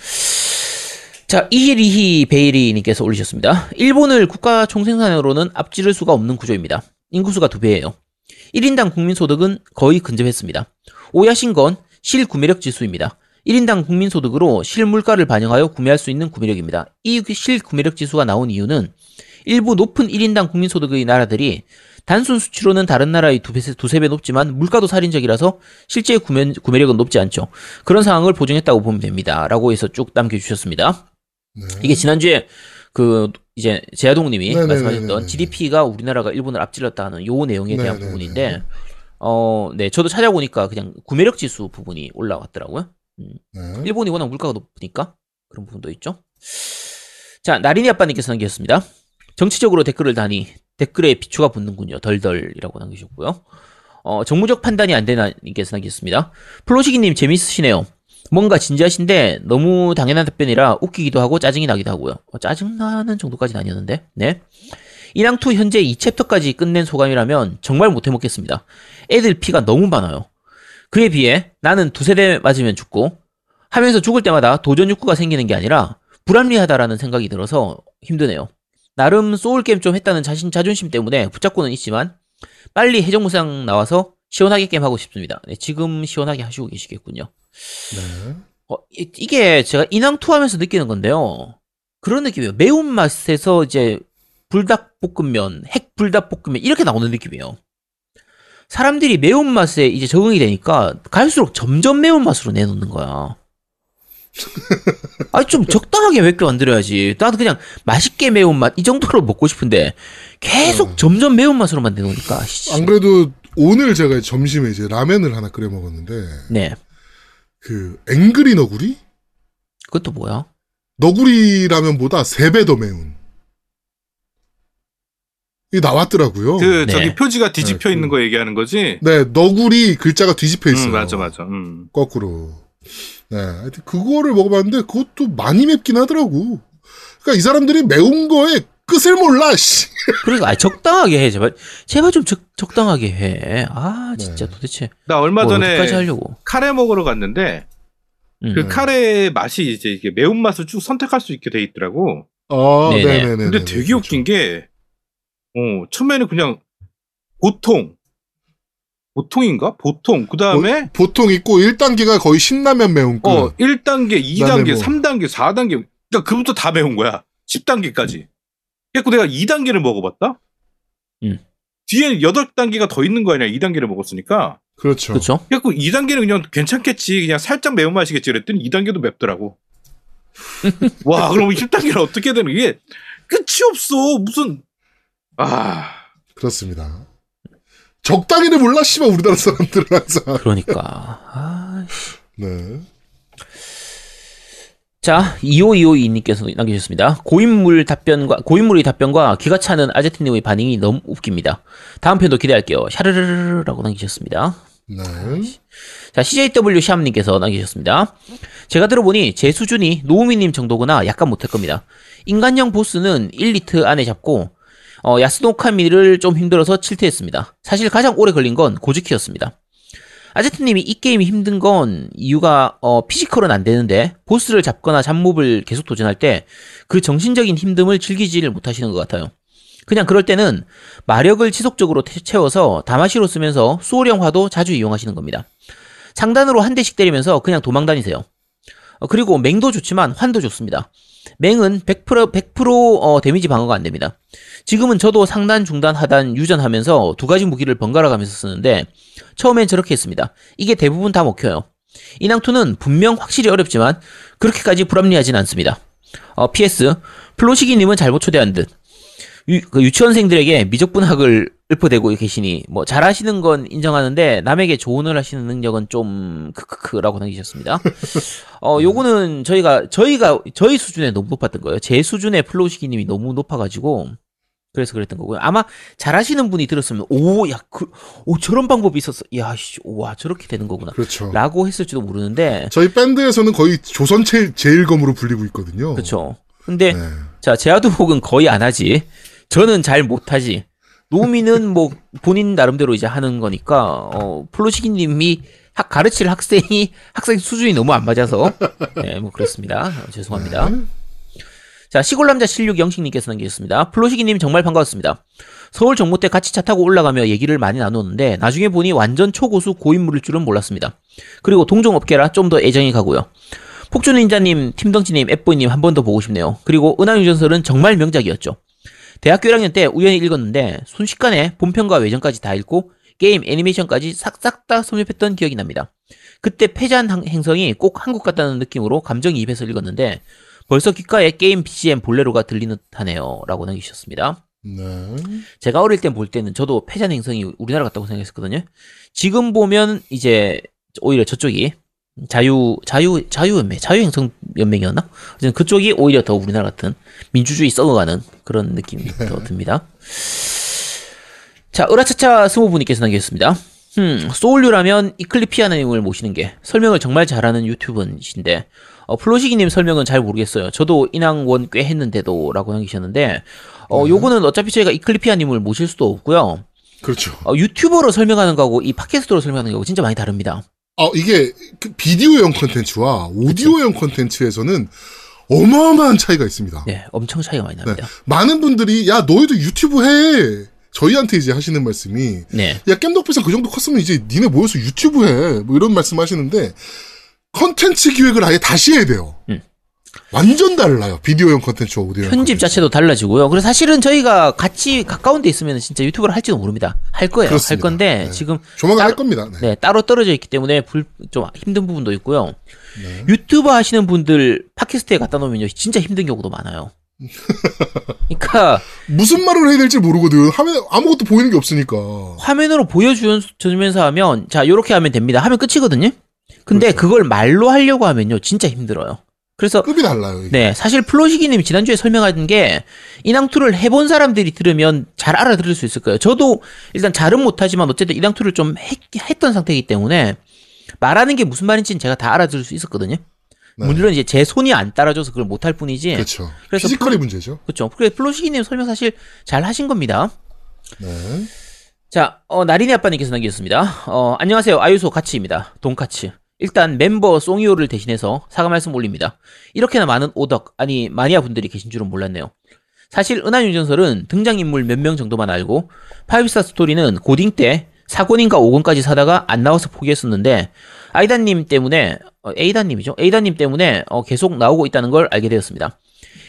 자 이히리히 베이리님께서 올리셨습니다. 일본을 국가 총생산으로는 앞지를 수가 없는 구조입니다. 인구수가 두 배예요. 1인당 국민소득은 거의 근접했습니다. 오야신 건 실구매력 지수입니다. 1인당 국민소득으로 실물가를 반영하여 구매할 수 있는 구매력입니다. 이 실구매력 지수가 나온 이유는 일부 높은 1인당 국민소득의 나라들이 단순 수치로는 다른 나라의 두 배, 두세 배 높지만 물가도 살인적이라서 실제 구매, 구매력은 높지 않죠. 그런 상황을 보정했다고 보면 됩니다. 라고 해서 쭉 남겨주셨습니다. 네. 이게 지난주에 그 이제 제아동님이 네네네네네. 말씀하셨던 GDP가 우리나라가 일본을 앞질렀다 하는 요 내용에 대한 네네네. 부분인데 어, 네, 저도 찾아보니까 그냥 구매력 지수 부분이 올라왔더라고요. 네. 일본이 워낙 물가가 높으니까 그런 부분도 있죠. 자, 나린이 아빠님께서 남기셨습니다. 정치적으로 댓글을 다니 댓글에 비추가 붙는군요. 덜덜이라고 남기셨고요. 어, 정무적 판단이 안 되나 님께서 남기셨습니다. 플로시기님 재밌으시네요. 뭔가 진지하신데 너무 당연한 답변이라 웃기기도 하고 짜증이 나기도 하고요. 어, 짜증나는 정도까지는 아니었는데. 네. 인왕2 현재 2챕터까지 끝낸 소감이라면 정말 못해 먹겠습니다. 애들 피가 너무 많아요. 그에 비해 나는 두세 대 맞으면 죽고 하면서 죽을 때마다 도전 욕구가 생기는 게 아니라 불합리하다라는 생각이 들어서 힘드네요. 나름 소울게임 좀 했다는 자신 자존심 때문에 붙잡고는 있지만 빨리 해적무상 나와서 시원하게 게임하고 싶습니다. 네, 지금 시원하게 하시고 계시겠군요. 네. 어, 이, 이게 제가 인왕2 하면서 느끼는 건데요. 그런 느낌이에요. 매운맛에서 이제 불닭볶음면, 핵 불닭볶음면 이렇게 나오는 느낌이에요. 사람들이 매운맛에 이제 적응이 되니까 갈수록 점점 매운맛으로 내놓는 거야. 아니 좀 적당하게 맵게 만들어야지. 나도 그냥 맛있게 매운맛 이 정도로 먹고 싶은데 계속 어. 점점 매운맛으로만 내놓으니까. 씨. 안 그래도 오늘 제가 점심에 이제 라면을 하나 끓여 먹었는데 네. 그 앵그리 너구리? 그것도 뭐야? 너구리 라면보다 3배 더 매운. 이게 나왔더라고요. 그 네. 저기 표지가 뒤집혀 네, 있는 그- 거 얘기하는 거지. 네, 너구리 글자가 뒤집혀 있어요. 음, 맞아 맞아. 음. 거꾸로. 네, 하여튼 그거를 먹어봤는데 그것도 많이 맵긴 하더라고. 그러니까 이 사람들이 매운 거에 끝을 몰라. 씨. 그러니까 아, 적당하게 해 제발 제발 좀 적, 적당하게 해. 아 진짜 네. 도대체 나 얼마 뭐 전에? 카레 먹으러 갔는데 음. 그 네. 카레 맛이 이제 이게 매운 맛을 쭉 선택할 수 있게 돼 있더라고. 아, 네네. 네네네. 근데 되게 웃긴 게, 어, 처음에는 그냥 보통, 보통인가? 보통. 그 다음에, 보통 있고 1단계가 거의 신라면 매운 거. 어, 1단계, 2단계, 뭐. 3단계, 4단계. 그러니까 그부터 다 매운 거야. 10단계까지. 그래서 내가 2단계를 먹어봤다? 음. 뒤에 8단계가 더 있는 거 아니야? 2단계를 먹었으니까. 그렇죠. 그렇죠? 그래서 2단계는 그냥 괜찮겠지. 그냥 살짝 매운맛이겠지. 그랬더니 2단계도 맵더라고. 와, 그럼 10단계는 어떻게 되는 게 끝이 없어. 무슨, 아. 그렇습니다. 적당히는 몰라, 씨발, 우리나라 사람들은 항상. 그러니까 아, 네. 자 25252님께서 남겨주셨습니다. 고인물 답변과 고인물의 답변과 기가 차는 아제트님의 반응이 너무 웃깁니다. 다음 편도 기대할게요. 샤르르르라고 남기셨습니다. 네. 자, CJW 샴님께서 남기셨습니다. 제가 들어보니 제 수준이 노우미님 정도거나 약간 못할 겁니다. 인간형 보스는 1리트 안에 잡고, 어, 야츠노카미를 좀 힘들어서 7트했습니다. 사실 가장 오래 걸린 건 고즈키였습니다. 아제트님이 이 게임이 힘든 건 이유가 어, 피지컬은 안 되는데 보스를 잡거나 잡몹을 계속 도전할 때 그 정신적인 힘듦을 즐기지를 못하시는 것 같아요. 그냥 그럴 때는 마력을 지속적으로 태- 채워서 다마시로 쓰면서 수호령 화도 자주 이용하시는 겁니다. 상단으로 한 대씩 때리면서 그냥 도망 다니세요. 어, 그리고 맹도 좋지만 환도 좋습니다. 맹은 100% 100% 어, 데미지 방어가 안 됩니다. 지금은 저도 상단, 중단, 하단 유전하면서 두 가지 무기를 번갈아 가면서 쓰는데 처음엔 저렇게 했습니다. 이게 대부분 다 먹혀요. 인왕2는 분명 확실히 어렵지만 그렇게까지 불합리하진 않습니다. 어, PS 플로시기님은 잘못 초대한 듯 유, 그 유치원생들에게 미적분학을 읊어대고 계시니 뭐 잘하시는 건 인정하는데 남에게 조언을 하시는 능력은 좀 크크크라고 남기셨습니다. 어 요거는 저희가 저희가 저희 수준에 너무 높았던 거예요. 제 수준의 플로시기님이 너무 높아가지고 그래서 그랬던 거고요. 아마 잘하시는 분이 들었으면 오야 그, 오 저런 방법이 있었어. 야와 저렇게 되는 거구나. 그렇죠. 라고 했을지도 모르는데 저희 밴드에서는 거의 조선 제일, 제일검으로 불리고 있거든요. 그렇죠. 근데 네. 자 제아두복은 거의 안 하지. 저는 잘 못하지. 노미는 뭐 본인 나름대로 이제 하는 거니까 어 플로시기님이 학 가르칠 학생이 학생 수준이 너무 안 맞아서 네 뭐 그렇습니다. 어, 죄송합니다. 네. 자 시골 남자 16 영식님께서 남기셨습니다. 플로시기님 정말 반가웠습니다. 서울 정모 때 같이 차 타고 올라가며 얘기를 많이 나누었는데 나중에 보니 완전 초고수 고인물일 줄은 몰랐습니다. 그리고 동종업계라 좀 더 애정이 가고요. 폭주닌자님, 팀덩치님, 앱보이님 한 번 더 보고 싶네요. 그리고 은하유전설은 정말 명작이었죠. 대학교 1학년 때 우연히 읽었는데 순식간에 본편과 외전까지 다 읽고 게임 애니메이션까지 싹싹 다 섭렵했던 기억이 납니다. 그때 패잔 한- 행성이 꼭 한국 같다는 느낌으로 감정이입해서 읽었는데 벌써 귓가에 게임 BGM 볼레로가 들리는 듯하네요. 라고 남기셨습니다. 네. 제가 어릴 때 볼 때는 저도 패잔 행성이 우리나라 같다고 생각했었거든요. 지금 보면 이제 오히려 저쪽이 자유 자유 자유 연맹 자유 행성 연맹이었나? 어쨌든 그쪽이 오히려 더 우리나라 같은 민주주의 썩어가는 그런 느낌이 더 듭니다. 자, 으라차차 스모부님께서 남겨주셨습니다. 음, 소울류라면 이클리피아님을 모시는 게 설명을 정말 잘하는 유튜버이신데 어, 플로시기님 설명은 잘 모르겠어요. 저도 인왕원 꽤 했는데도 라고 남기셨는데 어, 요거는 어차피 저희가 이클리피아님을 모실 수도 없고요. 그렇죠. 어, 유튜버로 설명하는 거하고 이 팟캐스트로 설명하는 거하고 진짜 많이 다릅니다. 어, 이게 그 비디오형 컨텐츠와 오디오형 컨텐츠에서는 어마어마한 차이가 있습니다. 네, 엄청 차이가 많이 납니다. 많은 분들이 야 너희도 유튜브 해. 저희한테 이제 하시는 말씀이 네. 야 겜덕비상 그 정도 컸으면 이제 니네 모여서 유튜브 해. 뭐 이런 말씀 하시는데 컨텐츠 기획을 아예 다시 해야 돼요. 음. 완전 달라요. 비디오형 컨텐츠와 오디오형 편집 컨텐츠. 자체도 달라지고요. 그래서 사실은 저희가 같이 가까운 데 있으면 진짜 유튜브를 할지도 모릅니다. 할 거예요. 그렇습니다. 할 건데 네. 지금 조만간 따로- 할 겁니다. 네. 네, 따로 떨어져 있기 때문에 불, 좀 힘든 부분도 있고요. 네. 유튜브 하시는 분들 팟캐스트에 갖다 놓으면요, 진짜 힘든 경우도 많아요. 그러니까 무슨 말을 해야 될지 모르거든. 화면 아무것도 보이는 게 없으니까. 화면으로 보여주면서 하면 자 요렇게 하면 됩니다. 하면 끝이거든요. 근데 그렇죠. 그걸 말로 하려고 하면요, 진짜 힘들어요. 그래서 급이 달라요. 이게. 네, 사실 플로시기님이 지난주에 설명한 게 인왕2를 해본 사람들이 들으면 잘 알아들을 수 있을 거예요. 저도 일단 잘은 못하지만 어쨌든 인왕2를 좀 했, 했던 상태이기 때문에 말하는 게 무슨 말인지는 제가 다 알아들을 수 있었거든요. 네. 물론 이제 제 손이 안 따라줘서 그걸 못할 뿐이지. 그렇죠. 그래서 피지컬이 플- 문제죠. 그렇죠. 그래 플로시기님 설명 사실 잘 하신 겁니다. 네. 자, 어, 나린이 아빠님께서 남기셨습니다. 어, 안녕하세요. 아유소 가치입니다. 돈카츠. 일단 멤버 송이오를 대신해서 사과 말씀 올립니다. 이렇게나 많은 오덕, 아니 마니아 분들이 계신 줄은 몰랐네요. 사실 은하영웅전설은 등장인물 몇 명 정도만 알고 파이브스타 스토리는 고딩 때 4권인가 5권까지 사다가 안 나와서 포기했었는데 아이다님 때문에 어, 에이다님이죠. 에이다님 때문에 어, 계속 나오고 있다는 걸 알게 되었습니다.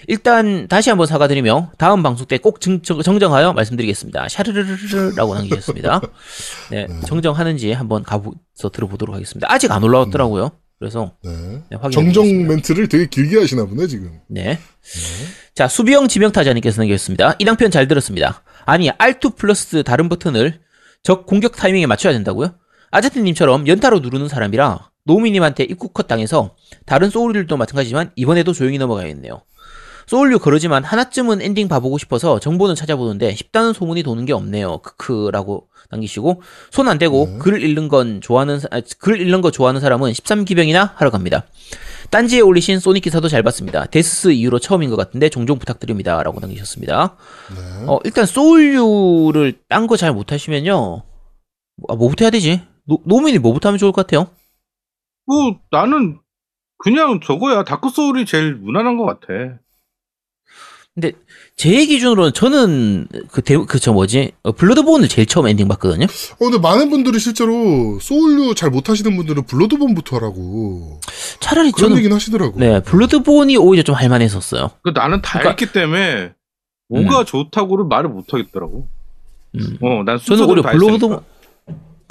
일단 다시 한번 사과드리며 다음 방송 때 꼭 정정하여 말씀드리겠습니다. 샤르르르르라고 남기셨습니다. 네, 정정하는지 한번 가서 들어보도록 하겠습니다. 아직 안 올라왔더라고요. 그래서 네. 네, 정정 보겠습니다. 멘트를 되게 길게 하시나 보네 지금. 네. 자, 수비형 지명타자님께서 남겼습니다. 이 당편 잘 들었습니다. 아니, R2 플러스 다른 버튼을 적 공격 타이밍에 맞춰야 된다고요? 아제트님처럼 연타로 누르는 사람이라 노우미님한테 입구컷 당해서 다른 소울류도 마찬가지지만 이번에도 조용히 넘어가야겠네요. 소울류 그러지만 하나쯤은 엔딩 봐보고 싶어서 정보는 찾아보는데 쉽다는 소문이 도는 게 없네요. 크크라고 남기시고 손 안 대고 글 읽는 건 좋아하는 사- 아, 글 읽는 거 좋아하는 사람은 13기병이나 하러 갑니다. 딴지에 올리신 소닉 기사도 잘 봤습니다. 데스스 이후로 처음인 것 같은데 종종 부탁드립니다. 라고 남기셨습니다. 어, 일단 소울류를 딴 거 잘 못하시면요. 아, 뭐부터 해야 되지? 노, 노민이 뭐부터 하면 좋을 것 같아요? 뭐 나는 그냥 저거야 다크 소울이 제일 무난한 것 같아. 근데 제 기준으로는 저는 그그저 뭐지 어, 블러드본을 제일 처음 엔딩 봤거든요. 어, 근데 많은 분들이 실제로 소울류 잘 못하시는 분들은 블러드본부터 하라고 차라리 그런 저는 얘기는 하시더라고. 네 블러드본이 오히려 좀 할만했었어요. 그 나는 다 그러니까- 했기 때문에 뭐가 좋다고를 말을 못 하겠더라고. 음. 어, 난 저는 순서대로 오히려 다 블러드본.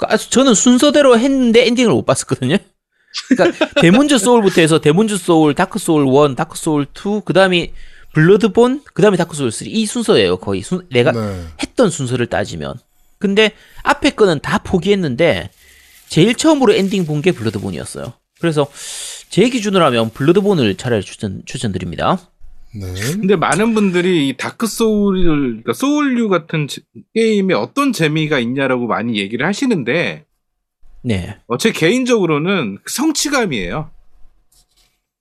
아, 저는 순서대로 했는데 엔딩을 못 봤었거든요. 그러니까 데몬즈 소울부터 해서 데몬즈 소울, 다크 소울 1, 다크 소울 2, 그다음에 블러드본, 그 다음에 다크 소울 3. 이 순서예요, 거의. 순, 내가 네. 했던 순서를 따지면. 근데 앞에 거는 다 포기했는데 제일 처음으로 엔딩 본 게 블러드본이었어요. 그래서 제 기준으로 하면 블러드본을 차라리 추천 추천드립니다. 네. 근데 많은 분들이 이 다크 소울을 그러니까 소울류 같은 제- 게임에 어떤 재미가 있냐라고 많이 얘기를 하시는데 네. 어, 제 개인적으로는 그 성취감이에요.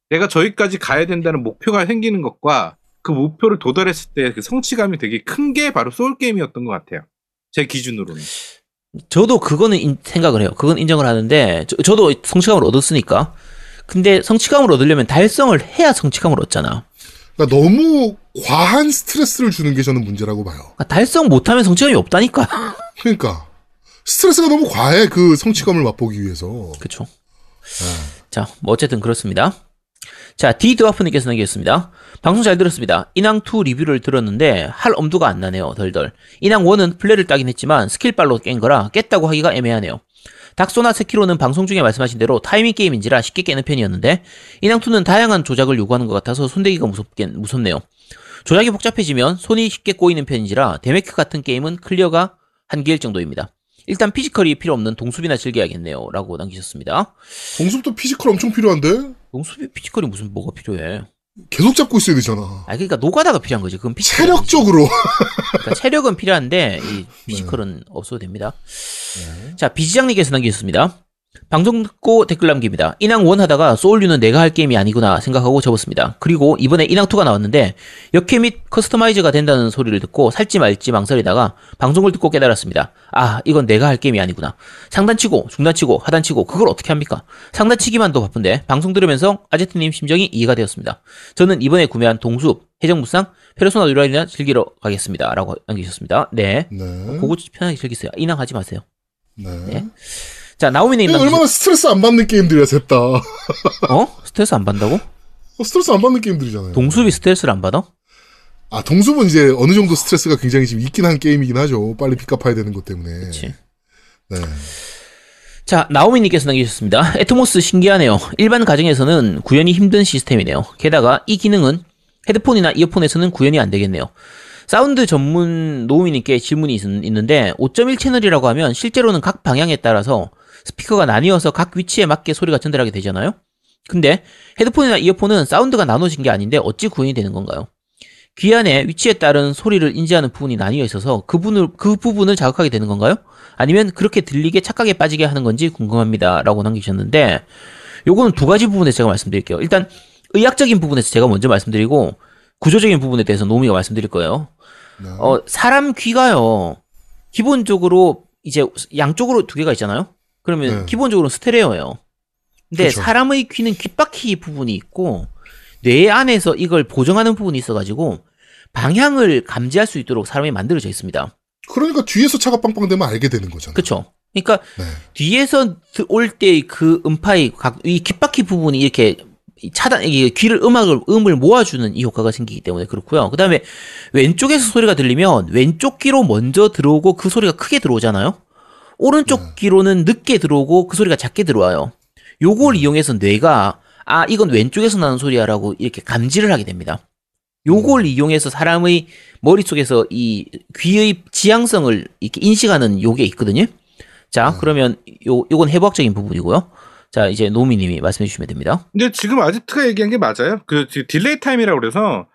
내가 저기까지 가야 된다는 목표가 생기는 것과 그 목표를 도달했을 때 그 성취감이 되게 큰 게 바로 소울 게임이었던 것 같아요. 제 기준으로는. 저도 그거는 인- 생각을 해요. 그건 인정을 하는데 저, 도 성취감을 얻었으니까. 근데 성취감을 얻으려면 달성을 해야 성취감을 얻잖아. 그러니까 너무 과한 스트레스를 주는 게 저는 문제라고 봐요. 그러니까 달성 못하면 성취감이 없다니까. 그러니까 스트레스가 너무 과해 그 성취감을 맛보기 위해서. 그쵸. 자, 뭐 어쨌든 그렇습니다. 자, 디드와프님께서 남기셨습니다. 방송 잘 들었습니다. 인왕2 리뷰를 들었는데 할 엄두가 안 나네요. 덜덜. 인왕1은 플레이를 따긴 했지만 스킬발로 깬 거라 깼다고 하기가 애매하네요. 닥소나 세키로는 방송 중에 말씀하신 대로 타이밍 게임인지라 쉽게 깨는 편이었는데 인왕2는 다양한 조작을 요구하는 것 같아서 손대기가 무섭긴 무섭네요. 조작이 복잡해지면 손이 쉽게 꼬이는 편인지라 데메크 같은 게임은 클리어가 한계일 정도입니다. 일단 피지컬이 필요 없는 동숲이나 즐겨야겠네요. 라고 남기셨습니다. 동숲도 피지컬 엄청 필요한데 동숲이 피지컬이 무슨 뭐가 필요해? 계속 잡고 있어야 되잖아. 아 그러니까 노가다가 필요한 거지. 그건 피지컬. 체력적으로. 그러니까 체력은 필요한데 이 피지컬은 없어도 됩니다. 자 비지장님께서 남기셨습니다. 방송 듣고 댓글 남깁니다. 인왕 1 하다가 소울류는 내가 할 게임이 아니구나 생각하고 접었습니다. 그리고 이번에 인왕 2가 나왔는데 역해 및 커스터마이즈가 된다는 소리를 듣고 살지 말지 망설이다가 방송을 듣고 깨달았습니다. 아 이건 내가 할 게임이 아니구나. 상단치고 중단치고 하단치고 그걸 어떻게 합니까? 상단치기만도 바쁜데 방송 들으면서 아제트님 심정이 이해가 되었습니다. 저는 이번에 구매한 동숲, 해적무쌍, 페르소나 유라이나 즐기러 가겠습니다. 라고 남기셨습니다. 네. 네. 그거 편하게 즐기세요. 인왕 하지 마세요. 네. 네. 자, 나오미님. 얼마나 스트레스 안 받는 게임들이야, 셋 다. 어? 스트레스 안 받는다고? 어, 스트레스 안 받는 게임들이잖아요. 동숲이 스트레스를 안 받아? 아, 동숲은 이제 어느 정도 스트레스가 굉장히 지금 있긴 한 게임이긴 하죠. 빨리 빚 갚아야 되는 것 때문에. 그치. 네. 자, 나오미님께서 남기셨습니다. 애트모스 신기하네요. 일반 가정에서는 구현이 힘든 시스템이네요. 게다가 이 기능은 헤드폰이나 이어폰에서는 구현이 안 되겠네요. 사운드 전문 노우미님께 질문이 있, 있는데 5.1 채널이라고 하면 실제로는 각 방향에 따라서 스피커가 나뉘어서 각 위치에 맞게 소리가 전달하게 되잖아요. 근데 헤드폰이나 이어폰은 사운드가 나눠진 게 아닌데 어찌 구현이 되는 건가요? 귀 안에 위치에 따른 소리를 인지하는 부분이 나뉘어 있어서 그 부분을, 그 부분을 자극하게 되는 건가요? 아니면 그렇게 들리게 착각에 빠지게 하는 건지 궁금합니다. 라고 남기셨는데, 요거는 두 가지 부분에서 제가 말씀드릴게요. 일단, 의학적인 부분에서 제가 먼저 말씀드리고, 구조적인 부분에 대해서 노미가 말씀드릴 거예요. 네. 어, 사람 귀가요, 기본적으로, 이제 양쪽으로 두 개가 있잖아요? 그러면 네. 기본적으로 스테레오예요. 근데 그쵸. 사람의 귀는 귓바퀴 부분이 있고, 뇌 안에서 이걸 보정하는 부분이 있어가지고, 방향을 감지할 수 있도록 사람이 만들어져 있습니다. 그러니까 뒤에서 차가 빵빵 되면 알게 되는 거잖아. 그쵸? 그러니까 네. 뒤에서 올 때 그 음파의 각, 이 귓바퀴 부분이 이렇게 차단, 이게 귀를 음악을, 음을 모아주는 이 효과가 생기기 때문에 그렇고요. 그 다음에 왼쪽에서 소리가 들리면 왼쪽 귀로 먼저 들어오고 그 소리가 크게 들어오잖아요? 오른쪽 네. 귀로는 늦게 들어오고 그 소리가 작게 들어와요. 요걸 이용해서 뇌가 아, 이건 왼쪽에서 나는 소리야라고 이렇게 감지를 하게 됩니다. 요걸 이용해서 사람의 머릿속에서 이 귀의 지향성을 이렇게 인식하는 요게 있거든요. 자, 그러면 요, 요건 해부학적인 부분이고요. 자, 이제 노미님이 말씀해 주시면 됩니다. 근데 지금 아지트가 얘기한 게 맞아요. 그 delay time이라고 그래서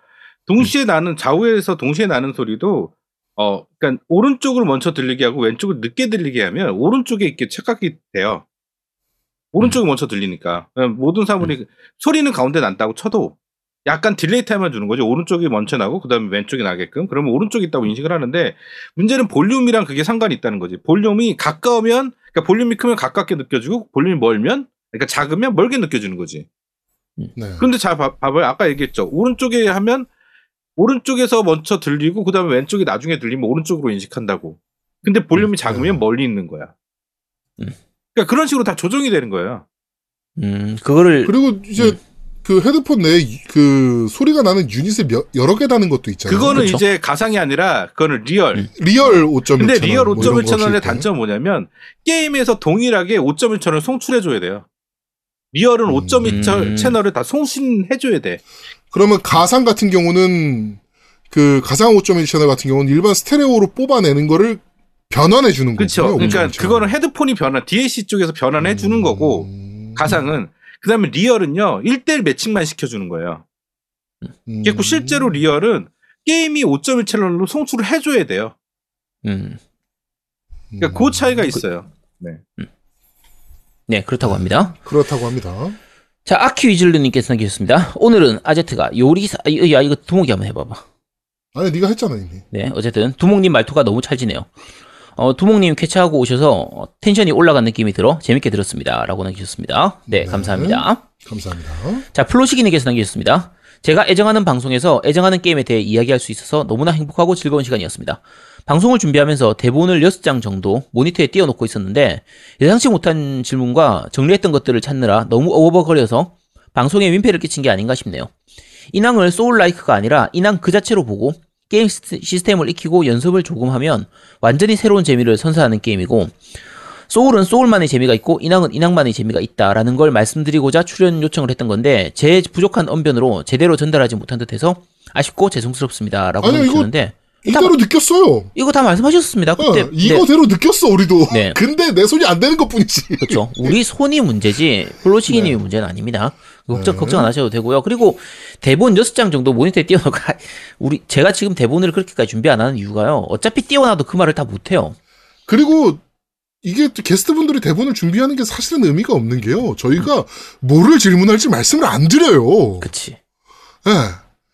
동시에 나는 좌우에서 동시에 나는 소리도 어, 그러니까 오른쪽을 먼저 들리게 하고 왼쪽을 늦게 들리게 하면 오른쪽에 이렇게 착각이 돼요. 오른쪽이 먼저 들리니까 모든 사물이 소리는 가운데 난다고 쳐도 약간 delay time을 주는 거죠. 오른쪽이 먼저 나고 그다음에 왼쪽이 나게끔 그러면 오른쪽이 있다고 인식을 하는데 문제는 볼륨이랑 그게 상관이 있다는 거지. 볼륨이 가까우면 그러니까 볼륨이 크면 가깝게 느껴지고 볼륨이 멀면 그러니까 작으면 멀게 느껴지는 거지. 네. 근데 잘 봐, 봐봐요. 아까 얘기했죠. 오른쪽에 하면 오른쪽에서 먼저 들리고 그다음에 왼쪽이 나중에 들리면 오른쪽으로 인식한다고. 근데 볼륨이 음, 작으면 네. 멀리 있는 거야. 음. 그러니까 그런 식으로 다 조정이 되는 거예요. 음, 그거를 그리고 이제 음. 그 헤드폰 내에 이- 그 소리가 나는 유닛을 몇- 여러 개 다는 것도 있잖아요. 그거는 그쵸. 이제 가상이 아니라 그거는 real. 음. real 5.1 근데 채널, real 뭐 이런 5.1거 채널의. 단점은 뭐냐면 게임에서 동일하게 5.1 채널을 송출해 줘야 돼요. real은 음. 5.2 채- 음. 채널을 다 송신해줘야 돼. 그러면 가상 같은 경우는 그 가상 5.1 채널 같은 경우는 일반 스테레오로 뽑아내는 거를 변환해 주는 그렇죠. 거고요. 그러니까 5.1 채널. 그거는 헤드폰이 변환, DAC 쪽에서 변환해 주는 음. 거고 가상은 그다음에 real은요 1대1 매칭만 시켜주는 거예요. 음. 그리고 실제로 real은 게임이 5.1 채널로 송출을 해줘야 돼요. 음, 그러니까 그 차이가 있어요. 네 그렇다고 합니다. 그렇다고 합니다. 자 아키 위즐르님께서 남기셨습니다. 오늘은 아지트가 요리사 아, 야 이거 두목이 한번 해봐봐. 아니 네가 했잖아 이미. 네, 어쨌든 두목님 말투가 너무 찰지네요. 어, 두목님 쾌차하고 오셔서 어, 텐션이 올라간 느낌이 들어 재밌게 들었습니다. 라고 남기셨습니다. 네, 네. 감사합니다. 감사합니다. 자, 플로시기님께서 남기셨습니다. 제가 애정하는 방송에서 애정하는 게임에 대해 이야기할 수 있어서 너무나 행복하고 즐거운 시간이었습니다. 방송을 준비하면서 대본을 6장 정도 모니터에 띄워놓고 있었는데 예상치 못한 질문과 정리했던 것들을 찾느라 너무 어버버거려서 방송에 민폐를 끼친 게 아닌가 싶네요. 인왕을 soullike가 아니라 인왕 그 자체로 보고 게임 시스- 시스템을 익히고 연습을 조금 하면 완전히 새로운 재미를 선사하는 게임이고 소울은 소울만의 재미가 있고 인왕은 인왕만의 재미가 있다라는 걸 말씀드리고자 출연 요청을 했던 건데 제 부족한 언변으로 제대로 전달하지 못한 듯해서 아쉽고 죄송스럽습니다라고 하셨는데 이대로 느꼈어요. 이거 다 말씀하셨습니다. 어, 그때 네. 이거대로 느꼈어 우리도. 네. 근데 내 손이 안 되는 것뿐이지. 그렇죠. 우리 손이 문제지 플로치기님이 문제는 아닙니다. 걱정 네. 걱정 안 하셔도 되고요. 그리고 대본 6장 정도 모니터에 띄워놓고 우리 제가 지금 대본을 그렇게까지 준비 안 하는 이유가요. 어차피 띄워놔도 그 말을 다 못해요. 그리고 이게 또 게스트분들이 대본을 준비하는 게 사실은 의미가 없는 게요. 저희가 뭐를 질문할지 말씀을 안 드려요. 그치. 예.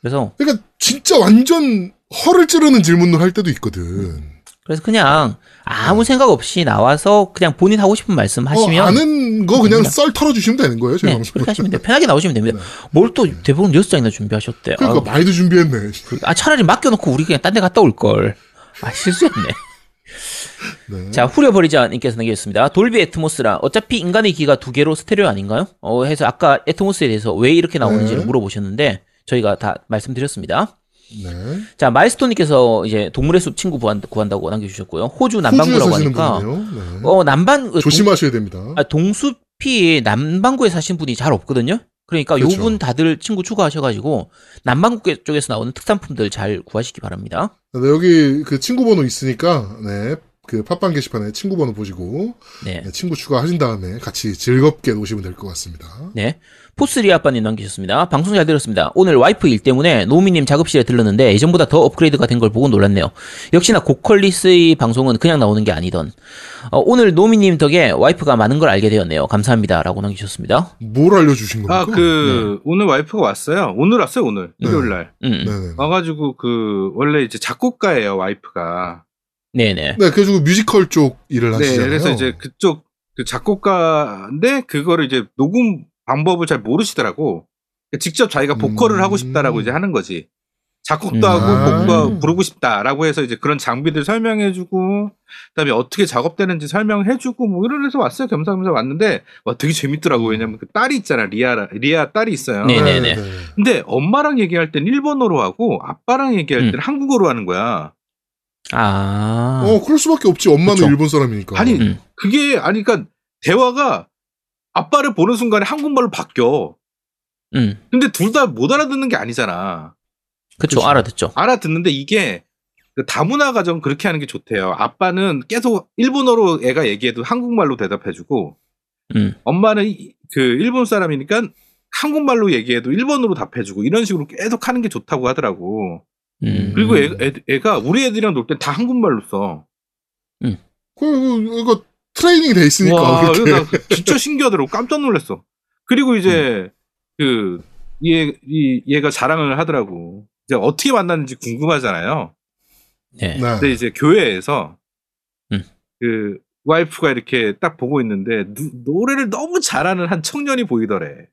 그래서 그러니까 진짜 완전 허를 찌르는 질문을 할 때도 있거든. 그래서 그냥 아무 생각 없이 나와서 그냥 본인 하고 싶은 말씀 하시면 어, 아는 거 그냥 됩니다. 썰 털어주시면 되는 거예요. 저희 네, 방송. 그렇게 하시면 돼요. 편하게 나오시면 됩니다. 뭘또 대본 6장이나 준비하셨대. 그러니까 아유, 많이도 준비했네. 아, 차라리 맡겨놓고 우리 그냥 딴 데 갔다 올 걸. 아, 실수했네. 네. 자, 후려버리자 님께서 남겨주셨습니다. 돌비 애트모스라 어차피 인간의 귀가 두 개로 스테레오 아닌가요? 어, 해서 아까 애트모스에 대해서 왜 이렇게 나오는지를 네. 물어보셨는데 저희가 다 말씀드렸습니다. 네. 자, 마일스톤님께서 이제 동물의 숲 친구 구한, 구한 다고 남겨주셨고요. 호주 남반구라고 하니까. 네. 어, 남반 어, 조심하셔야 됩니다. 동, 아, 동숲이 남반구에 사신 분이 잘 없거든요. 그러니까 그렇죠. 요분 다들 친구 추가하셔가지고 남반구 쪽에서 나오는 특산품들 잘 구하시기 바랍니다. 네, 여기 그 친구 번호 있으니까 네. 그 팟빵 게시판에 친구 번호 보시고 네. 네, 친구 추가하신 다음에 같이 즐겁게 노시면 될 것 같습니다. 네. 포스리 아빠님 남기셨습니다. 방송 잘 들었습니다. 오늘 와이프 일 때문에 노미님 작업실에 들렀는데 예전보다 더 업그레이드가 된 걸 보고 놀랐네요. 역시나 고퀄리티의 방송은 그냥 나오는 게 아니던. 어, 오늘 노미님 덕에 와이프가 많은 걸 알게 되었네요. 감사합니다. 라고 남기셨습니다. 뭘 알려주신 겁니까? 아, 그, 오늘 와이프가 왔어요. 오늘 왔어요, 오늘. 네. 일요일 날. 음. 네네. 와가지고, 그, 원래 이제 작곡가예요, 와이프가. 네네. 네, 그래가지고 뮤지컬 쪽 일을 네, 하시잖아요. 그래서 이제 그쪽, 그 작곡가인데, 그거를 이제 녹음 방법을 잘 모르시더라고. 그러니까 직접 자기가 보컬을 음. 하고 싶다라고 이제 하는 거지. 작곡도 음. 하고, 아. 곡도 부르고 싶다라고 해서 이제 그런 장비들 설명해주고, 그 다음에 어떻게 작업되는지 설명해주고, 뭐 이러면서 왔어요. 겸사겸사 왔는데, 와, 되게 재밌더라고. 왜냐면 그 딸이 있잖아. 리아, 리아 딸이 있어요. 네. 네네네. 근데 엄마랑 얘기할 땐 일본어로 하고 아빠랑 얘기할 음. 때는 한국어로 하는 거야. 아. 어, 그럴 수밖에 없지. 엄마는 그쵸. 일본 사람이니까. 아니 음. 그게 아니 그러니까 대화가 아빠를 보는 순간에 한국말로 바뀌어. 음. 근데 둘 다 못 알아듣는 게 아니잖아. 그쵸. 그쵸. 알아듣죠. 알아듣는데 이게 그 다문화 가정 그렇게 하는 게 좋대요. 아빠는 계속 일본어로 애가 얘기해도 한국말로 대답해주고 음. 엄마는 이- 그 일본 사람이니까 한국말로 얘기해도 일본어로 답해주고 이런 식으로 계속 하는 게 좋다고 하더라고. 음. 그리고 애, 가 우리 애들이랑 놀땐다 한국말로 써. 그, 그, 이거 트레이닝이 돼 있으니까. 와, 진짜 신기하더라고. 깜짝 놀랐어. 그리고 이제 그 얘, 이 얘가 자랑을 하더라고. 이제 어떻게 만났는지 궁금하잖아요. 네. 네. 근데 이제 교회에서 음. 그 와이프가 이렇게 딱 보고 있는데 누- 노래를 너무 잘하는 한 청년이 보이더래.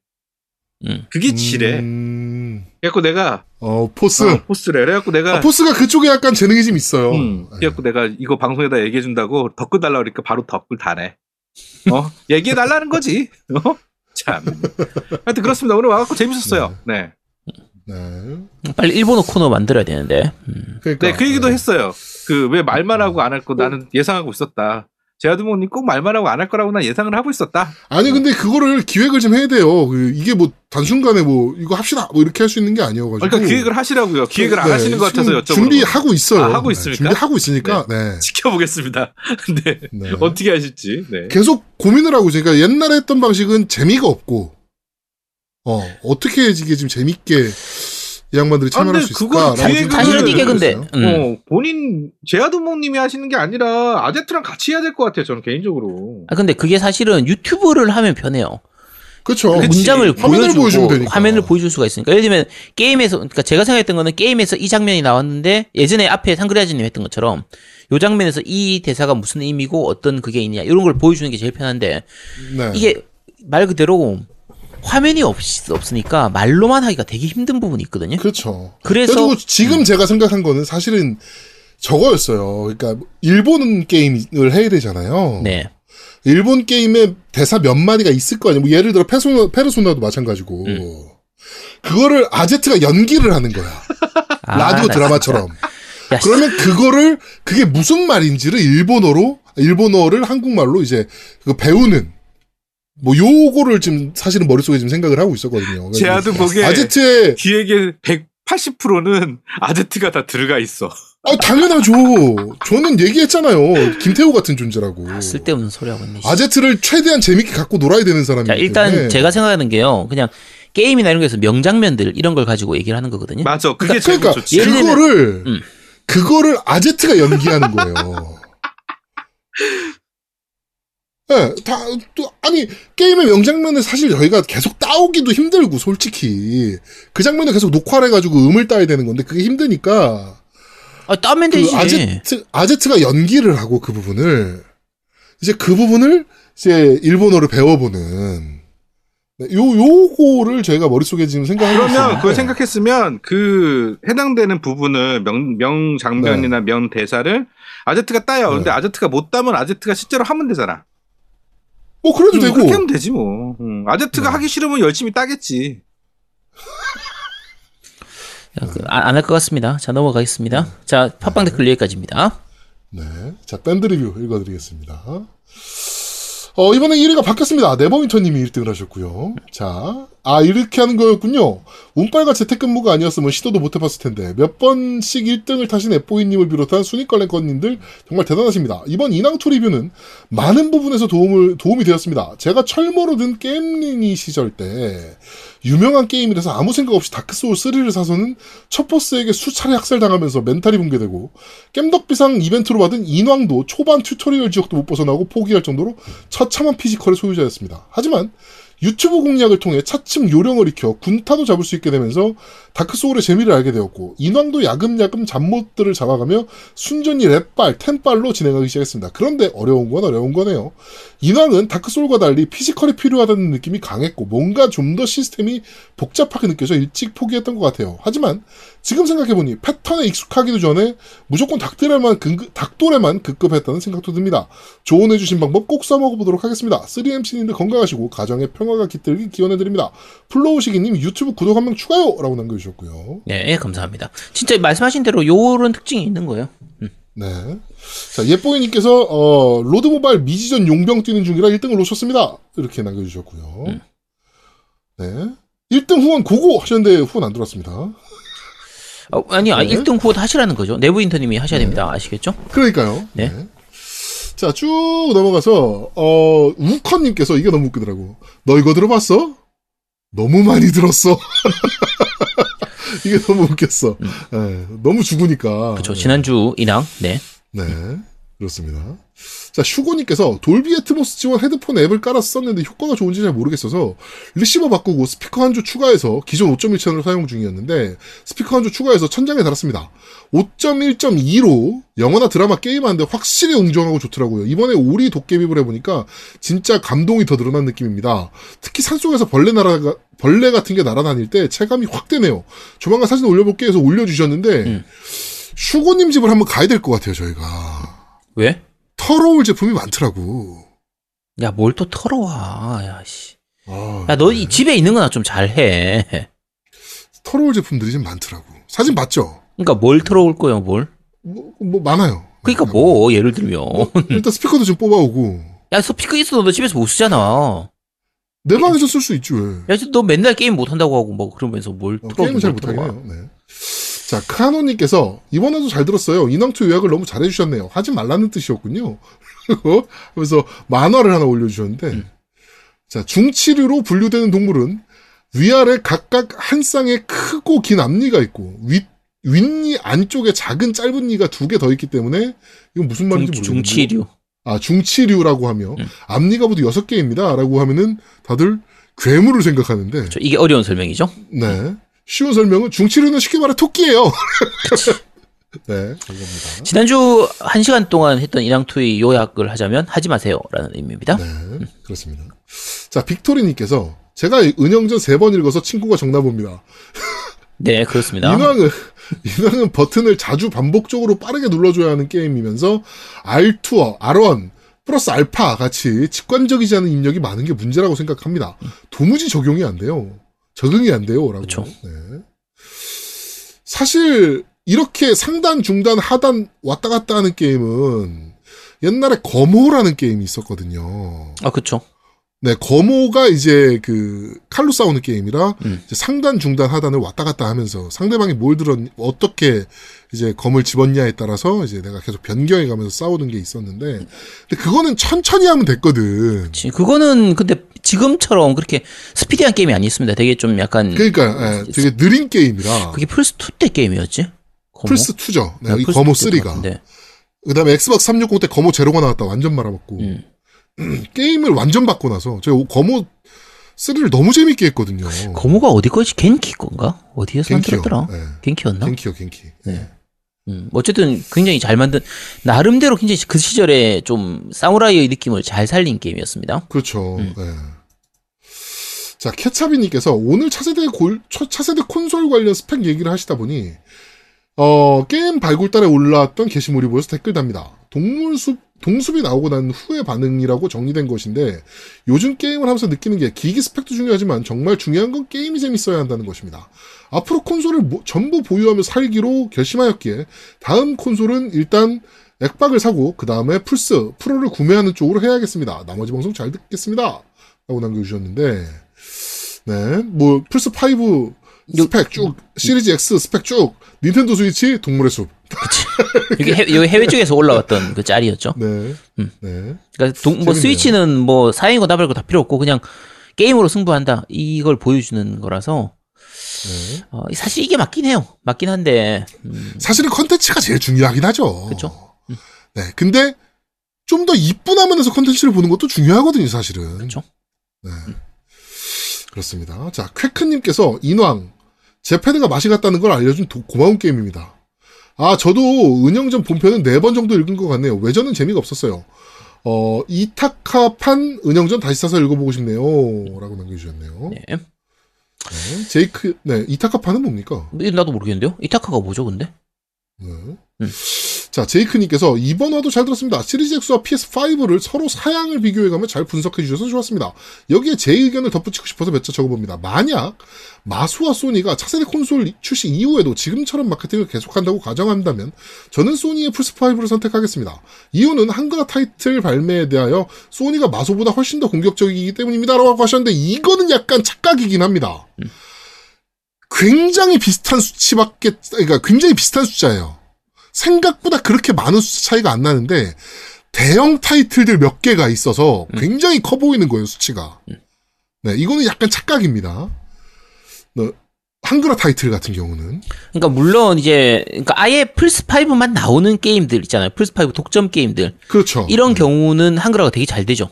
음. 그게 지래. 음, 그래갖고 내가 어, 포스. 어, 포스래. 그래갖고 내가 아, 포스가 그쪽에 약간 재능이 좀 있어요. 음, 네. 그래갖고 내가 이거 방송에다 얘기해준다고 덧글 달라 그러니까 바로 덧글 다네. 어? 얘기해 달라는 거지. 어? 참. 하여튼 그렇습니다. 오늘 와갖고 재밌었어요. 네. 네. 빨리 일본어 코너 만들어야 되는데. 음. 그러니까. 네, 그 얘기도 네. 했어요. 그 왜 말만 하고 안 할 거 나는 예상하고 있었다. 제아드모님 꼭 말만 하고 안 할 거라고 난 예상을 하고 있었다. 아니 근데 그거를 기획을 좀 해야 돼요. 그 이게 뭐 단순간에 뭐 이거 합시다 뭐 이렇게 할 수 있는 게 아니어가지고. 그러니까 기획을 하시라고요. 기획을 안 네, 하시는 것 같아서 지금 여쭤보는 준비하고 있어요. 아, 하고 네, 있습니까? 준비하고 있으니까. 네. 지켜보겠습니다. 네. 네. 어떻게 하실지. 네. 계속 고민을 하고 있으니까 옛날에 했던 방식은 재미가 없고 어 어떻게 이게 좀 재밌게 이 양반들이 아, 참여할 근데 수 그거 있을까? 기획을- 사실은 이게 근데 있어요. 음. 어, 본인 제아드모님이 하시는 게 아니라 아제트랑 같이 해야 될 것 같아요. 저는 개인적으로. 아 근데 그게 사실은 유튜브를 하면 편해요. 그렇죠. 문장을 화면을 보여주고. 화면을 보여줄 수가 있으니까. 예를 들면 게임에서 그러니까 제가 생각했던 거는 게임에서 이 장면이 나왔는데 예전에 앞에 상그레아즈님 했던 것처럼 요 장면에서 이 대사가 무슨 의미고 어떤 그게 있냐 이런 걸 보여주는 게 제일 편한데 네. 이게 말 그대로 화면이 없, 없으니까 말로만 하기가 되게 힘든 부분이 있거든요. 그렇죠. 그래서 음. 지금 제가 생각한 거는 사실은 저거였어요. 그러니까 일본 게임을 해야 되잖아요. 네. 일본 게임에 대사 몇 마디가 있을 거 아니에요. 뭐 예를 들어 페소나, 페르소나도 마찬가지고. 음. 그거를 아제트가 연기를 하는 거야. 아, 라디오 나 드라마처럼. 야, 씨. 그러면 그거를 그게 무슨 말인지를 일본어로 일본어를 한국말로 이제 그 배우는 뭐 요거를 지금 사실은 머릿속에 지금 생각을 하고 있었거든요. 제 아드 보기에 아제트의 기획의 180%는 아제트가 다 들어가 있어. 아 당연하죠. 저는 얘기했잖아요. 김태호 같은 존재라고. 아, 쓸데없는 소리 하고 있네. 씨. 아제트를 최대한 재밌게 갖고 놀아야 되는 사람이기 자, 일단 때문에. 제가 생각하는 게요. 그냥 게임이나 이런 거에서 명장면들 이런 걸 가지고 얘기를 하는 거거든요. 맞아. 그게 제일 그러니까 좋지. 그거를 음. 그거를 아제트가 연기하는 거예요. 예, 다, 또, 아니, 게임의 명장면을 사실 저희가 계속 따오기도 힘들고, 솔직히. 그 장면을 계속 녹화를 해가지고 음을 따야 되는 건데, 그게 힘드니까, 아, 따면 그 되지. 아제트, 아제트가 연기를 하고, 그 부분을, 이제 그 부분을, 이제 일본어를 배워보는, 네, 요, 요거를 저희가 머릿속에 지금 생각하고 그러면 있어요. 그걸 생각했으면 그 해당되는 부분을 명, 명 장면이나 명 대사를 아제트가 따요. 근데 네. 아제트가 못 따면 아제트가 실제로 하면 되잖아. 뭐, 그래도 음, 되고. 그렇게 하면 되지 뭐. 음, 아제트가 네. 하기 싫으면 열심히 따겠지. 그, 안할 것 같습니다. 자, 넘어가겠습니다. 자, 팟빵 댓글 여기까지입니다. 네. 자, 밴드 리뷰 읽어드리겠습니다. 어, 이번에 1위가 바뀌었습니다. 네버윈터님이 1등을 하셨고요. 자, 아, 이렇게 하는 거였군요. 운빨과 재택근무가 아니었으면 시도도 못 해봤을 텐데, 몇 번씩 1등을 타신 에뽀이님을 비롯한 순위권 랭커님들 정말 대단하십니다. 이번 인왕2 리뷰는 많은 부분에서 도움을, 도움이 되었습니다. 제가 철모르던 겜린이 시절 때, 유명한 게임이라서 아무 생각 없이 다크 소울 3를 사서는 첫 보스에게 수차례 학살당하면서 멘탈이 붕괴되고, 겜덕비상 이벤트로 받은 인왕도 초반 튜토리얼 지역도 못 벗어나고 포기할 정도로 처참한 피지컬의 소유자였습니다. 하지만 유튜브 공략을 통해 차츰 요령을 익혀 군타도 잡을 수 있게 되면서 다크소울의 재미를 알게 되었고 인왕도 야금야금 잡못들을 잡아가며 순전히 렙발, 템발로 진행하기 시작했습니다. 그런데 어려운 건 어려운 거네요. 인왕은 다크소울과 달리 피지컬이 필요하다는 느낌이 강했고 뭔가 좀 더 시스템이 복잡하게 느껴져 일찍 포기했던 것 같아요. 하지만 지금 생각해보니 패턴에 익숙하기도 전에 무조건 닥돌에만 급급, 닥돌에만 급급했다는 생각도 듭니다. 조언해주신 방법 꼭 써먹어보도록 하겠습니다. 3MC님들 건강하시고 가정의 평화가 깃들기 기원해드립니다. 플로우시기님 유튜브 구독 한 명 추가요! 라고 남겨주셨고요. 네, 감사합니다. 진짜 말씀하신 대로 요런 특징이 있는 거예요. 네. 자, 예뽀이님께서, 어, 로드모바일 미지전 용병 뛰는 중이라 1등을 놓쳤습니다. 이렇게 남겨주셨고요. 음. 네. 1등 후원 고고 하셨는데 후원 안 들어왔습니다. 어, 아니, 아, 네. 1등 후원 하시라는 거죠. 내부 인터님이 하셔야 됩니다. 아시겠죠? 그러니까요. 네. 자, 쭉 넘어가서, 어, 우커님께서 이게 너무 웃기더라고. 너 이거 들어봤어? 너무 많이 들었어. 이게 너무 웃겼어. 네, 너무 죽으니까. 그렇죠. 지난주 인왕. 네. 네, 그렇습니다. 자, 슈고님께서 돌비 애트모스 지원 헤드폰 앱을 깔아서 썼는데 효과가 좋은지 잘 모르겠어서 리시버 바꾸고 스피커 한조 추가해서 기존 5.1 채널을 사용 중이었는데 스피커 한조 추가해서 천장에 달았습니다. 5.1.2로 영화나 드라마 게임하는데 확실히 웅장하고 좋더라고요. 이번에 오리 도깨비를 해보니까 진짜 감동이 더 늘어난 느낌입니다. 특히 산속에서 벌레 날아가 벌레 같은 게 날아다닐 때 체감이 확 되네요. 조만간 사진 올려볼게 해서 올려주셨는데 음. 슈고님 집을 한번 가야 될 것 같아요. 저희가 왜? 털어올 제품이 많더라고. 야, 뭘또 털어와. 야, 씨. 아, 야, 너이 집에 있는 거나 좀 잘해. 털어올 제품들이 좀 많더라고. 사진 봤죠? 그러니까 뭘 털어올 거예요, 뭘? 뭐, 뭐 많아요. 그러니까 뭐, 예를 들면. 일단 스피커도 좀 뽑아오고 야, 스피커 있어도 너 집에서 못 쓰잖아. 내 방에서 쓸 수 있지 왜? 야, 너 맨날 게임 못 한다고 하고 뭐 그러면서 뭘 어, 털어? 게임은 잘 해요. 네. 자, 카노님께서 이번에도 잘 들었어요. 인왕투 요약을 너무 잘해주셨네요. 하지 말라는 뜻이었군요. 그래서 만화를 하나 올려주셨는데, 음. 자, 중치류로 분류되는 동물은 위아래 각각 한 쌍의 크고 긴 앞니가 있고, 윗, 윗니 안쪽에 작은 짧은 니가 두 개 더 있기 때문에, 이건 무슨 말인지 중, 모르겠는데. 중치류. 아, 중치류라고 하며, 음. 앞니가 모두 여섯 개입니다. 라고 하면은 다들 괴물을 생각하는데, 저 이게 어려운 설명이죠? 네. 쉬운 설명은 중치류는 쉽게 말해 토끼예요. 네, 그겁니다. 지난주 한 시간 동안 했던 인왕투의 요약을 하자면 하지 마세요. 라는 의미입니다. 네, 그렇습니다. 자, 빅토리님께서 제가 은영전 세 번 읽어서 친구가 봅니다. 네, 그렇습니다. 인왕은 인왕은 버튼을 자주 반복적으로 빠르게 눌러줘야 하는 게임이면서 R2, R1 플러스 알파 같이 직관적이지 않은 입력이 많은 게 문제라고 생각합니다. 도무지 적용이 안 돼요. 적응이 안 돼요라고. 네. 사실 이렇게 상단, 중단, 하단 왔다 갔다 하는 게임은 옛날에 거모라는 게임이 있었거든요. 아, 그쵸. 네, 거모가 이제 그 칼로 싸우는 게임이라 음. 상단, 중단, 하단을 왔다 갔다 하면서 상대방이 뭘 들었, 어떻게 이제 검을 집었냐에 따라서 이제 내가 계속 변경해 가면서 싸우는 게 있었는데, 근데 그거는 천천히 하면 됐거든. 그치. 그거는 근데 지금처럼 그렇게 스피디한 게임이 아니었습니다. 되게 좀 약간 그러니까 예, 되게 느린 게임이라 그게 플스 2 때 게임이었지? 귀무? 플스 2죠. 네, 네, 이 플스2 귀무 때것 3가. 같은데. 그다음에 엑스박스 360 때 귀무 제로가 나왔다 완전 말아먹고 음. 게임을 완전 바꿔 나서 제가 귀무 3를 너무 재밌게 했거든요. 거모가 어디 거지? 겐키 건가? 어디에서. 만들었더라? 네. 겐키였나? 겐키요, 겐키. 네. 음, 어쨌든 굉장히 잘 만든 나름대로 굉장히 그 시절에 좀 사무라이의 느낌을 잘 살린 게임이었습니다. 그렇죠. 음. 네. 자, 캐차비님께서 오늘 차세대 골, 차- 차세대 콘솔 관련 스펙 얘기를 하시다 보니, 어, 게임 발굴단에 올라왔던 게시물이 보여서 댓글 답니다. 동물숲, 동숲이 나오고 난 후의 반응이라고 정리된 것인데, 요즘 게임을 하면서 느끼는 게 기기 스펙도 중요하지만 정말 중요한 건 게임이 재밌어야 한다는 것입니다. 앞으로 콘솔을 모- 전부 보유하며 살기로 결심하였기에, 다음 콘솔은 일단 액박을 사고, 그 다음에 플스, 프로를 구매하는 쪽으로 해야겠습니다. 나머지 방송 잘 듣겠습니다. 라고 남겨주셨는데, 네, 뭐, 플스 5 스펙 쭉, 시리즈 X 스펙 쭉, 닌텐도 스위치 동물의 숲. 이게 해, 여기 해외 쪽에서 올라왔던 그 짤이었죠. 네. 음. 네. 그러니까 동, 뭐 재밌네요. 스위치는 뭐 사양이고 나발고 다 필요 없고 그냥 게임으로 승부한다 이걸 보여주는 거라서 네. 어, 사실 이게 맞긴 해요. 맞긴 한데 음, 사실은 컨텐츠가 제일 중요하긴 하죠. 그쵸. 네. 근데 좀 더 이쁜 화면에서 컨텐츠를 보는 것도 중요하거든요, 사실은. 그쵸. 네. 그렇습니다. 자, 쾌크님께서 인왕, 제 패드가 맛이 갔다는 걸 알려준 도- 고마운 게임입니다. 아, 저도 은영전 본편은 네 번 정도 읽은 것 같네요. 외전은 재미가 없었어요. 어, 이타카판 은영전 다시 사서 읽어보고 싶네요. 라고 남겨주셨네요. 네. 네. 제이크, 네, 이타카판은 뭡니까? 뭐 나도 모르겠는데요. 이타카가 뭐죠, 근데? 네. 음. 자, 제이크님께서 이번 화도 잘 들었습니다. 시리즈 X와 PS5를 서로 사양을 비교해가며 잘 분석해 주셔서 좋았습니다. 여기에 제 의견을 덧붙이고 싶어서 몇 자 적어봅니다. 만약 마수와 소니가 차세대 콘솔 출시 이후에도 지금처럼 마케팅을 계속한다고 가정한다면 저는 소니의 플스5를 선택하겠습니다. 이유는 한글화 타이틀 발매에 대하여 소니가 마소보다 훨씬 더 공격적이기 때문입니다. 라고 하셨는데 이거는 약간 착각이긴 합니다. 굉장히 비슷한 수치밖에, 그러니까 굉장히 비슷한 숫자예요. 생각보다 그렇게 많은 숫자 차이가 안 나는데 대형 타이틀들 몇 개가 있어서 굉장히 커 보이는 거예요 수치가. 네, 이거는 약간 착각입니다. 네, 한글화 타이틀 같은 경우는 그러니까 물론 이제 그러니까 아예 플스 5만 나오는 게임들 있잖아요. 플스 5 독점 게임들 그렇죠. 이런 경우는 한글화가 되게 잘 되죠.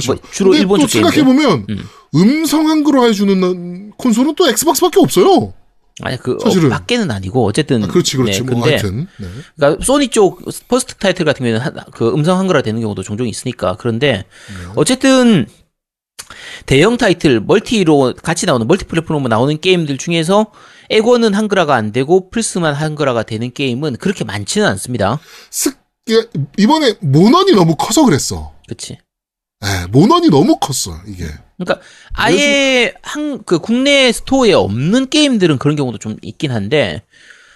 그렇죠. 뭐 주로 일본 또. 생각해 보면 음. 음. 성 한글화 해주는 콘솔은 또 엑스박스밖에 없어요. 아니 그 사실은. 어, 밖에는 아니고 어쨌든 아, 그렇지, 그렇지. 네, 뭐 근데 하여튼. 네. 그러니까 소니 쪽 퍼스트 타이틀 같은 경우에는 한- 그 음성 한글화 되는 경우도 종종 있으니까 그런데 네. 어쨌든 대형 타이틀 멀티로 같이 나오는 멀티 플랫폼으로 나오는 게임들 중에서 에고는 한글화가 안 되고 플스만 한글화가 되는 게임은 그렇게 많지는 않습니다. 쓱 이게 이번에 모넌이 너무 커서 그랬어. 그렇지. 예, 모넌이 너무 컸어 이게. 그러니까 아예 한 그 국내 스토어에 없는 게임들은 그런 경우도 좀 있긴 한데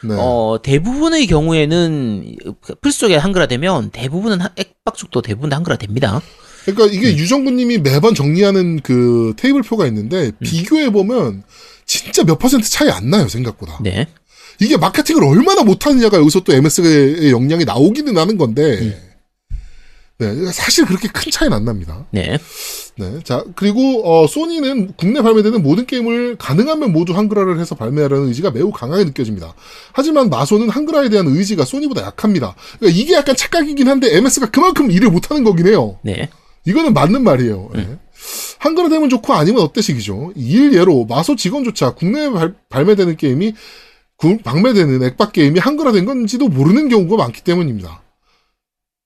네. 어 대부분의 경우에는 플스 쪽에 한글화되면 대부분은 한- 액박 쪽도 대부분 다 한글화됩니다. 그러니까 음. 이게 유정구님이 매번 정리하는 그 테이블표가 있는데 음. 비교해 보면 진짜 몇 퍼센트 차이 안 나요 생각보다. 네. 이게 마케팅을 얼마나 못하느냐가 여기서 또 MS의 영향이 나오기는 하는 건데. 음. 네, 사실 그렇게 큰 차이는 안 납니다. 네. 네, 자 그리고 어, 소니는 국내 발매되는 모든 게임을 가능하면 모두 한글화를 해서 발매하려는 의지가 매우 강하게 느껴집니다. 하지만 마소는 한글화에 대한 의지가 소니보다 약합니다. 그러니까 이게 약간 착각이긴 한데 MS가 그만큼 일을 못하는 거긴 해요. 네. 이거는 맞는 말이에요. 예. 한글화 되면 좋고 아니면 어때식이죠. 일 예로 마소 직원조차 국내에 발, 발매되는 게임이 구- 방매되는 액박 게임이 한글화된 건지도 모르는 경우가 많기 때문입니다.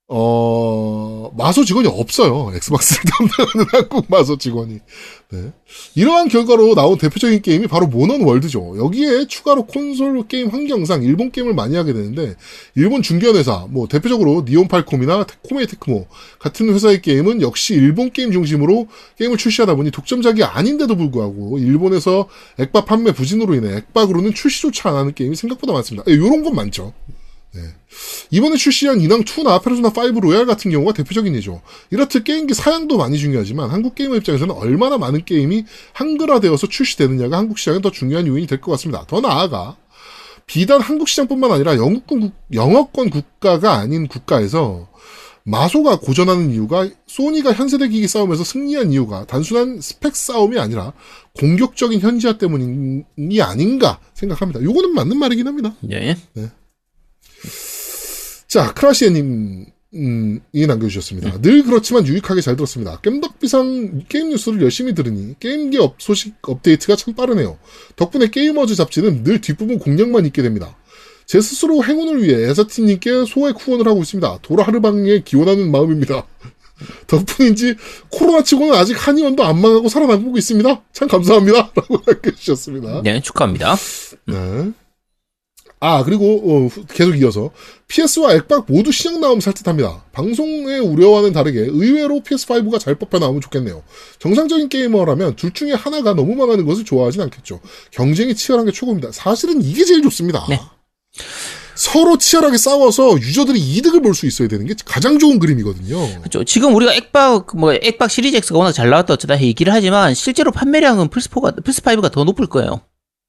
어, 마소 직원이 없어요. 엑스박스를 담당하는 한국 마소 직원이. 네. 이러한 결과로 나온 대표적인 게임이 바로 모넌 월드죠. 여기에 추가로 콘솔 게임 환경상 일본 게임을 많이 하게 되는데, 일본 중견 회사, 뭐 대표적으로 니혼팔콤이나 코에이 테크모 같은 회사의 게임은 역시 일본 게임 중심으로 게임을 출시하다 보니 독점작이 아닌데도 불구하고 일본에서 액박 판매 부진으로 인해 액박으로는 출시조차 안 하는 게임이 생각보다 많습니다. 예, 요런 건 많죠. 네. 이번에 출시한 인왕2나 페르소나 5 로얄 같은 경우가 대표적인 예죠. 이렇듯 게임기 사양도 많이 중요하지만 한국 게이머 입장에서는 얼마나 많은 게임이 한글화되어서 출시되느냐가 한국 시장에 더 중요한 요인이 될 것 같습니다. 더 나아가 비단 한국 시장뿐만 아니라 영국권 국- 영어권 국가가 아닌 국가에서 마소가 고전하는 이유가 소니가 현세대 기기 싸움에서 승리한 이유가 단순한 스펙 싸움이 아니라 공격적인 현지화 때문이 아닌가 생각합니다. 요거는 맞는 말이긴 합니다. 네. 자, 크라시에님, 음, 이 남겨주셨습니다. 늘 그렇지만 유익하게 잘 들었습니다. 겜덕비상 게임 뉴스를 열심히 들으니 게임 기업 소식 업데이트가 참 빠르네요. 덕분에 게이머즈 잡지는 늘 뒷부분 공략만 읽게 됩니다. 제 스스로 행운을 위해 에사티님께 소액 후원을 하고 있습니다. 돌하르방에 기원하는 마음입니다. 덕분인지 코로나 치고는 아직 한의원도 안 망하고 살아남고 있습니다. 참 감사합니다. 라고 남겨주셨습니다. 네, 축하합니다. 네. 아, 그리고, 어, 후- 계속 이어서, PS와 액박 모두 시장 나오면 살듯합니다. 방송의 우려와는 다르게 의외로 PS5가 잘 뽑혀 나오면 좋겠네요. 정상적인 게이머라면 둘 중에 하나가 너무 망하는 것을 좋아하진 않겠죠. 경쟁이 치열한 게 최고입니다. 사실은 이게 제일 좋습니다. 네. 서로 치열하게 싸워서 유저들이 이득을 볼 수 있어야 되는 게 가장 좋은 그림이거든요. 그렇죠. 지금 우리가 액박 뭐 액박 시리즈 X가 워낙 잘 나왔다 어쩌다 얘기를 하지만 실제로 판매량은 플스4가 플스5가 더 높을 거예요.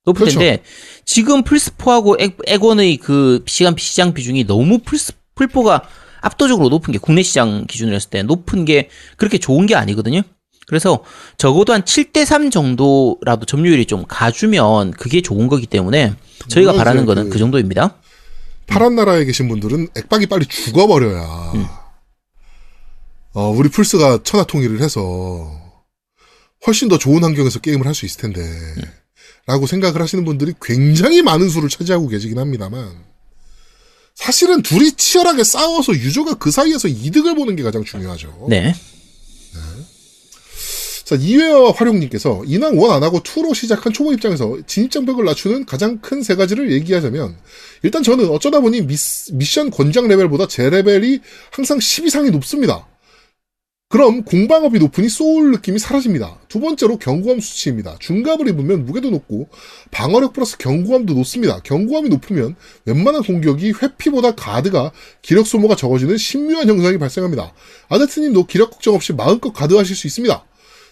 높을 그렇죠. 텐데 지금 플스4하고 액, 액원의 그 시간 시장 비중이 너무 플스 플4가 압도적으로 높은 게 국내 시장 기준으로 했을 때 높은 게 그렇게 좋은 게 아니거든요. 그래서 적어도 한 7대 3 정도라도 점유율이 좀 가주면 그게 좋은 거기 때문에 저희가 바라는 거는 그- 그 정도입니다. 파란 나라에 계신 분들은 액박이 빨리 죽어버려야 음. 어, 우리 플스가 천하 통일을 해서 훨씬 더 좋은 환경에서 게임을 할 수 있을 텐데 음. 라고 생각을 하시는 분들이 굉장히 많은 수를 차지하고 계시긴 합니다만 사실은 둘이 치열하게 싸워서 유저가 그 사이에서 이득을 보는 게 가장 중요하죠. 네. 자, 이회와 활용님께서 인왕 1안 하고 2로 시작한 초보 입장에서 진입장벽을 낮추는 가장 큰 세 가지를 얘기하자면, 일단 저는 어쩌다 보니 미스- 미션 권장 레벨보다 제 레벨이 항상 10 이상이 높습니다. 그럼 공방업이 높으니 소울 느낌이 사라집니다. 두 번째로 경고함 수치입니다. 중갑을 입으면 무게도 높고 방어력 플러스 경고함도 높습니다. 경고함이 높으면 웬만한 공격이 회피보다 가드가 기력 소모가 적어지는 신묘한 현상이 발생합니다. 아데트님도 기력 걱정 없이 마음껏 가드하실 수 있습니다.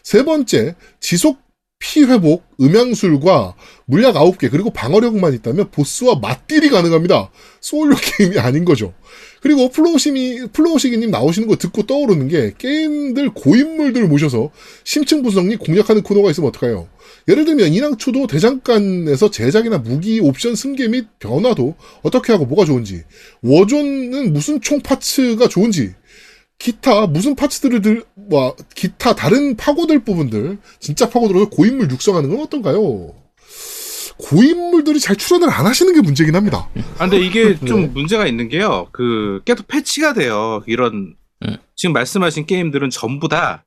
세 번째, 지속 피 회복, 음향술과 물약 9개, 그리고 방어력만 있다면 보스와 맞딜이 가능합니다. 소울류 게임이 아닌 거죠. 그리고 플로우시미, 플로우시기님 나오시는 거 듣고 떠오르는 게 게임들 고인물들 모셔서 심층 분석 및 공략하는 코너가 있으면 어떡해요? 예를 들면 인왕2도 대장간에서 제작이나 무기 옵션 승계 및 변화도 어떻게 하고 뭐가 좋은지 워존은 무슨 총 parts가 좋은지 기타 무슨 parts들을 들, 뭐, 기타 다른 파고들 부분들 진짜 파고들어서 고인물 육성하는 건 어떤가요? 고인물들이 잘 출연을 안 하시는 게 문제긴 합니다. 아, 근데 이게 좀 네. 문제가 있는 게요. 그 계속 패치가 돼요. 이런 음. 지금 말씀하신 게임들은 전부 다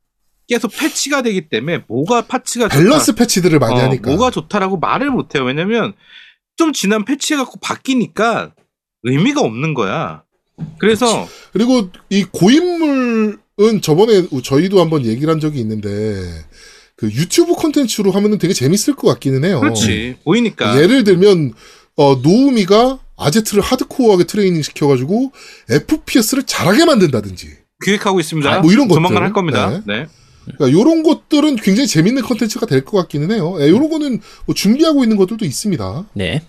계속 패치가 되기 때문에 뭐가 파츠가 밸런스 좋다, 패치들을 많이 어, 하니까. 뭐가 좋다라고 말을 못 해요. 왜냐면 좀 지난 패치해 갖고 바뀌니까 의미가 없는 거야. 그래서 그리고 이 고인물은 저번에 저희도 한번 얘기를 한 적이 있는데 그 유튜브 콘텐츠로 하면은 되게 재밌을 것 같기는 해요. 그렇지 보이니까 예를 들면 어, 노우미가 아제트를 하드코어하게 트레이닝 시켜가지고 FPS를 잘하게 만든다든지 기획하고 있습니다. 아, 뭐 이런 조만간 것들. 할 겁니다. 네. 네. 그러니까 이런 것들은 굉장히 재밌는 컨텐츠가 될 것 같기는 해요. 예, 이런 거는 뭐 준비하고 있는 것들도 있습니다. 네.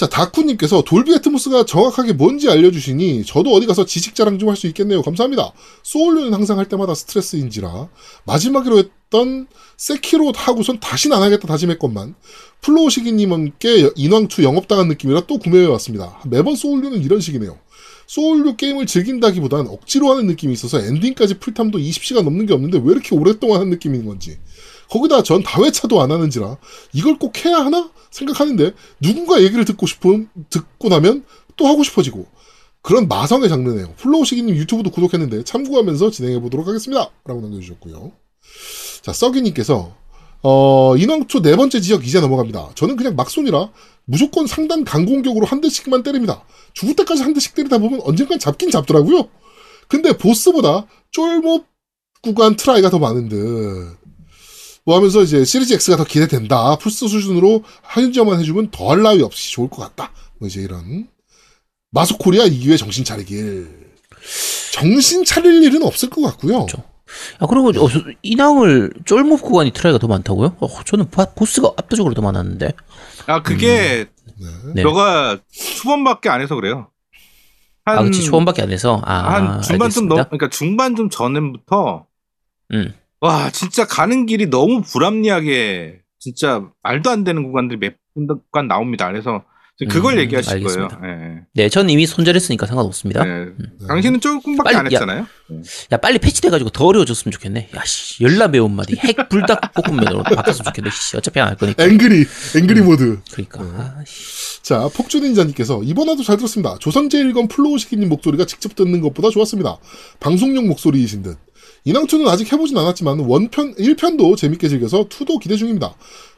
자, 다쿠님께서 돌비 애트모스가 정확하게 뭔지 알려주시니 저도 어디 가서 지식 자랑 좀 할 수 있겠네요. 감사합니다. 소울류는 항상 할 때마다 스트레스인지라 마지막으로 했던 세키로 하고선 다신 안 하겠다 다짐했건만 플로우시기님께 인왕2 영업당한 느낌이라 또 구매해왔습니다. 매번 소울류는 이런 식이네요. 소울류 게임을 즐긴다기보단 억지로 하는 느낌이 있어서 엔딩까지 풀탐도 20시간 넘는 게 없는데 왜 이렇게 오랫동안 한 느낌인 건지. 거기다 전 다회차도 안 하는지라 이걸 꼭 해야 하나 생각하는데 누군가 얘기를 듣고 싶음 듣고 나면 또 하고 싶어지고 그런 마성의 장르네요. 플로우시기님 유튜브도 구독했는데 참고하면서 진행해 보도록 하겠습니다.라고 남겨주셨고요. 자 썩이님께서 어, 인왕2 네 번째 지역 이제 넘어갑니다. 저는 그냥 막손이라 무조건 상단 강공격으로 한 대씩만 때립니다. 죽을 때까지 한 대씩 때리다 보면 언젠간 잡긴 잡더라고요. 근데 보스보다 쫄몹 구간 try가 더 많은 듯. 뭐 하면서 이제 시리즈 X가 더 기대된다. 플스 수준으로 한 점만 해주면 더할 나위 없이 좋을 것 같다. 뭐 이제 이런. 마소코리아 이기회 정신 차리길. 정신 차릴 일은 없을 것 같고요. 그렇죠. 아, 그리고 어, 저- 인왕을 쫄몹 구간이 try가 더 많다고요? 어, 저는 바- 보스가 압도적으로 더 많았는데. 아 그게 네. 너가 초반밖에 안 해서 그래요. 한, 아, 그치, 초반밖에 안 해서. 아, 한 중반쯤 넘. 그러니까 중반쯤 전부터 음. 와 진짜 가는 길이 너무 불합리하게 진짜 말도 안 되는 구간들이 몇 구간 나옵니다. 그래서 그걸 음, 얘기하실 알겠습니다. 거예요. 예, 네, 전 이미 손절했으니까 상관없습니다. 예. 당신은 조금밖에 빨리, 안 야. 했잖아요. 야, 빨리 패치돼가지고 더 어려워졌으면 좋겠네. 야, 씨, 열나 매운맛이 핵 불닭볶음면으로 바뀌었으면 좋겠네. 씨, 어차피 안 할 거니까. angry, angry mode. 그러니까. 아, 씨. 자, 폭주닌자님께서 이번화도 잘 들었습니다. 조선제일검 플로우시키님 목소리가 직접 듣는 것보다 좋았습니다. 방송용 목소리이신 듯. 인왕2는 아직 해보진 않았지만 원편, 1편도 재밌게 즐겨서 2도 기대 중입니다.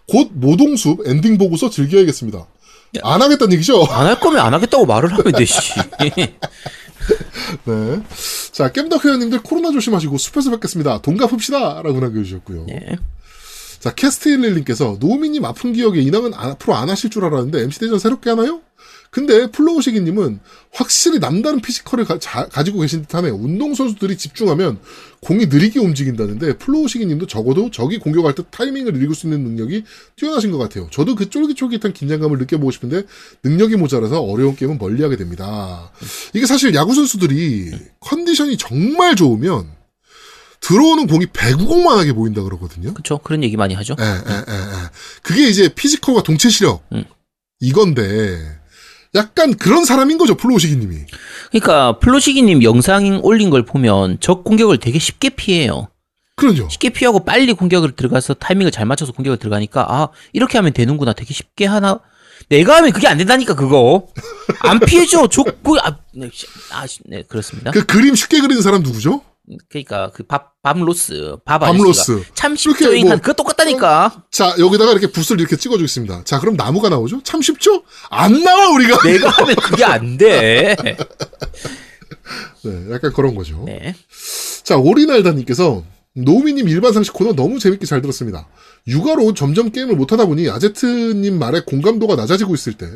곧 모동숲 엔딩 보고서 즐겨야겠습니다. 안 하겠다는 얘기죠? 안 할 거면 안 하겠다고 말을 하면 돼, 씨. 네. 자, 겜덕 회원님들 코로나 조심하시고 숲에서 뵙겠습니다. 동갑합시다! 라고 남겨주셨고요. 네. 자, 캐스트일릴님께서 노우미님 아픈 기억에 인왕은 안- 앞으로 안 하실 줄 알았는데 MC 대전 새롭게 하나요? 근데 플로우시기님은 확실히 남다른 physical을 가, 지고 계신 듯하네요. 운동 선수들이 집중하면 공이 느리게 움직인다는데 플로우시기님도 적어도 적이 공격할 때 타이밍을 읽을 수 있는 능력이 뛰어나신 것 같아요. 저도 그 쫄깃쫄깃한 긴장감을 느껴보고 싶은데 능력이 모자라서 어려운 게임은 멀리하게 됩니다. 이게 사실 야구 선수들이 컨디션이 정말 좋으면 들어오는 공이 배구공만하게 보인다 그러거든요. 그쵸. 그런 얘기 많이 하죠. 예, 예, 예, 예. 그게 이제 physical과 동체 시력 음. 이건데 약간 그런 사람인 거죠 플로우시기님이. 그러니까, 플로시기님 영상 올린 걸 보면 적 공격을 되게 쉽게 피해요. 그러죠. 쉽게 피하고 빨리 공격을 들어가서 타이밍을 잘 맞춰서 공격을 들어가니까, 아, 이렇게 하면 되는구나. 되게 쉽게 하나. 내가 하면 그게 안 된다니까, 그거. 안 피해줘. 족구, 아, 네, 씨, 아, 씨, 네, 그렇습니다. 그 그림 쉽게 그리는 사람 누구죠? 그러니까, 그 밥, 밤로스. 밥. 아저씨가 참 쉽죠. 뭐- 그거 똑같다니까. 자 여기다가 이렇게 붓을 이렇게 찍어주겠습니다. 자 그럼 나무가 나오죠? 참 쉽죠? 안 나와 우리가. 내가 하면 그게 안 돼. 네, 약간 그런 거죠. 네. 자 오리날다님께서 노우미님 일반 상식 코너 너무 재밌게 잘 들었습니다. 육아로 점점 게임을 못하다 보니 아제트님 말에 공감도가 낮아지고 있을 때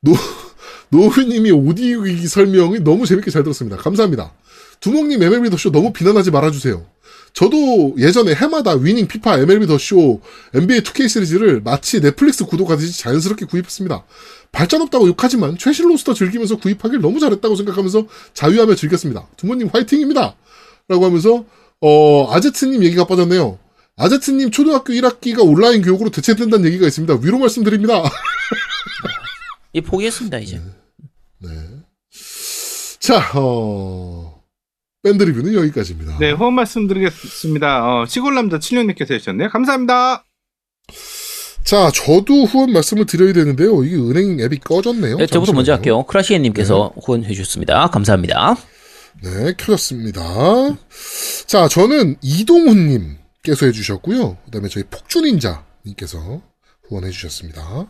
노, 노우미님이 오디오 설명이 너무 재밌게 잘 들었습니다. 감사합니다. 두목님 MLB The Show 너무 비난하지 말아주세요. 저도 예전에 해마다 위닝, 피파, MLB The Show, NBA 2K 시리즈를 마치 넷플릭스 구독하듯이 자연스럽게 구입했습니다. 발전 없다고 욕하지만 최신 로스터 즐기면서 구입하길 너무 잘했다고 생각하면서 자유하며 즐겼습니다. 두모님 화이팅입니다. 라고 하면서 어 아제트님 얘기가 빠졌네요. 아제트님 초등학교 1학기가 온라인 교육으로 대체된다는 얘기가 있습니다. 위로 말씀드립니다. 이 포기했습니다 이제. 네. 자, 어, 밴드 리뷰는 여기까지입니다. 네, 후원 말씀드리겠습니다. 어, 시골남자 7년님께서 해주셨네요. 감사합니다. 자, 저도 후원 말씀을 드려야 되는데요. 이게 은행 앱이 꺼졌네요. 네, 저부터 먼저. 할게요. 크라시엔님께서 후원해 주셨습니다. 감사합니다. 네, 켜졌습니다. 자, 저는 이동훈님께서 해주셨고요. 그 다음에 저희 폭주닌자님께서 후원해 주셨습니다.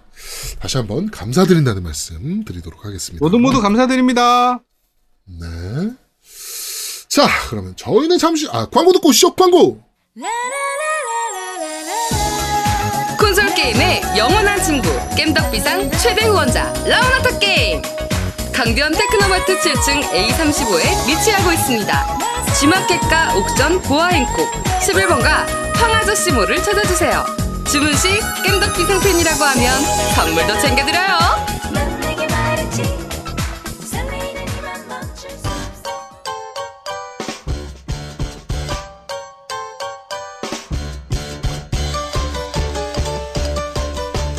다시 한번 감사드린다는 말씀 드리도록 하겠습니다. 모두 모두 감사드립니다. 네. 자, 그러면 저희는 잠시, 아, 광고 듣고 시작 광고! 콘솔 게임의 영원한 친구 겜덕비상 최대 후원자 라운하터 게임 강변 테크노마트 7층 A35에 위치하고 있습니다. G마켓과 옥션 보아행콕 11번가 황아저씨몰을 찾아주세요. 주문 시 겜덕비상 팬이라고 하면 선물도 챙겨드려요.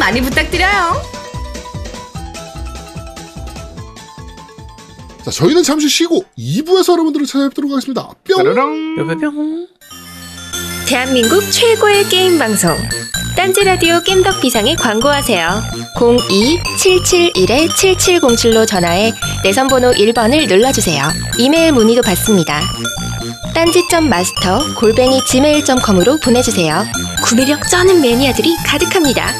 많이 부탁드려요. 자, 저희는 잠시 쉬고 2부에서 여러분들을 찾아뵙도록 하겠습니다. 뿅! 뿅뿅뿅. 대한민국 최고의 게임 방송 딴지 라디오 겜덕 비상에 광고하세요. 02-771-7707로 전화해 내선 번호 1번을 눌러 주세요. 이메일 문의도 받습니다. 딴지점 마스터 골뱅이 gmail.com으로 보내주세요. 구매력 쩌는 매니아들이 가득합니다.